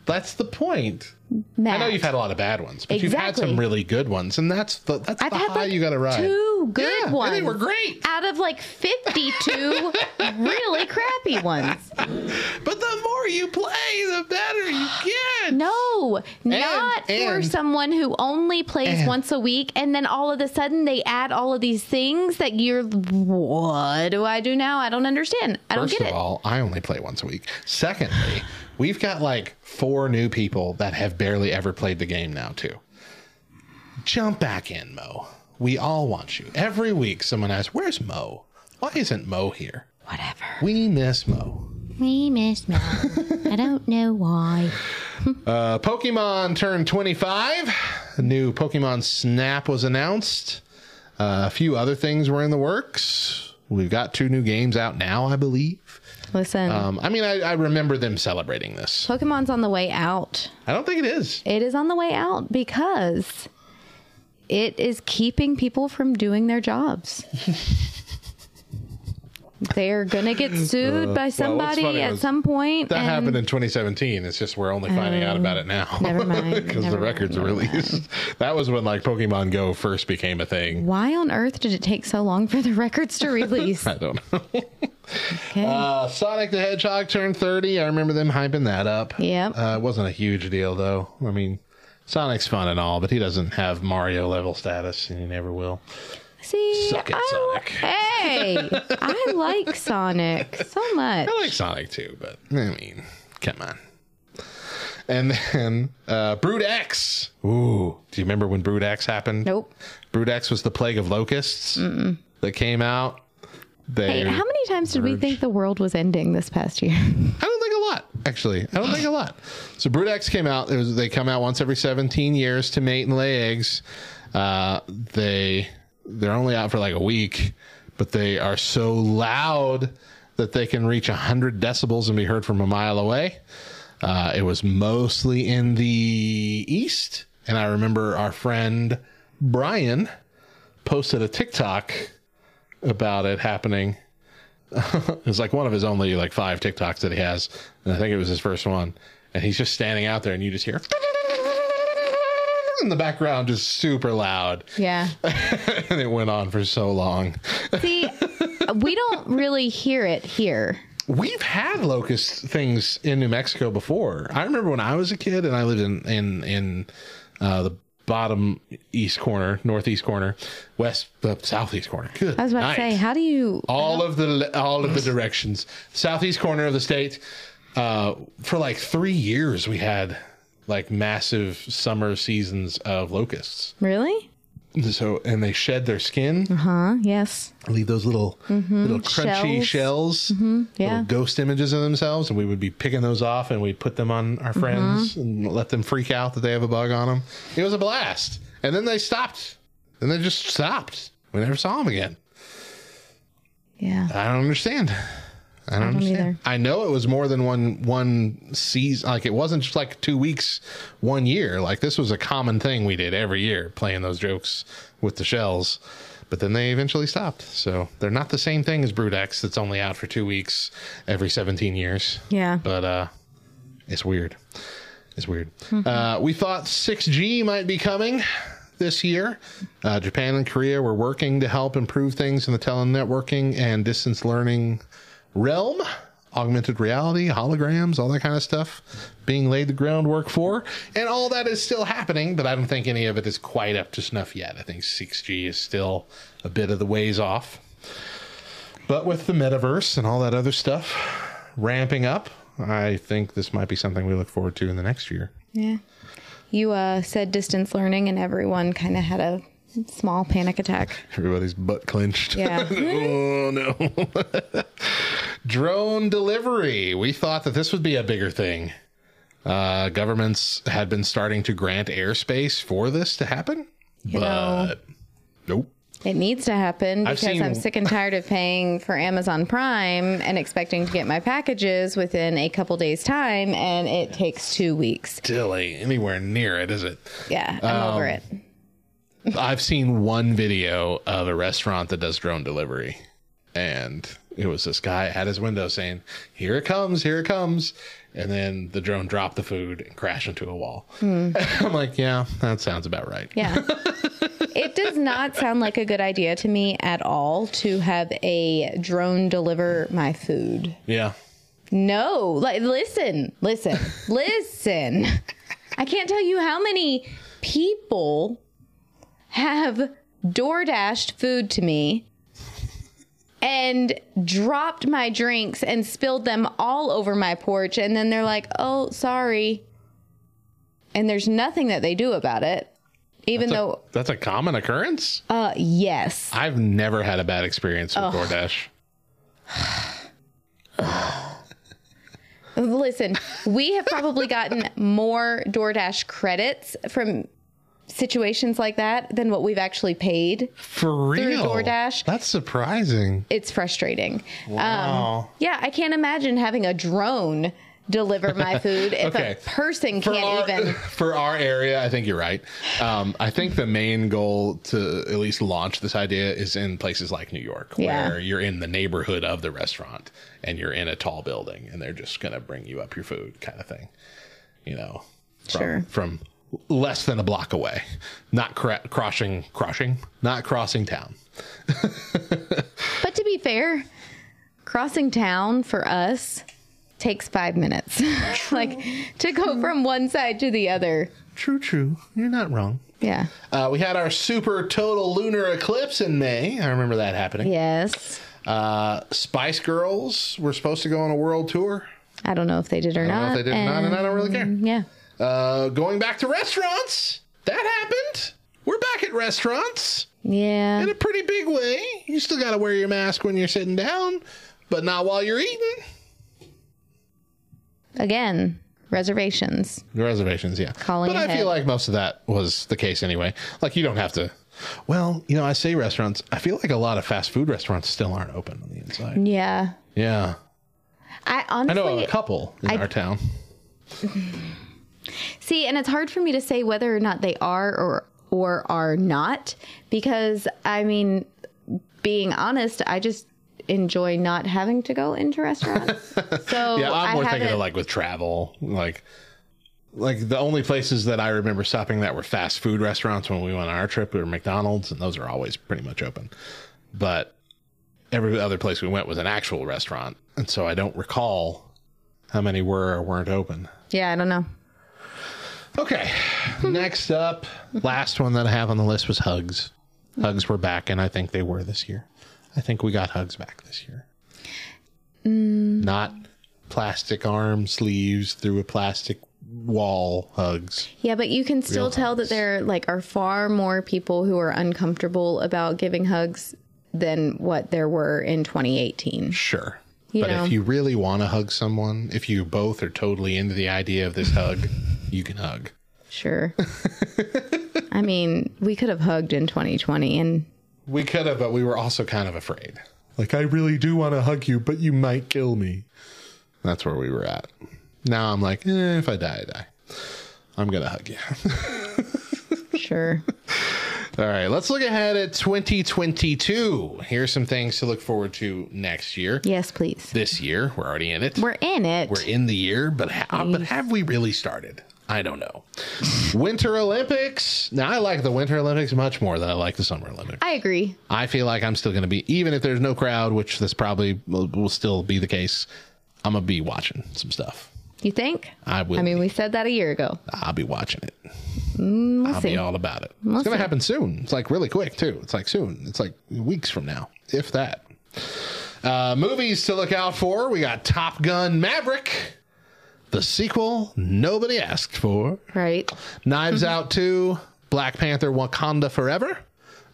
That's the point. Matt. I know you've had a lot of bad ones, but you've had some really good ones, and that's the that's I've the high like you got to ride. two good yeah, ones. they were great. Out of like 52 really crappy ones. But the more you play, the better you get. No, not for and- someone who only plays and- once a week and then all of a sudden they add all of these things that you're what do I do now? I don't understand. I don't get it. First of all, I only play once a week. Secondly, we've got like four new people that have barely ever played the game now, too. Jump back in, Mo. We all want you. Every week, someone asks, Where's Mo? Why isn't Mo here? Whatever. We miss Mo. We miss Mo. I don't know why. Uh, Pokemon turned 25. A new Pokemon Snap was announced. Uh, a few other things were in the works. We've got two new games out now, I believe. Listen, Um, I mean, I, I remember them celebrating this. Pokemon's on the way out. I don't think it is. It is on the way out because it is keeping people from doing their jobs. They're gonna get sued by Uh, what's somebody funny at some point. That happened in 2017. It's just we're only finding out about it now. never mind, Because the records mind, are never released. That was when like Pokemon Go first became a thing. Why on earth did it take so long for the records to release? I don't know. Okay. Uh, Sonic the Hedgehog turned 30. I remember them hyping that up. Yeah. Uh, it wasn't a huge deal, though. I mean, Sonic's fun and all, but he doesn't have Mario level status, and he never will. See, Suck it, I, Sonic. Hey, I like Sonic so much. I like Sonic too, but I mean, come on. And then uh, Brood X. Ooh, do you remember when Brood X happened? Nope. Brood X was the plague of locusts that came out. They, Hey, how many times did we think the world was ending this past year? I don't think a lot, actually. I don't think a lot. So Brood X came out. Was, they come out once every 17 years to mate and lay eggs. Uh, they they're only out for like a week, but they are so loud that they can reach 100 decibels and be heard from a mile away. Uh, it was mostly in the east, and I remember our friend Brian posted a TikTok about it happening it was like one of his only like five TikToks that he has, and I think it was his first one. And he's just standing out there, and you just hear in the background, just super loud, Yeah. and it went on for so long. See, we don't really hear it here. We've had locust things in New Mexico before. I remember when I was a kid, and I lived in in in uh, the bottom east corner, northeast corner, west, uh, southeast corner. Good. I was about night. to say, how do you? all of the all of the directions. Southeast corner of the state. Uh, for like three years, we had like massive summer seasons of locusts. Really? So and they shed their skin, Uh Huh? Yes. leave those little mm-hmm. little crunchy shells, mm-hmm, Yeah. little ghost images of themselves, and we would be picking those off and we'd put them on our mm-hmm. friends and let them freak out that they have a bug on them. It was a blast, and then they stopped. Then they just stopped. We never saw them again. Yeah. I don't understand. I don't, don't either. I know it was more than one one season. Like it wasn't just like two weeks, one year. Like this was a common thing we did every year, playing those jokes with the shells. But then they eventually stopped. So they're not the same thing as Brood X that's only out for two weeks every 17 years. Yeah. But uh, it's weird. It's weird. Mm-hmm. Uh, we thought 6G might be coming this year. Uh, Japan and Korea were working to help improve things in the telenetworking and distance learning realm. Augmented reality, holograms, all that kind of stuff being laid the groundwork for. And all that is still happening, but I don't think any of it is quite up to snuff yet. I think 6G is still a bit of the ways off. But with the metaverse and all that other stuff ramping up, I think this might be something we look forward to in the next year. Yeah. You uh, said distance learning, and everyone kind of had a small panic attack. Everybody's butt clenched. Yeah. oh no. Drone delivery. We thought that this would be a bigger thing. Uh, governments had been starting to grant airspace for this to happen, know. but nope. It needs to happen because seen- I'm sick and tired of paying for Amazon Prime and expecting to get my packages within a couple days' time, and it takes two weeks. Still ain't anywhere near it, is it? Yeah, I'm over it. I've seen one video of a restaurant that does drone delivery, and it was this guy at his window saying, "Here it comes, here it comes," and then the drone dropped the food and crashed into a wall. Hmm. I'm like, yeah, that sounds about right. Yeah. it does not sound like a good idea to me at all to have a drone deliver my food. Yeah. No, like listen, listen, listen. I can't tell you how many people have door dashed food to me and dropped my drinks and spilled them all over my porch and then they're like, "Oh, sorry." And there's nothing that they do about it. Even That's a- though that's a common occurrence. uh yes. I've never had a bad experience with DoorDash. Listen, we have probably gotten more DoorDash credits from situations like that than what we've actually paid. For Through real? DoorDash? That's surprising. It's frustrating. Wow. Um, yeah, I can't imagine having a drone deliver my food if Okay. a person For can't our, even. for our area, I think you're right. Um, I think the main goal to at least launch this idea is in places like New York, Yeah. where you're in the neighborhood of the restaurant and you're in a tall building, and they're just going to bring you up your food, kind of thing. You know, from, Sure. from less than a block away, not cra- crossing, crossing, not crossing town. But to be fair, crossing town for us takes five minutes. like to go from one side to the other. True, true. You're not wrong. Yeah. Uh, we had our super total lunar eclipse in May. I remember that happening. Yes. Uh, Spice Girls were supposed to go on a world tour. I don't know if they did or I don't not. know if they did or not, and I don't really care. Yeah. Uh, going back to restaurants, that happened. We're back at restaurants Yeah. in a pretty big way. You still got to wear your mask when you're sitting down, but not while you're eating. Again, reservations. Reservations, yeah. Calling but I feel like most of that was the case anyway. Like you don't have to. Well, you know, I say restaurants. I feel like a lot of fast food restaurants still aren't open on the inside. Yeah. Yeah, I honestly. I know a couple in I- our town. see, and it's hard for me to say whether or not they are or or are not because I mean, being honest, I just enjoy not having to go into restaurants. So yeah, I'm more thinking of like with travel, like like the only places that I remember stopping that were fast food restaurants when we went on our trip were McDonald's, and those are always pretty much open. But every other place we went was an actual restaurant, and so I don't recall how many were or weren't open. Yeah, I don't know. Okay, hmm. next up, last one that I have on the list was hugs. Hugs were back, and I think they were this year. I think we got hugs back this year. Mm. Not plastic arm sleeves through a plastic wall hugs. Yeah, but you can still Real tell that there like are far more people who are uncomfortable about giving hugs than what there were in 2018. Sure. You but know. if you really want to hug someone, if you both are totally into the idea of this hug, you can hug. Sure. I mean, we could have hugged in 2020 and We could have, but we were also kind of afraid. Like, I really do want to hug you, but you might kill me. That's where we were at. Now I'm like, eh, if I die, I die. I'm going to hug you. sure. All right, let's look ahead at 2022. Here's some things to look forward to next year. Yes, please. This year, we're already in it. We're in it. We're in the year, but ha- but have we really started? I don't know. Winter Olympics. Now, I like the Winter Olympics much more than I like the Summer Olympics. I agree. I feel like I'm still going to be, even if there's no crowd, which this probably will, will still be the case. I'm gonna be watching some stuff. You think? I will. I mean, we said that a year ago. I'll be watching it. Mm, we'll I'll see. be all about it. We'll it's gonna happen soon. It's like really quick too. It's like soon. It's like weeks from now, if that. Uh, movies to look out for. We got Top Gun Maverick, the sequel nobody asked for. Right. Knives Out 2, Black Panther Wakanda Forever,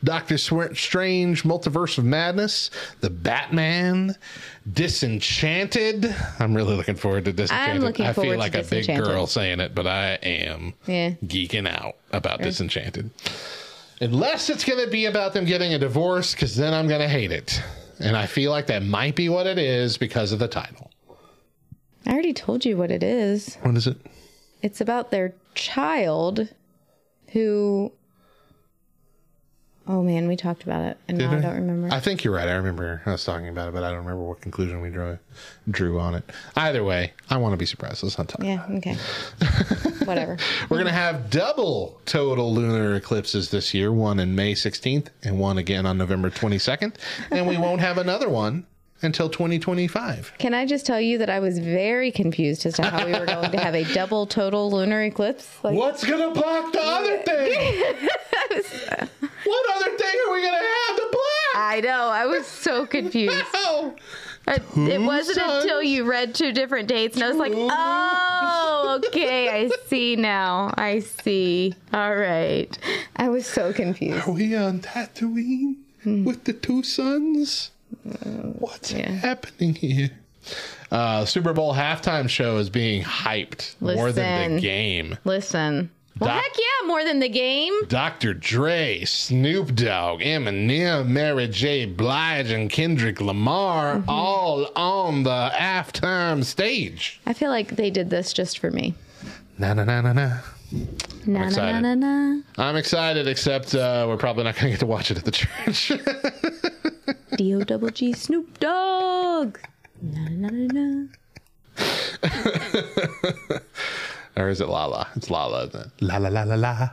Doctor Strange Multiverse of Madness, The Batman, Disenchanted. I'm really looking forward to Disenchanted. looking forward I feel like a big girl saying it, but I am Yeah. geeking out about Disenchanted. Unless it's going to be about them getting a divorce, because then I'm going to hate it. And I feel like that might be what it is because of the title. I already told you what it is. What is it? It's about their child who. Oh man, we talked about it, and Did now I I? don't remember. I think you're right. I remember us talking about it, but I don't remember what conclusion we drew drew on it. Either way, I want to be surprised. Let's not talk. yeah, okay. Whatever. We're going to have double total lunar eclipses this year, one in May 16th and one again on November 22nd. And we won't have another one until 2025. Can I just tell you that I was very confused as to how we were going to have a double total lunar eclipse? Like, What's going to block the other thing? Uh, what other thing are we going to have to block? I know. I was so confused. Oh, I- it wasn't until you read two different dates, and I was like, "Oh, okay, I see now. I see. All right." I was so confused. are we on Tatooine with the two suns? What's Yeah. happening here? Uh, Super Bowl halftime show is being hyped more than the game. Listen. Well, Doc- heck yeah, more than the game. Dr. Dre, Snoop Dogg, Eminem, Mary J. Blige, and Kendrick Lamar Mm-hmm. all on the halftime stage. I feel like they did this just for me. Na na na na na. Na na excited. na na. I'm excited, except uh, we're probably not going to get to watch it at the church. D O double G Snoop Dogg. Na na na na. or is it Lala? It's Lala, isn't it? La la la la la.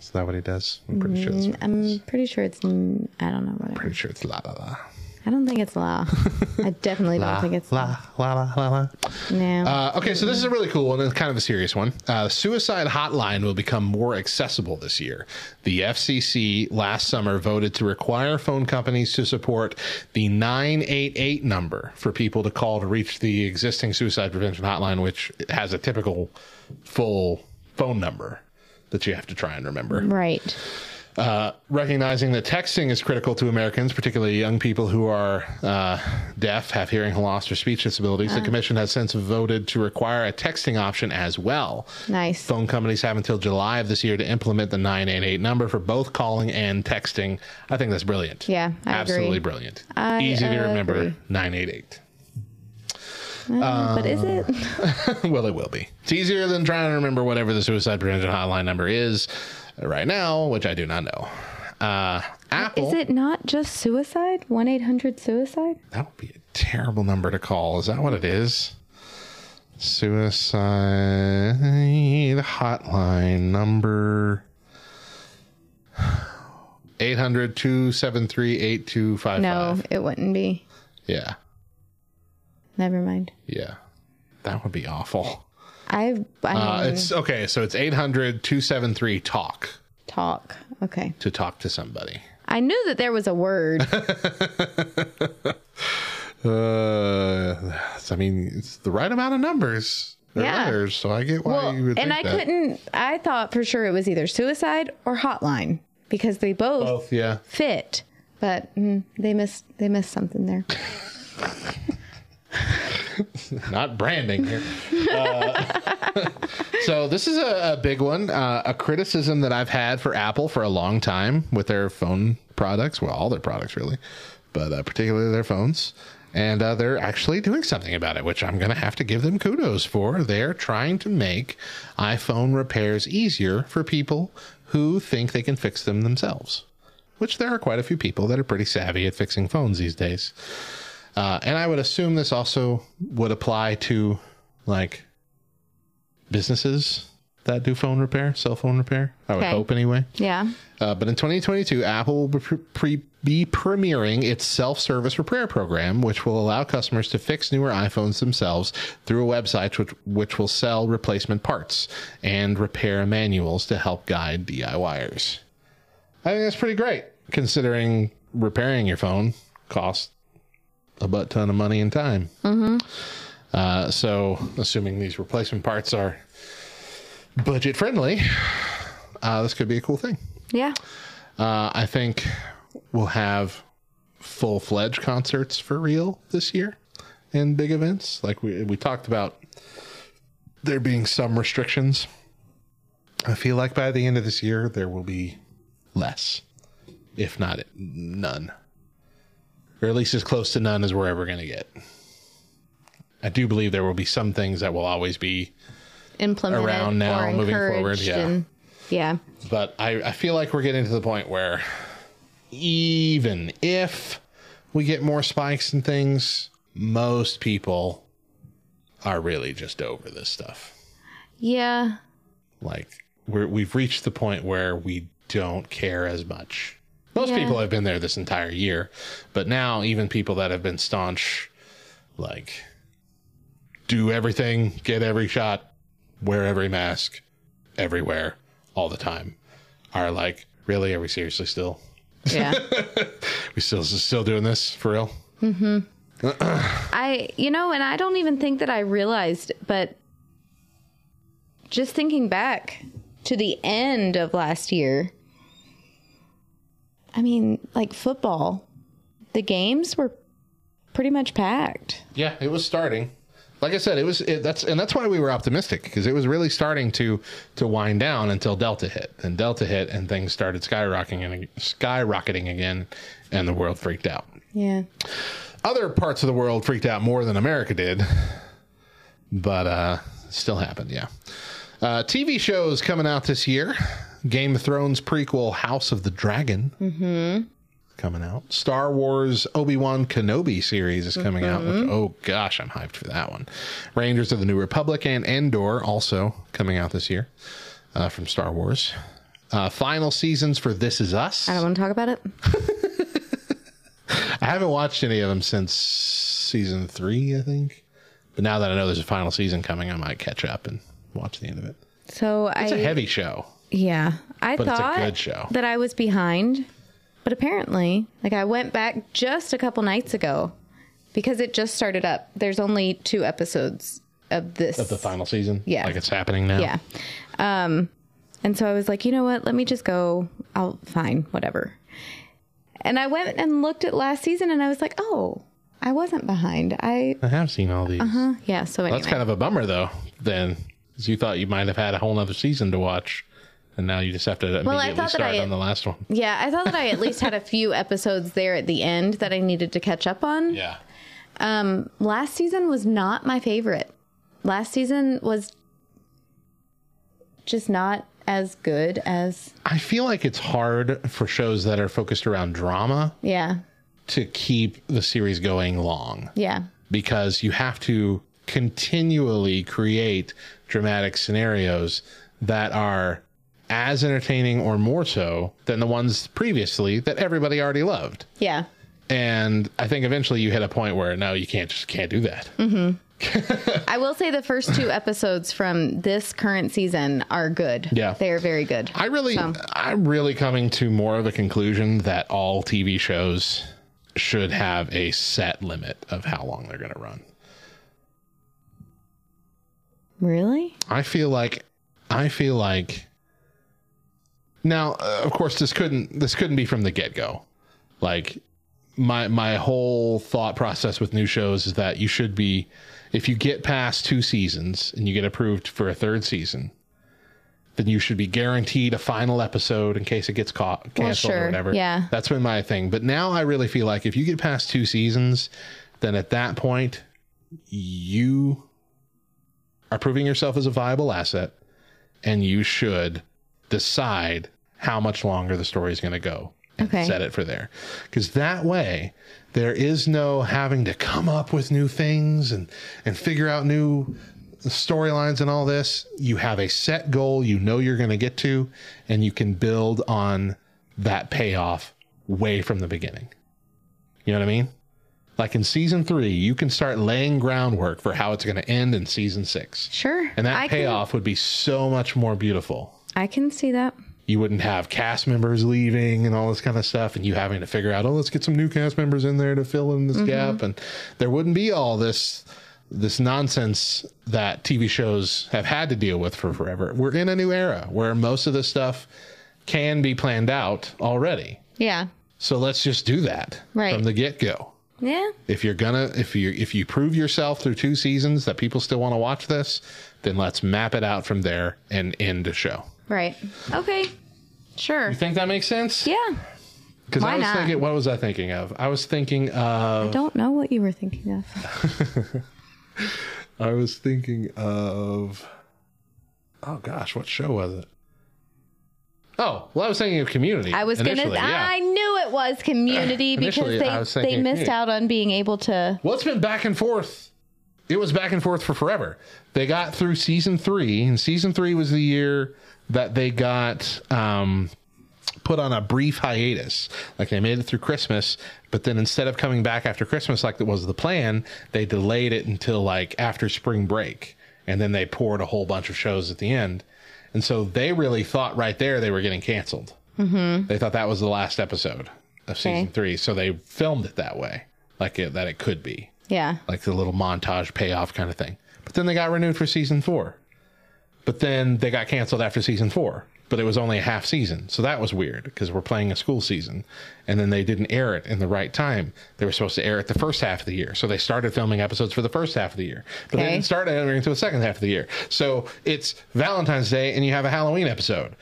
Is that what he does? I'm pretty sure. That's what I'm pretty sure it's. mm, I don't know whatever. pretty sure it's la la la. I don't think it's La. I definitely don't think it's la la la la la. No. Uh, okay, so this is a really cool one and kind of a serious one. Uh, suicide hotline will become more accessible this year. The FCC last summer voted to require phone companies to support the 988 number for people to call to reach the existing suicide prevention hotline, which has a typical full phone number that you have to try and remember. right. Uh, recognizing that texting is critical to Americans, particularly young people who are uh, deaf, have hearing loss, or speech disabilities, the commission has since voted to require a texting option as well. Nice. Phone companies have until July of this year to implement the 988 number for both calling and texting. I think that's brilliant. Yeah, I absolutely agree. brilliant. I Easy to remember. agree. 988. Uh, but is it? well, it will be. It's easier than trying to remember whatever the suicide prevention hotline number is right now, which I do not know. Uh, Apple. Is it not just suicide? 1 800 suicide? That would be a terrible number to call. Is that what it is? Suicide the hotline number 800 273 8255. No, it wouldn't be. Yeah. Never mind. Yeah. That would be awful. I, I Uh, it's okay. So it's 800 273 talk talk. Okay. to talk to somebody. I knew that there was a word. Uh, I mean, it's the right amount of numbers. They're Yeah. letters, so I get why well, you would and I that. couldn't, I thought for sure it was either suicide or hotline because they both Both, yeah. fit. But mm, they missed, they missed something there. not branding here. Uh, so this is a, a big one, uh, a criticism that I've had for Apple for a long time with their phone products. Well, all their products really, but uh, particularly their phones. And uh, they're actually doing something about it, which I'm going to have to give them kudos for. They're trying to make iPhone repairs easier for people who think they can fix them themselves, which there are quite a few people that are pretty savvy at fixing phones these days. Uh, and I would assume this also would apply to like businesses that do phone repair, cell phone repair. I would Okay. hope anyway. Yeah. Uh, but in 2022, Apple will be, pre- pre- be premiering its self service repair program, which will allow customers to fix newer iPhones themselves through a website which, which will sell replacement parts and repair manuals to help guide DIYers. I think that's pretty great, considering repairing your phone costs a butt ton of money and time. Mm-hmm. Uh, so, assuming these replacement parts are budget friendly, uh, this could be a cool thing. Yeah. Uh, I think we'll have full fledged concerts for real this year and big events. Like we we talked about there being some restrictions. I feel like by the end of this year there will be less, if not none, or at least as close to none as we're ever going to get. I do believe there will be some things that will always be Implemented Around now, moving forward, yeah. and- yeah. but I, I feel like we're getting to the point where even if we get more spikes and things, most people are really just over this stuff. Yeah. Like we're we've reached the point where we don't care as much. Most Yeah. people have been there this entire year, but now even people that have been staunch, like do everything, get every shot, wear every mask, everywhere, all the time, are like, really? Are we seriously still? Yeah. We still still doing this for real? Mm-hmm. I, you know, and I don't even think that I realized, but just thinking back to the end of last year, I mean, like football, the games were pretty much packed. Yeah, it was starting. Like I said, it was it, that's and that's why we were optimistic because it was really starting to to wind down until Delta hit. And Delta hit and things started skyrocketing and skyrocketing again and the world freaked out. Yeah. Other parts of the world freaked out more than America did. But uh still happened, yeah. Uh TV shows coming out this year. Game of Thrones prequel House of the Dragon. Mm-hmm. coming out. Star Wars Obi Wan Kenobi series is coming out. Which, oh gosh, I'm hyped for that one. Rangers of the New Republic and Endor also coming out this year uh, from Star Wars. Uh, final seasons for This Is Us. I don't want to talk about it. I haven't watched any of them since season three, I think. But now that I know there's a final season coming, I might catch up and watch the end of it. So It's I, a heavy show. Yeah, I But it's a thought good show. that I was behind, but apparently, like I went back just a couple nights ago because it just started up. There's only two episodes of this Of the final season, Yeah. like it's happening now. Yeah. Um, and so I was like, you know what? Let me just go. I'll fine, whatever. And I went and looked at last season, and I was like, oh, I wasn't behind. I I have seen all these. Uh huh? Yeah. So anyway, That's kind of a bummer, though. Then, because you thought you might have had a whole other season to watch, and now you just have to immediately I thought that start I- on the last one. yeah. I thought that I at least had a few episodes there at the end that I needed to catch up on. Yeah, Um, last season was not my favorite. Last season was just not as good as I feel like it's hard for shows that are focused around drama yeah, to keep the series going long yeah, because you have to continually create dramatic scenarios that are as entertaining or more so than the ones previously that everybody already loved. yeah. And I think eventually you hit a point where no, you can't just can't do that. Mm-hmm. I will say the first two episodes from this current season are good. Yeah. They are very good. I really, So- I'm really coming to more of a conclusion that all TV shows should have a set limit of how long they're going to run. Really? I feel like, I feel like. Now, uh, of course, this couldn't this couldn't be from the get go. Like my my whole thought process with new shows is that you should be, if you get past two seasons and you get approved for a third season, then you should be guaranteed a final episode in case it gets caught canceled or sure, whatever. yeah. that's been my thing. But now I really feel like if you get past two seasons, then at that point you are proving yourself as a viable asset, and you should decide how much longer the story is going to go and Okay. set it for there. Because that way, there is no having to come up with new things and and figure out new storylines and all this. You have a set goal you know you're going to get to, and you can build on that payoff way from the beginning. You know what I mean? Like in season three, you can start laying groundwork for how it's going to end in season six. Sure. And that I can- payoff would be so much more beautiful. I can see that. You wouldn't have cast members leaving and all this kind of stuff, and you having to figure out, oh, let's get some new cast members in there to fill in this Mm-hmm. gap, and there wouldn't be all this this nonsense that TV shows have had to deal with for forever. We're in a new era where most of this stuff can be planned out already. Yeah. So let's just do that Right. from the get go. Yeah. If you're gonna, if you if you prove yourself through two seasons that people still want to watch this, then let's map it out from there and end the show. Right. Okay. Sure. You think that makes sense? Yeah. Because I was not? thinking, what was I thinking of? I was thinking of. I don't know what you were thinking of. I was thinking of. Oh gosh, what show was it? Oh, well, I was thinking of Community. I was gonna. initially, yeah. I knew it was Community because Initially, I was they they missed out on being able to. Well, it's been back and forth. It was back and forth for forever. They got through season three, and season three was the year that they got um, put on a brief hiatus. Like they made it through Christmas, but then instead of coming back after Christmas like that was the plan, they delayed it until like after spring break, and then they poured a whole bunch of shows at the end. And so they really thought right there they were getting canceled. Mm-hmm. They thought that was the last episode of season Okay. three, so they filmed it that way, like it, that it could be Yeah. like the little montage payoff kind of thing. But then they got renewed for season four. But then they got canceled after season four. But it was only a half season. So that was weird because we're playing a school season. And then they didn't air it in the right time. They were supposed to air it the first half of the year. So they started filming episodes for the first half of the year. But they didn't start airing until the second half of the year. So it's Valentine's Day and you have a Halloween episode.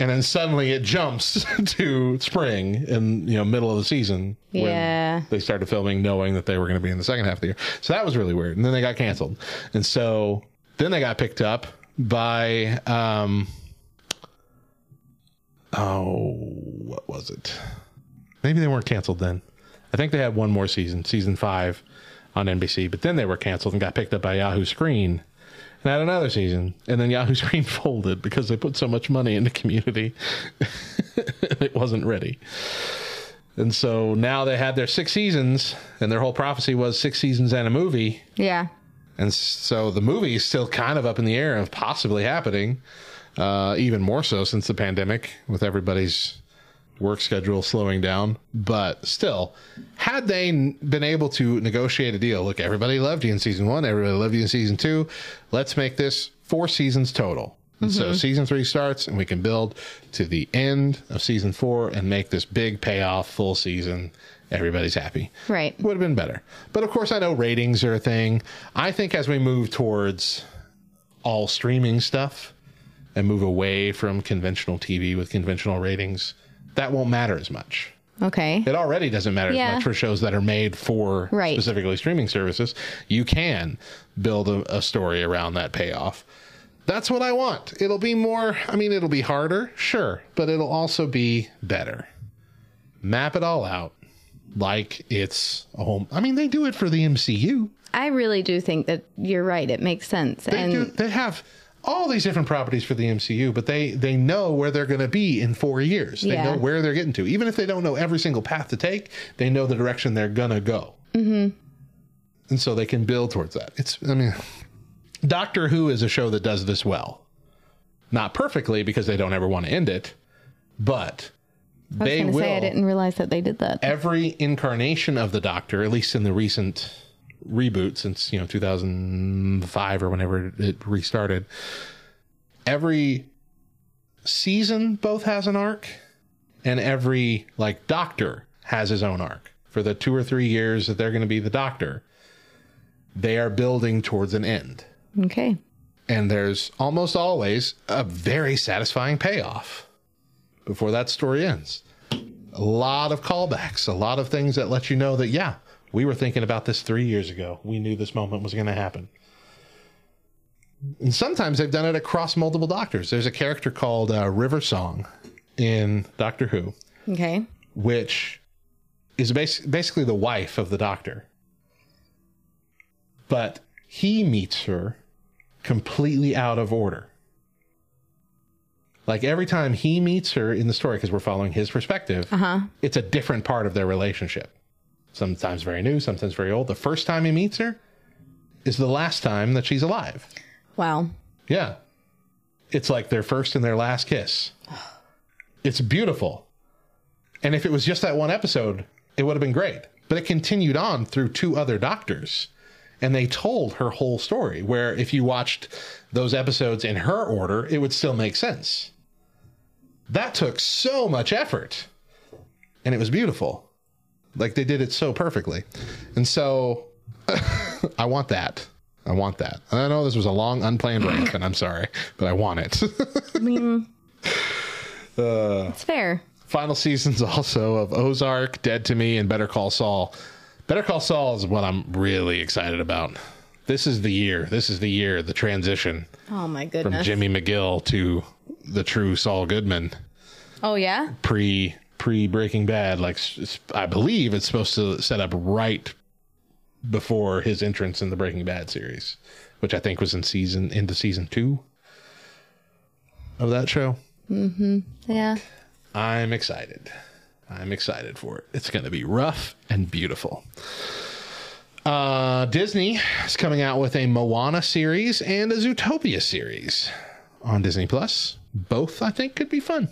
And then suddenly it jumps to spring in you know middle of the season when Yeah. they started filming knowing that they were going to be in the second half of the year. So that was really weird. And then they got canceled. And so then they got picked up by um oh what was it? Maybe they weren't canceled then. I think they had one more season, season 5 on NBC, but then they were canceled and got picked up by Yahoo Screen. And had another season, and then Yahoo Screen folded because they put so much money into Community, it wasn't ready. And so now they had their six seasons, and their whole prophecy was six seasons and a movie. Yeah. And so the movie is still kind of up in the air of possibly happening, uh, even more so since the pandemic, with everybody's work schedule slowing down. But still, had they been able to negotiate a deal, look, everybody loved you in season one, everybody loved you in season two. Let's make this four seasons total. And so Mhm. season three starts, and we can build to the end of season four and make this big payoff full season. Everybody's happy Right. would have been better. But of course, I know ratings are a thing. I think as we move towards all streaming stuff and move away from conventional TV with conventional ratings, that won't matter as much. Okay. It already doesn't matter Yeah. as much for shows that are made for Right. specifically streaming services. You can build a, a story around that payoff. That's what I want. It'll be more, I mean, it'll be harder, sure, but it'll also be better. Map it all out like it's a home. I mean, they do it for the MCU. I really do think that you're right. It makes sense. They and do. They have all these different properties for the MCU, but they they know where they're going to be in four years. They Yeah. know where they're getting to, even if they don't know every single path to take. They know the direction they're gonna go, hmm and so they can build towards that. It's. I mean, Doctor Who is a show that does this well, not perfectly because they don't ever want to end it, but I was they will. say I didn't realize that they did that. every incarnation of the Doctor, at least in the recent reboot since you know 2005 or whenever it restarted, every season both has an arc, and every like Doctor has his own arc. For the two or three years that they're going to be the Doctor, they are building towards an end, Okay. and there's almost always a very satisfying payoff before that story ends a lot of callbacks, a lot of things that let you know that, yeah, we were thinking about this three years ago. We knew this moment was going to happen. And sometimes they've done it across multiple doctors. There's a character called uh, River Song in Doctor Who, Okay. which is bas- basically the wife of the doctor. But he meets her completely out of order. Like every time he meets her in the story, because we're following his perspective, Uh huh. it's a different part of their relationship. Sometimes very new, sometimes very old. The first time he meets her is the last time that she's alive. Wow. Yeah. It's like their first and their last kiss. It's beautiful. And if it was just that one episode, it would have been great. But it continued on through two other doctors. And they told her whole story, where if you watched those episodes in her order, it would still make sense. That took so much effort. And it was beautiful. Like they did it so perfectly. And so I want that. I want that. And I know this was a long, unplanned rant, and I'm sorry, but I want it. I mean, mm-hmm. uh, It's fair. Final seasons also of Ozark, Dead to Me, and Better Call Saul. Better Call Saul is what I'm really excited about. This is the year. This is the year, the transition Oh my goodness. from. Jimmy McGill to the true Saul Goodman. Oh yeah. pre pre Breaking Bad. Like I believe it's supposed to set up right before his entrance in the Breaking Bad series, which I think was in season into season two of that show. Mm-hmm. Yeah. I'm excited. I'm excited for it. It's going to be rough and beautiful. Uh, Disney is coming out with a Moana series and a Zootopia series on Disney Plus. Both, I think, could be fun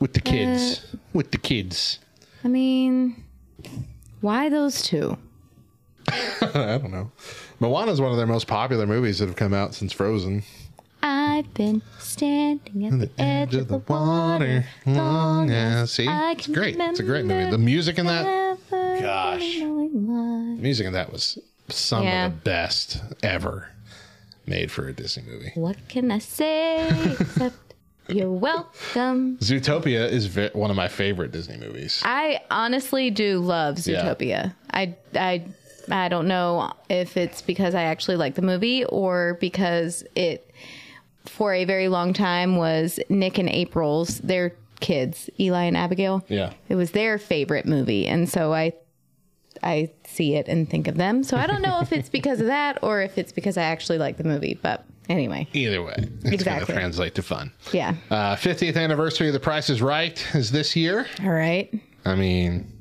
with the kids. with the kids. I mean, why those two? I don't know. Moana is one of their most popular movies that have come out since Frozen. I've been standing at the edge of the water long mm, as see, I it's great. It's a great movie. The music in that, Gosh. knowing why. music in that was some Yeah. of the best ever made for a Disney movie. What can I say except you're welcome? Zootopia is ve- one of my favorite Disney movies. I honestly do love Yeah. Zootopia. I I I don't know if it's because I actually like the movie or because it for a very long time was Nick and April's their kids, Eli and Abigail. Yeah. It was their favorite movie and so I I see it and think of them. So I don't know if it's because of that or if it's because I actually like the movie, but anyway. Either way, it's going to Exactly. translate to fun. Yeah. Uh, 50th anniversary of The Price is Right is this year. All right. I mean,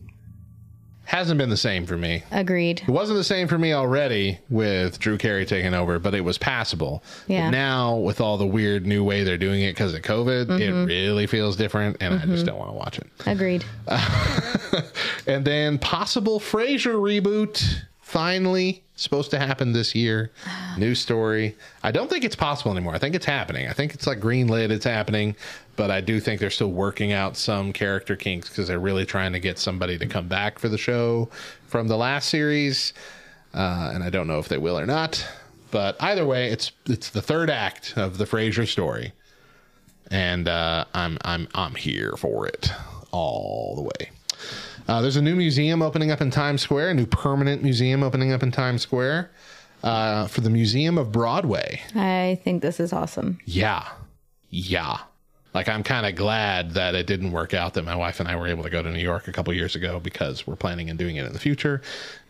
hasn't been the same for me. Agreed. It wasn't the same for me already with Drew Carey taking over, but it was passable. Yeah. But now, with all the weird new way they're doing it because of COVID, Mm-hmm. it really feels different, and I just don't want to watch it. Agreed. And then possible Frasier reboot. Finally, supposed to happen this year. New story. I don't think it's possible anymore. I think it's happening. I think it's like greenlit. It's happening, but I do think they're still working out some character kinks because they're really trying to get somebody to come back for the show from the last series. Uh, and I don't know if they will or not. But either way, it's it's the third act of the Frasier story, and uh, I'm I'm I'm here for it all the way. Uh, there's a new museum opening up in Times Square, a new permanent museum opening up in Times Square uh, for the Museum of Broadway. I think this is awesome. Yeah. Yeah. Like, I'm kind of glad that it didn't work out that my wife and I were able to go to New York a couple years ago because we're planning on doing it in the future.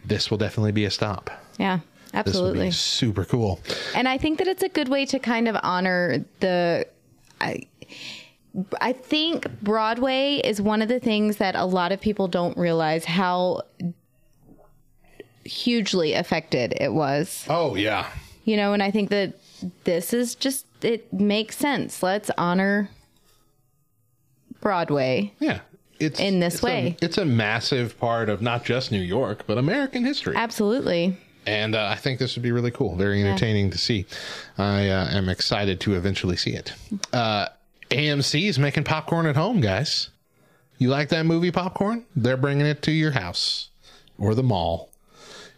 This will definitely be a stop. Yeah. Absolutely. be super cool. And I think that it's a good way to kind of honor the. I, I think Broadway is one of the things that a lot of people don't realize how hugely affected it was. Oh, yeah. You know, and I think that this is just, it makes sense. Let's honor Broadway. Yeah. It's, In this it's a- way. it's a massive part of not just New York, but American history. Absolutely. and uh, I think this would be really cool, very entertaining to see. I uh, am excited to eventually see it. Uh, AMC is making popcorn at home, guys. You like that movie popcorn? They're bringing it to your house or the mall.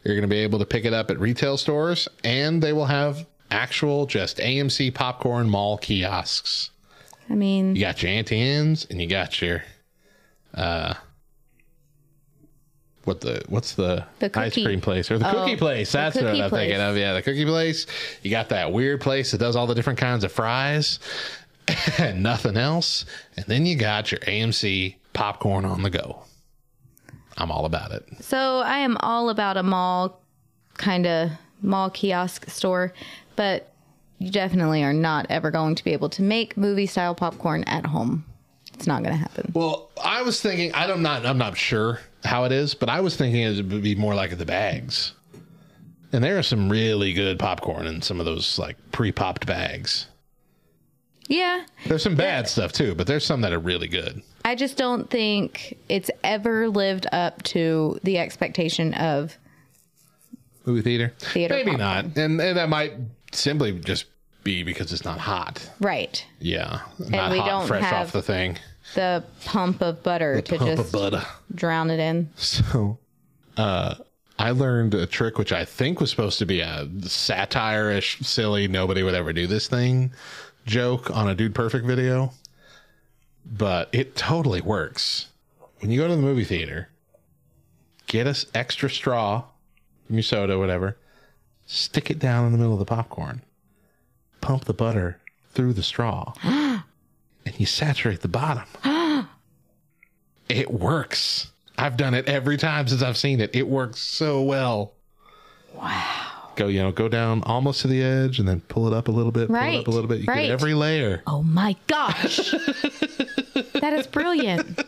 You're going to be able to pick it up at retail stores, and they will have actual just AMC popcorn mall kiosks. I mean, You got your Auntie Anne's, and you got your uh, what the what's the, The ice cream place or the Oh, cookie place? That's what I'm thinking of. Yeah, the cookie place. You got that weird place that does all the different kinds of fries and nothing else, and then you got your AMC popcorn on the go. I'm all about it. So I am all about a mall kind of mall kiosk store, but you definitely are not ever going to be able to make movie style popcorn at home. It's not going to happen. Well, I was thinking I'm not I'm not sure how it is, but I was thinking it would be more like the bags. And there are some really good popcorn in some of those like pre-popped bags. Yeah, There's some bad stuff too, but there's some that are really good. I just don't think it's ever lived up to the expectation of Movie theater? Theater Maybe popcorn. not. And, and that might simply just be because it's not hot. right Yeah. not we hot don't fresh have- off the thing. the pump of butter to just butter. drown it in. So, uh, I learned a trick which I think was supposed to be a satire-ish, silly, nobody would ever do this thing joke on a Dude Perfect video. but it totally works. When you go to the movie theater, get us extra straw from your soda, whatever, stick it down in the middle of the popcorn, pump the butter through the straw, and you saturate the bottom. it works. I've done it every time since I've seen it. It works so well. Wow. Go, you know, go down almost to the edge and then pull it up a little bit, pull it Right, up a little bit. You right. get every layer. Oh my gosh. that is brilliant.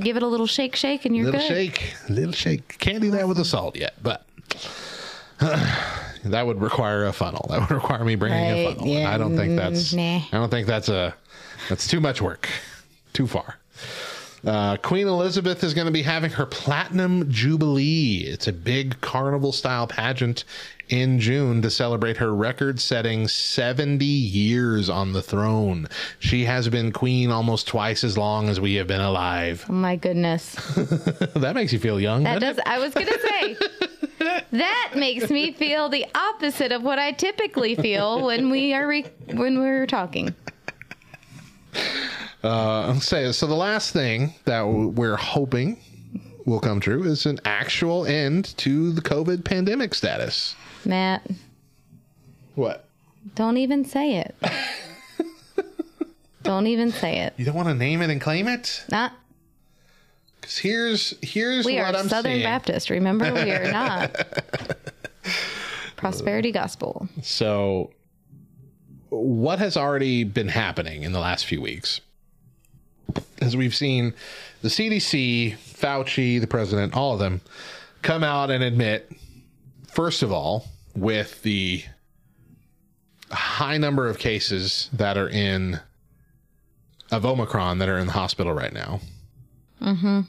Give it a little shake, shake, and you're little good. shake, little shake. Can't do that with the salt yet, but that would require a funnel. That would require me bringing a Right, funnel. and I don't think that's. nah. I don't think that's a. That's too much work. Too far. Uh, Queen Elizabeth is going to be having her Platinum Jubilee. It's a big carnival style pageant in June to celebrate her record setting 70 years on the throne. She has been queen almost twice as long as we have been alive. Oh my goodness. that makes you feel young. That does. I was gonna say. that makes me feel the opposite of what I typically feel when we are re- when we're talking. Uh, say so. The last thing that we're hoping will come true is an actual end to the COVID pandemic status. Matt, What? don't even say it. don't even say it. You don't want to name it and claim it? Not. Because here's here's We what are I'm Southern seeing. Baptist. Remember, we are not. Prosperity gospel. So, what has already been happening in the last few weeks? As we've seen the CDC, Fauci, the president, all of them come out and admit, first of all, with the high number of cases that are in of Omicron that are in the hospital right now. Mm-hmm.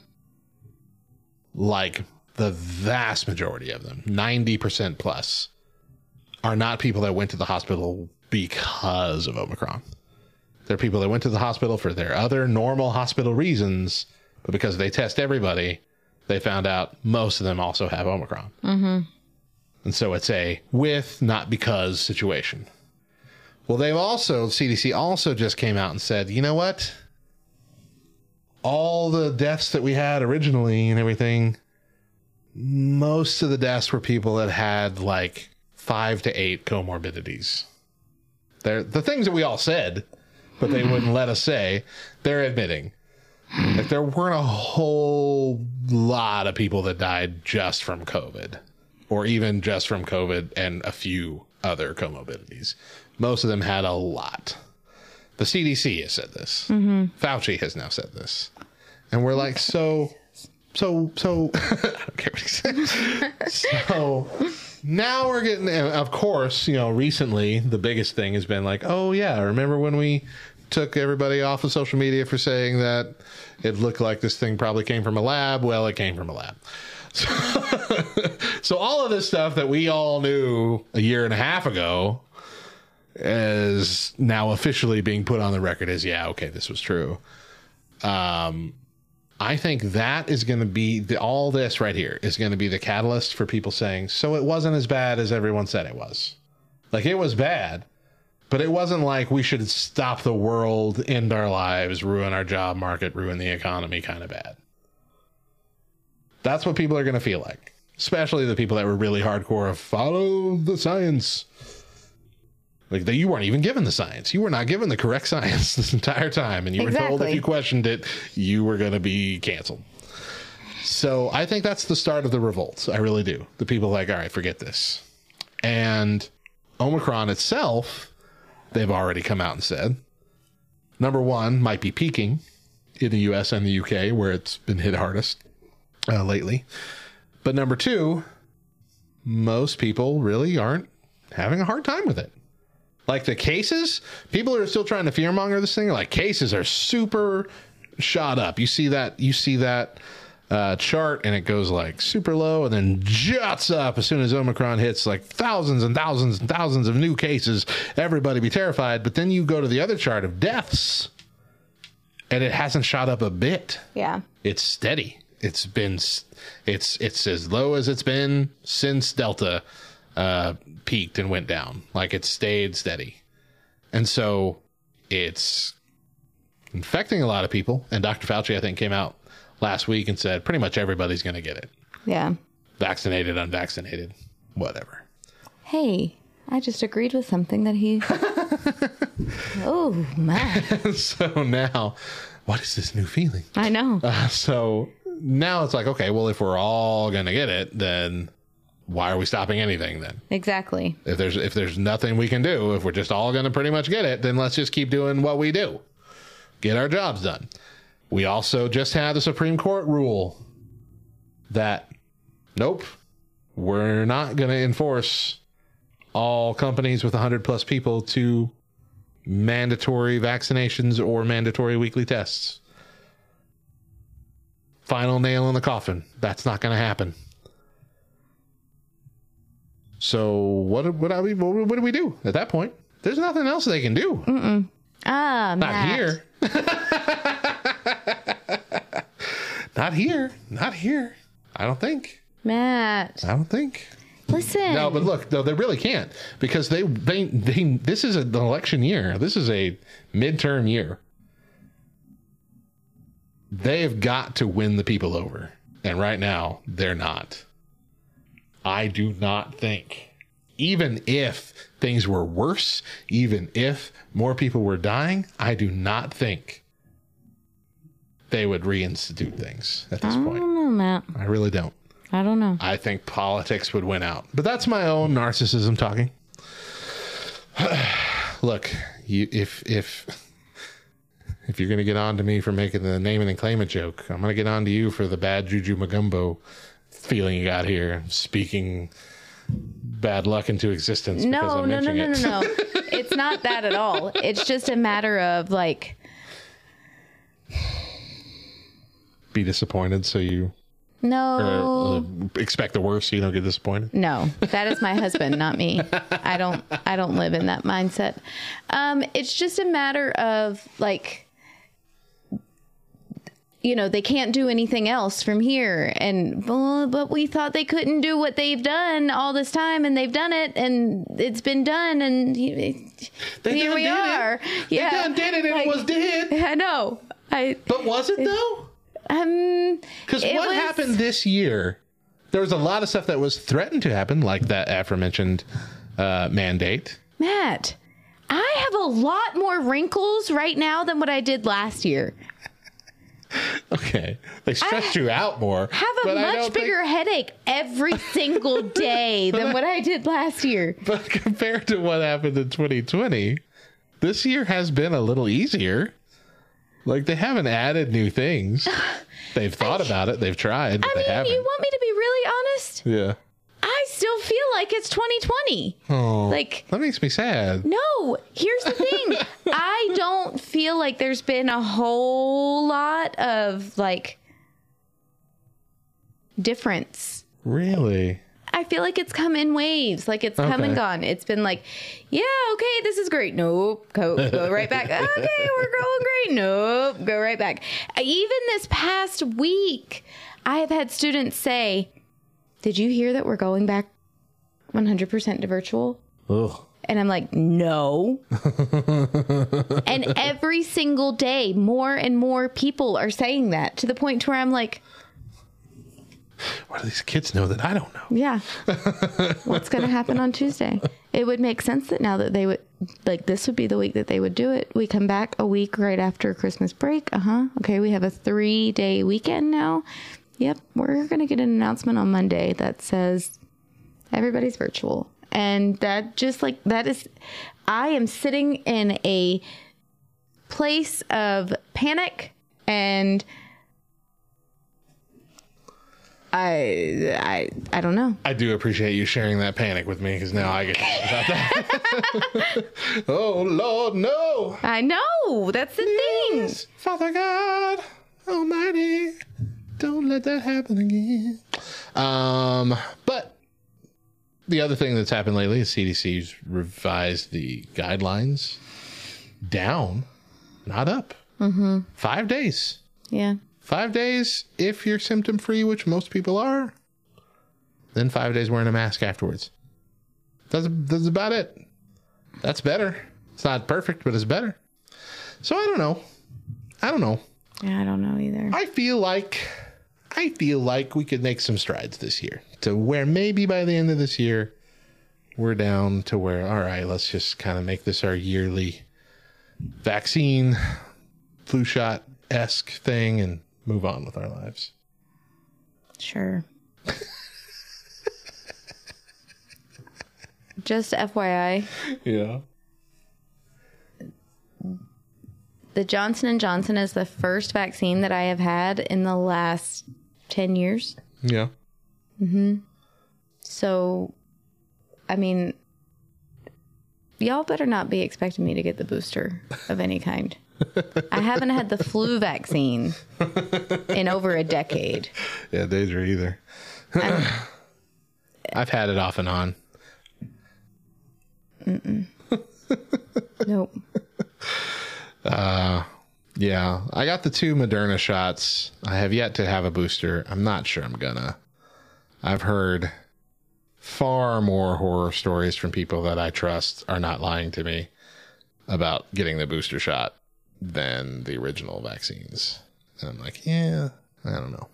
like the vast majority of them, 90% plus, are not people that went to the hospital because of Omicron. They're people that went to the hospital for their other normal hospital reasons, but because they test everybody, they found out most of them also have Omicron. Mm-hmm. And so it's a with, not because situation. Well, they've also, CDC also just came out and said, you know what? All the deaths that we had originally and everything, most of the deaths were people that had like five to eight comorbidities. They're the things that we all said, but they wouldn't let us say, they're admitting. Like there weren't a whole lot of people that died just from COVID or even just from COVID and a few other comorbidities. Most of them had a lot. The CDC has said this. Mm-hmm. Fauci has now said this. And we're like, so, so, so, I don't care what he says. so now we're getting, and of course, you know, recently the biggest thing has been like, oh, yeah, remember when we took everybody off of social media for saying that it looked like this thing probably came from a lab? Well, it came from a lab. So all of this stuff that we all knew a year and a half ago is now officially being put on the record as yeah, okay, this was true. Um, I think that is going to be the, all this right here is going to be the catalyst for people saying, so it wasn't as bad as everyone said it was. Like it was bad, but it wasn't like we should stop the world, end our lives, ruin our job market, ruin the economy kind of bad. That's what people are going to feel like, especially the people that were really hardcore of follow the science. Like that, you weren't even given the science. You were not given the correct science this entire time, and you were told if you questioned it, you were going to be canceled. So I think that's the start of the revolt. I really do. The people are like, all right, forget this. And Omicron itself, they've already come out and said, number one, might be peaking in the US and the UK, where it's been hit hardest uh, lately. But number two, most people really aren't having a hard time with it. Like the cases, people are still trying to fearmonger this thing. Like cases are super shot up. You see that? You see that uh, chart, and it goes like super low, and then juts up as soon as Omicron hits. Like thousands and thousands and thousands of new cases. Everybody be terrified. But then you go to the other chart of deaths, and it hasn't shot up a bit Yeah. it's steady. It's been it's it's as low as it's been since Delta uh, peaked and went down. Like it stayed steady, and so it's infecting a lot of people. And Dr. Fauci, I think, came out last week and said pretty much everybody's going to get it. Yeah. Vaccinated, unvaccinated, whatever. Hey, I just agreed with something that he. oh, man. so now, what is this new feeling? I know. Uh, so now it's like, okay, well, if we're all going to get it, then why are we stopping anything then? Exactly. If there's if there's nothing we can do, if we're just all going to pretty much get it, then let's just keep doing what we do. Get our jobs done. We also just had the Supreme Court rule that nope, we're not going to enforce all companies with 100 plus people to mandatory vaccinations or mandatory weekly tests. Final nail in the coffin. That's not going to happen. So what what are we what, do we do at that point? There's nothing else they can do. Mm-mm. Ah, Not Matt. here. Not here. Not here. I don't think. Matt. I don't think. Listen. No, but look, no, they really can't because they they they. This is an election year. This is a midterm year. They've got to win the people over, and right now they're not. I do not think, even if things were worse, even if more people were dying, I do not think they would reinstitute things at this I point. I don't know, Matt. I really don't. I don't know. I think politics would win out. But that's my own narcissism talking. Look, you if if if you're gonna get on to me for making the name it and claim it joke, I'm gonna get on to you for the bad juju magumbo feeling you got here, speaking bad luck into existence. because No, no, no, no, no, no. it's not that at all. It's just a matter of like, Be disappointed, so you or, no, uh, expect the worst, so you don't get disappointed. no. That is my husband, not me. I don't. I don't live in that mindset. Um, it's just a matter of like, you know, they can't do anything else from here, and well, but we thought they couldn't do what they've done all this time, and they've done it, and it's been done, and They here we did it. are. They Yeah, done did it and Like, it was dead. I know. I But was it though? um Because what was- happened this year? There was a lot of stuff that was threatened to happen, like that aforementioned uh, mandate. Matt, I have a lot more wrinkles right now than what I did last year. Okay, they stretched you out more. Have a but much don't think- bigger headache every single day than what I did last year. but compared to what happened in 2020, this year has been a little easier. Like they haven't added new things. They've thought about it. They've tried, I they mean, haven't. you want me to be really honest? yeah. Still feel like it's 2020. Oh, Like that makes me sad. No, here's the thing. I don't feel like there's been a whole lot of like difference. Really? I feel like it's come in waves. Like it's come and gone. It's been like, yeah, okay, this is great. Nope, go go right back. Okay, we're going great. Nope, go right back. Even this past week, I have had students say, "Did you hear that we're going back 100% to virtual?" Ugh. And I'm like, no. and every single day, more and more people are saying that to the point to where I'm like, What do these kids know that I don't know? yeah, what's going to happen on Tuesday? It would make sense that now that they would, like, this would be the week that they would do it. We come back a week right after Christmas break. Uh huh. Okay, we have a three day weekend now. Yep, we're going to get an announcement on Monday that says everybody's virtual. And that just like, that is, I am sitting in a place of panic and I, I, I don't know. I do appreciate you sharing that panic with me because now I get to talk about that. oh Lord, no! I know. That's the thing. Father God Almighty, don't let that happen again. Um, but the other thing that's happened lately is CDC's revised the guidelines down, not up. Mm-hmm. Five days. Yeah. Five days if you're symptom free, which most people are. Then five days wearing a mask afterwards. That's that's about it. That's better. It's not perfect, but it's better. So I don't know. I don't know. Yeah, I don't know either. I feel like I feel like we could make some strides this year to where maybe by the end of this year we're down to where all right, let's just kind of make this our yearly vaccine flu shot esque thing and move on with our lives. Sure. Just FYI, Yeah. the Johnson and Johnson is the first vaccine that I have had in the last 10 years. Yeah. Mhm. So I mean y'all better not be expecting me to get the booster of any kind. I haven't had the flu vaccine in over a decade. Yeah, Deidre either. I've had it off and on. Nope. Yeah, I got the two Moderna shots. I have yet to have a booster. I'm not sure I'm gonna. I've heard far more horror stories from people that I trust are not lying to me about getting the booster shot than the original vaccines. And I'm like, yeah, I don't know.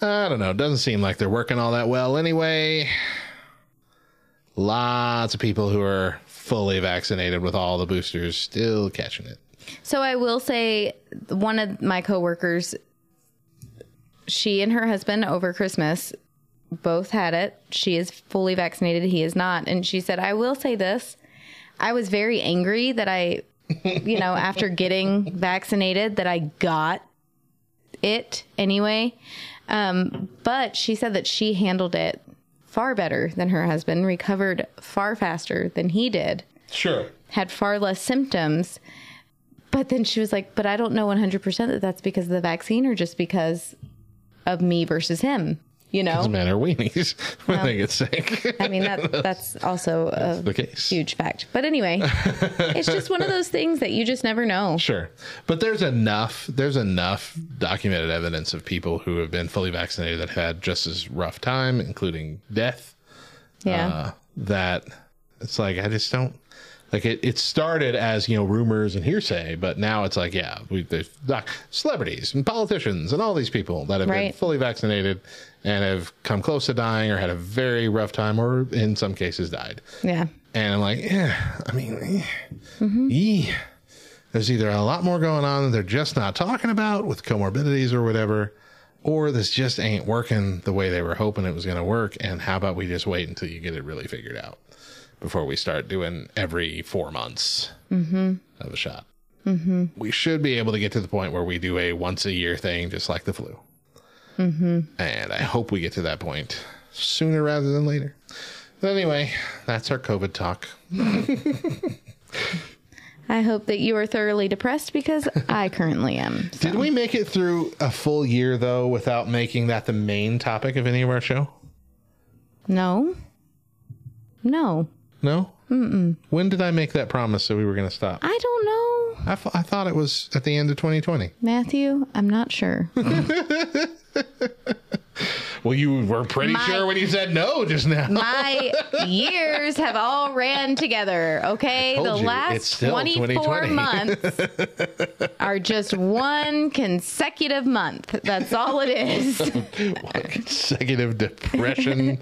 I don't know. It doesn't seem like they're working all that well anyway. Lots of people who are fully vaccinated with all the boosters still catching it. So I will say one of my coworkers she and her husband over Christmas both had it. She is fully vaccinated, he is not. And she said, "I will say this. I was very angry that I you know, after getting vaccinated that I got it anyway. Um, but she said that she handled it far better than her husband, recovered far faster than he did Sure. had far less symptoms. But then she was like, but I don't know 100% that that's because of the vaccine or just because of me versus him, you know? Those men are weenies when they get sick. I mean, that that's also a the case. huge fact. But anyway, it's just one of those things that you just never know. Sure. But there's enough there's enough documented evidence of people who have been fully vaccinated that had just as rough time, including death, Yeah. uh, that it's like I just don't like it it started as, you know, rumors and hearsay, but now it's like, yeah, we there's celebrities and politicians and all these people that have been fully vaccinated and have come close to dying or had a very rough time or in some cases died. yeah. And I'm like, yeah, I mean, eh, eh. there's either a lot more going on that they're just not talking about with comorbidities or whatever, or this just ain't working the way they were hoping it was going to work. And how about we just wait until you get it really figured out before we start doing every four months of a shot? Mm-hmm. We should be able to get to the point where we do a once a year thing, just like the flu. Mm-hmm. And I hope we get to that point sooner rather than later. But anyway, that's our COVID talk. I hope that you are thoroughly depressed because I currently am. So. Did we make it through a full year though without making that the main topic of any of our show? No. No. No. Mm-mm. When did I make that promise that we were going to stop? I don't know. I, I thought it was at the end of 2020. Matthew, I'm not sure. Well, you were pretty My- sure when you said no just now. My years have all ran together, okay? The you, last 24 months are just one consecutive month. That's all it is. one Consecutive depression,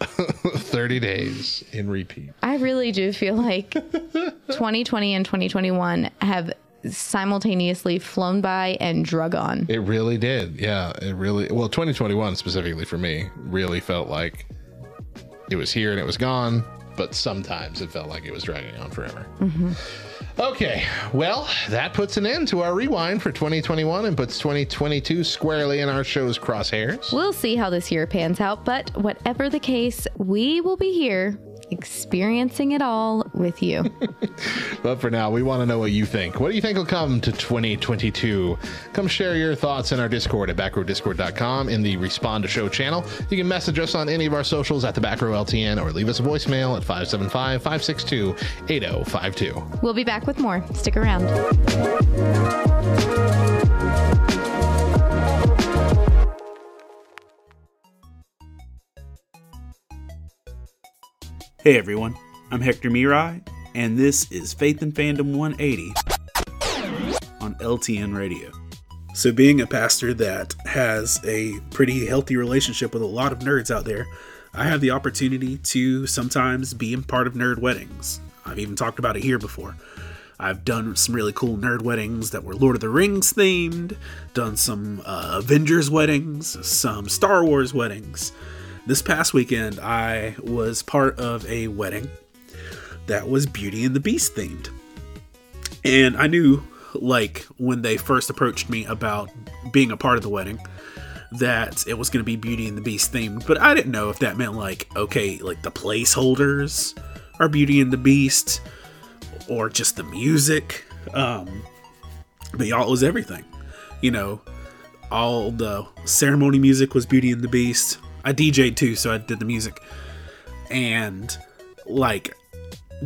30 days in repeat. I really do feel like 2020 and 2021 have simultaneously flown by and drug on. It really did. Yeah, it really. Well, 2021 specifically for me really felt like it was here and it was gone, but sometimes it felt like it was dragging on forever. Mm-hmm. Okay, well, that puts an end to our rewind for 2021 and puts 2022 squarely in our show's crosshairs. We'll see how this year pans out, but whatever the case, we will be here experiencing it all with you. But for now, we want to know what you think. What do you think will come to 2022? Come share your thoughts in our Discord at backrowdiscord.com in the Respond to Show channel. You can message us on any of our socials at the Backrow LTN or leave us a voicemail at 575 562 8052. we'll be back with more. Stick around. Hey everyone, I'm Hector Miray, and this is Faith and Fandom 180 on LTN Radio. So, being a pastor that has a pretty healthy relationship with a lot of nerds out there, I have the opportunity to sometimes be a part of nerd weddings. I've even talked about it here before. I've done some really cool nerd weddings that were Lord of the Rings themed, done some uh, Avengers weddings, some Star Wars weddings. This past weekend, I was part of a wedding that was Beauty and the Beast themed. And I knew, like, when they first approached me about being a part of the wedding, that it was going to be Beauty and the Beast themed, but I didn't know if that meant, like, okay, like the placeholders are Beauty and the Beast or just the music. Um, but y'all, it was everything. You know, all the ceremony music was Beauty and the Beast. I DJ'd too, so I did the music. And, like,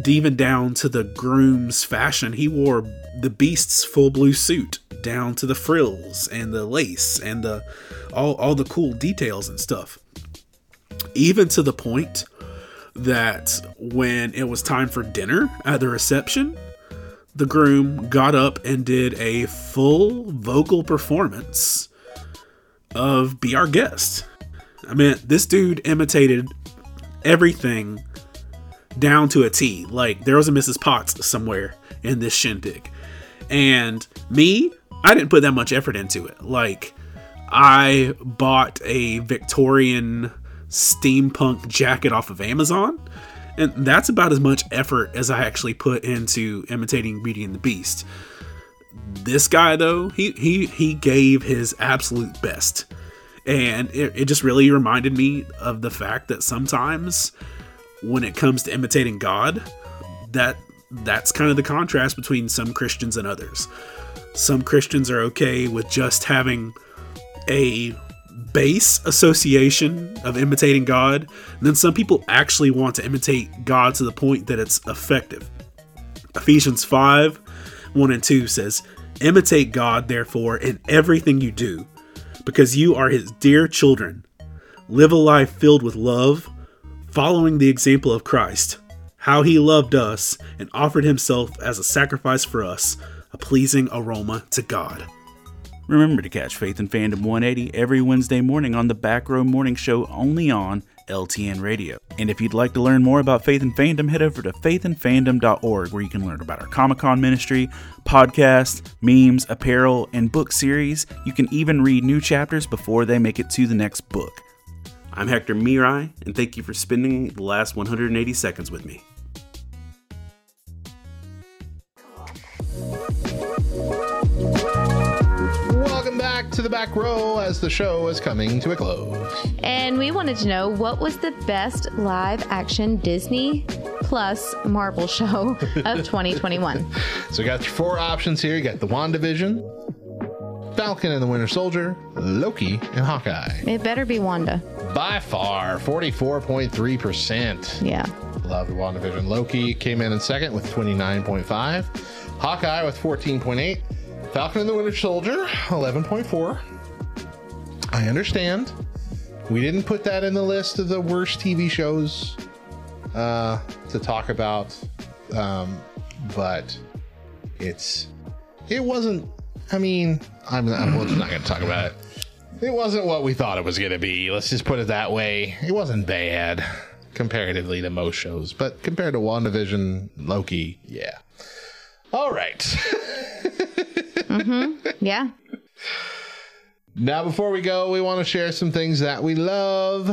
even down to the groom's fashion, he wore the Beast's full blue suit down to the frills and the lace and the all, all the cool details and stuff. Even to the point that when it was time for dinner at the reception, the groom got up and did a full vocal performance of Be Our Guest. I mean, this dude imitated everything down to a T. Like, there was a Mrs. Potts somewhere in this shindig. And me, I didn't put that much effort into it. Like, I bought a Victorian steampunk jacket off of Amazon. And that's about as much effort as I actually put into imitating Beauty and the Beast. This guy though, he he he gave his absolute best. And it, it just really reminded me of the fact that sometimes when it comes to imitating God, that that's kind of the contrast between some Christians and others. Some Christians are okay with just having a base association of imitating God, and then some people actually want to imitate God to the point that it's effective. Ephesians 5 1 and 2 says, Imitate God, therefore, in everything you do, because you are his dear children. Live a life filled with love, following the example of Christ, how he loved us and offered himself as a sacrifice for us, a pleasing aroma to God. Remember to catch Faith and Fandom 180 every Wednesday morning on the Back Row Morning Show only on LTN Radio. And if you'd like to learn more about Faith and Fandom, head over to faithandfandom.org where you can learn about our Comic Con ministry, podcasts, memes, apparel, and book series. You can even read new chapters before they make it to the next book. I'm Hector Miray, and thank you for spending the last 180 seconds with me. Welcome back to the back row as the show is coming to a close. And we wanted to know what was the best live action Disney plus Marvel show of 2021. So we got your four options here. You got the WandaVision, Falcon and the Winter Soldier, Loki, and Hawkeye. It better be Wanda. By far, 44.3%. Yeah. Love the WandaVision. Loki came in in second with 29.5. Hawkeye with 14.8. Falcon and the Winter Soldier, 11.4. I understand. We didn't put that in the list of the worst TV shows uh, to talk about, um, but it's it wasn't. I mean, I'm, I'm we're just not going to talk about it. It wasn't what we thought it was going to be. Let's just put it that way. It wasn't bad comparatively to most shows, but compared to WandaVision, Loki, yeah. All right. mm-hmm. Yeah. Now, before we go, we want to share some things that we love.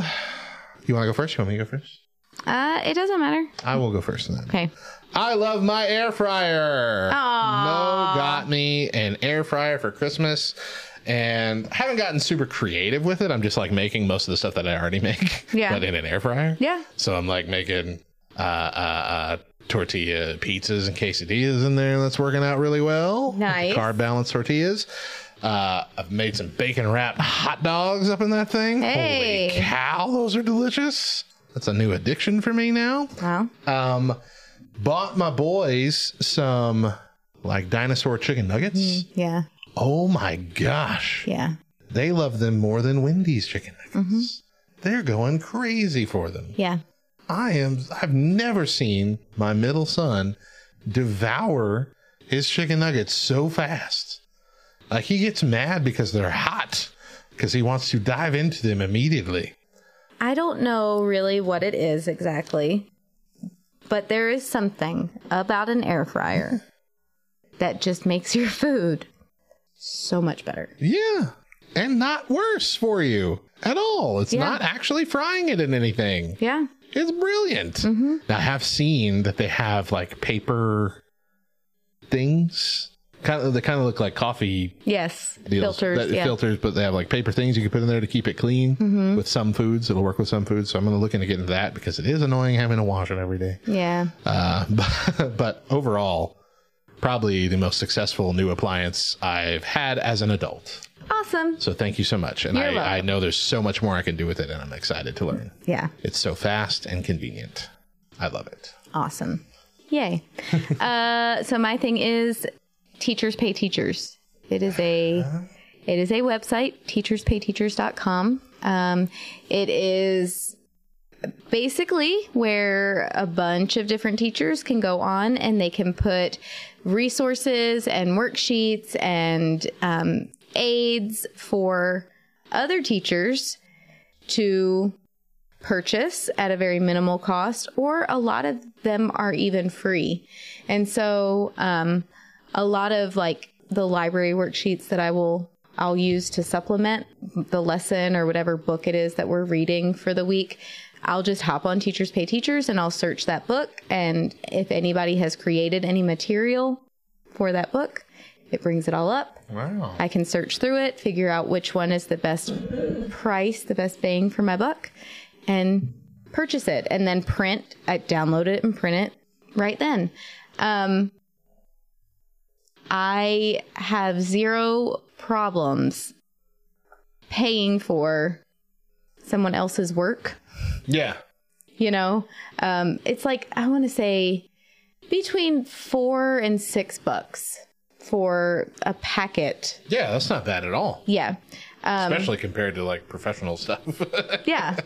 You want to go first? You want me to go first? Uh, it doesn't matter. I will go first then. Okay. I love my air fryer. Aww. Mo got me an air fryer for Christmas. And I haven't gotten super creative with it. I'm just like making most of the stuff that I already make, Yeah. but in an air fryer. Yeah. So I'm like making uh, uh, uh, tortilla pizzas and quesadillas in there. That's working out really well. Nice. Carb balanced tortillas. Uh, I've made some bacon wrapped hot dogs up in that thing. Hey. Holy cow, those are delicious. That's a new addiction for me now. Wow. Um, bought my boys some like dinosaur chicken nuggets. Yeah. Oh my gosh. Yeah. They love them more than Wendy's chicken nuggets. Mm-hmm. They're going crazy for them. Yeah. I am I've never seen my middle son devour his chicken nuggets so fast. Like he gets mad because they're hot because he wants to dive into them immediately. I don't know really what it is exactly, but there is something about an air fryer that just makes your food so much better. Yeah. And not worse for you at all. It's Yeah. not actually frying it in anything. Yeah. It's brilliant. Mm-hmm. Now, I have seen that they have like paper things. Kind of, they kind of look like coffee Yes. deals. Filters. That- yeah. filters, but they have like paper things you can put in there to keep it clean Mhm. with some foods. It'll work with some foods. So I'm going to look into getting that because it is annoying having to wash it every day. Yeah. Uh, but, but overall, probably the most successful new appliance I've had as an adult. Awesome. So thank you so much. And You're I, I know there's so much more I can do with it, and I'm excited to learn. Yeah. It's so fast and convenient. I love it. Awesome. Yay. uh, so my thing is teachers pay teachers. It is a it is a website, teacherspayteachers.com. Um, it is basically where a bunch of different teachers can go on and they can put resources and worksheets and um, aids for other teachers to purchase at a very minimal cost, or a lot of them are even free. And so, um, a lot of like the library worksheets that I will I'll use to supplement the lesson or whatever book it is that we're reading for the week. I'll just hop on Teachers Pay Teachers and I'll search that book. And if anybody has created any material for that book, it brings it all up. Wow. I can search through it, figure out which one is the best price, the best bang for my buck, and purchase it. And then print, I download it and print it right then. Um, I have zero problems paying for someone else's work. Yeah. You know, um, it's like, I want to say between four and six bucks for a packet. Yeah, that's not bad at all. Yeah. Um, Especially compared to like professional stuff. yeah.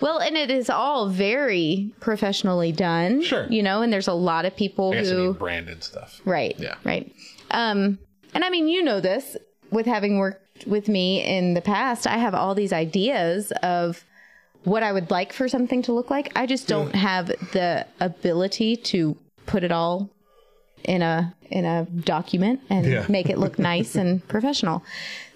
Well, and it is all very professionally done. Sure. You know, and there's a lot of people who branded stuff. Right. Yeah. Right. Um, and I mean, you know this with having worked with me in the past. I have all these ideas of what I would like for something to look like. I just don't have the ability to put it all in a in a document and Yeah. make it look nice and professional.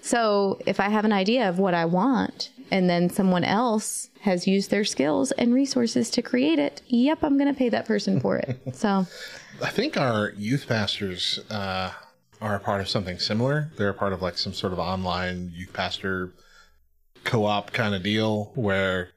So if I have an idea of what I want and then someone else has used their skills and resources to create it, yep, I'm going to pay that person for it. So I think our youth pastors uh, are a part of something similar. They're a part of like some sort of online youth pastor co-op kind of deal where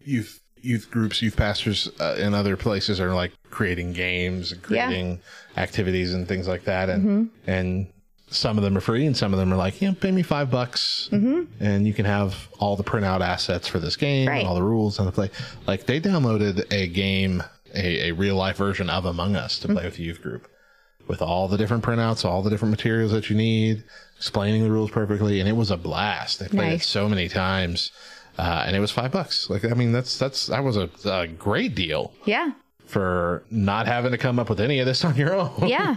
youth youth groups, youth pastors uh, in other places are like creating games and Yeah. creating activities and things like that, and Mhm. and some of them are free and some of them are like, yeah, pay me five bucks Mhm. and you can have all the printout assets for this game Right. and all the rules and the play. Like they downloaded a game, a, a real life version of Among Us to play with the youth group with all the different printouts, all the different materials that you need, explaining the rules perfectly. And it was a blast. I played it so many times. Uh, and it was five bucks. Like, I mean, that's, that's, that was a, a great deal yeah. for not having to come up with any of this on your own. Yeah.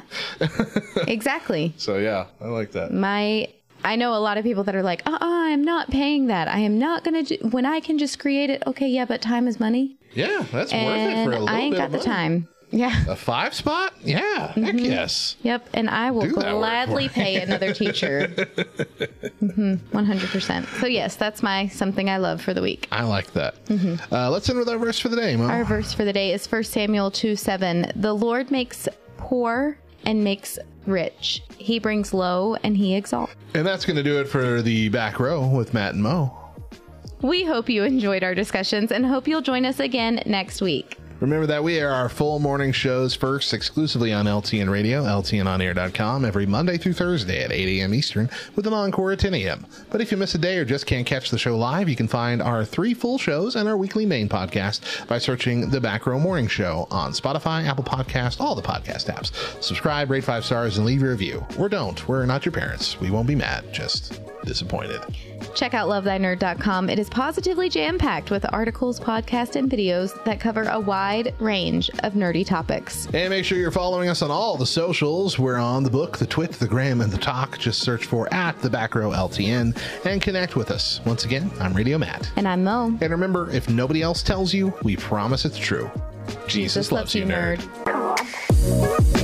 exactly. So yeah, I like that. My I know a lot of people that are like, "Uh, uh I'm not paying that. I am not going to do when I can just create it." Okay, yeah, but time is money. Yeah, that's worth it for a little I ain't got the time. Yeah. A five spot? Yeah, heck Mhm. yes. Yep, and I will Do gladly pay another teacher. hmm 100%. So yes, that's my something I love for the week. I like that. Mhm. Uh, let's end with our verse for the day, Mo. Our verse for the day is 1 Samuel 2 7. The Lord makes poor and makes rich. He brings low and he exalts. And that's going to do it for the back row with Matt and Mo. We hope you enjoyed our discussions and hope you'll join us again next week. Remember that we air our full morning shows first exclusively on LTN Radio, LTNOnAir.com, every Monday through Thursday at 8 a.m. Eastern, with an encore at 10 a.m. But if you miss a day or just can't catch the show live, you can find our three full shows and our weekly main podcast by searching The Back Row Morning Show on Spotify, Apple Podcast, all the podcast apps. Subscribe, rate five stars, and leave your review. Or don't. We're not your parents. We won't be mad, just disappointed. Check out lovethynerd.com. It is positively jam packed with articles, podcasts, and videos that cover a wide wide range of nerdy topics. And make sure you're following us on all the socials. We're on the book, the twit, the gram, and the talk. Just search for at the back row LTN and connect with us. Once again, I'm Radio Matt. And I'm Mo. And remember, if nobody else tells you, we promise it's true. Jesus, Jesus loves, you, nerd. nerd.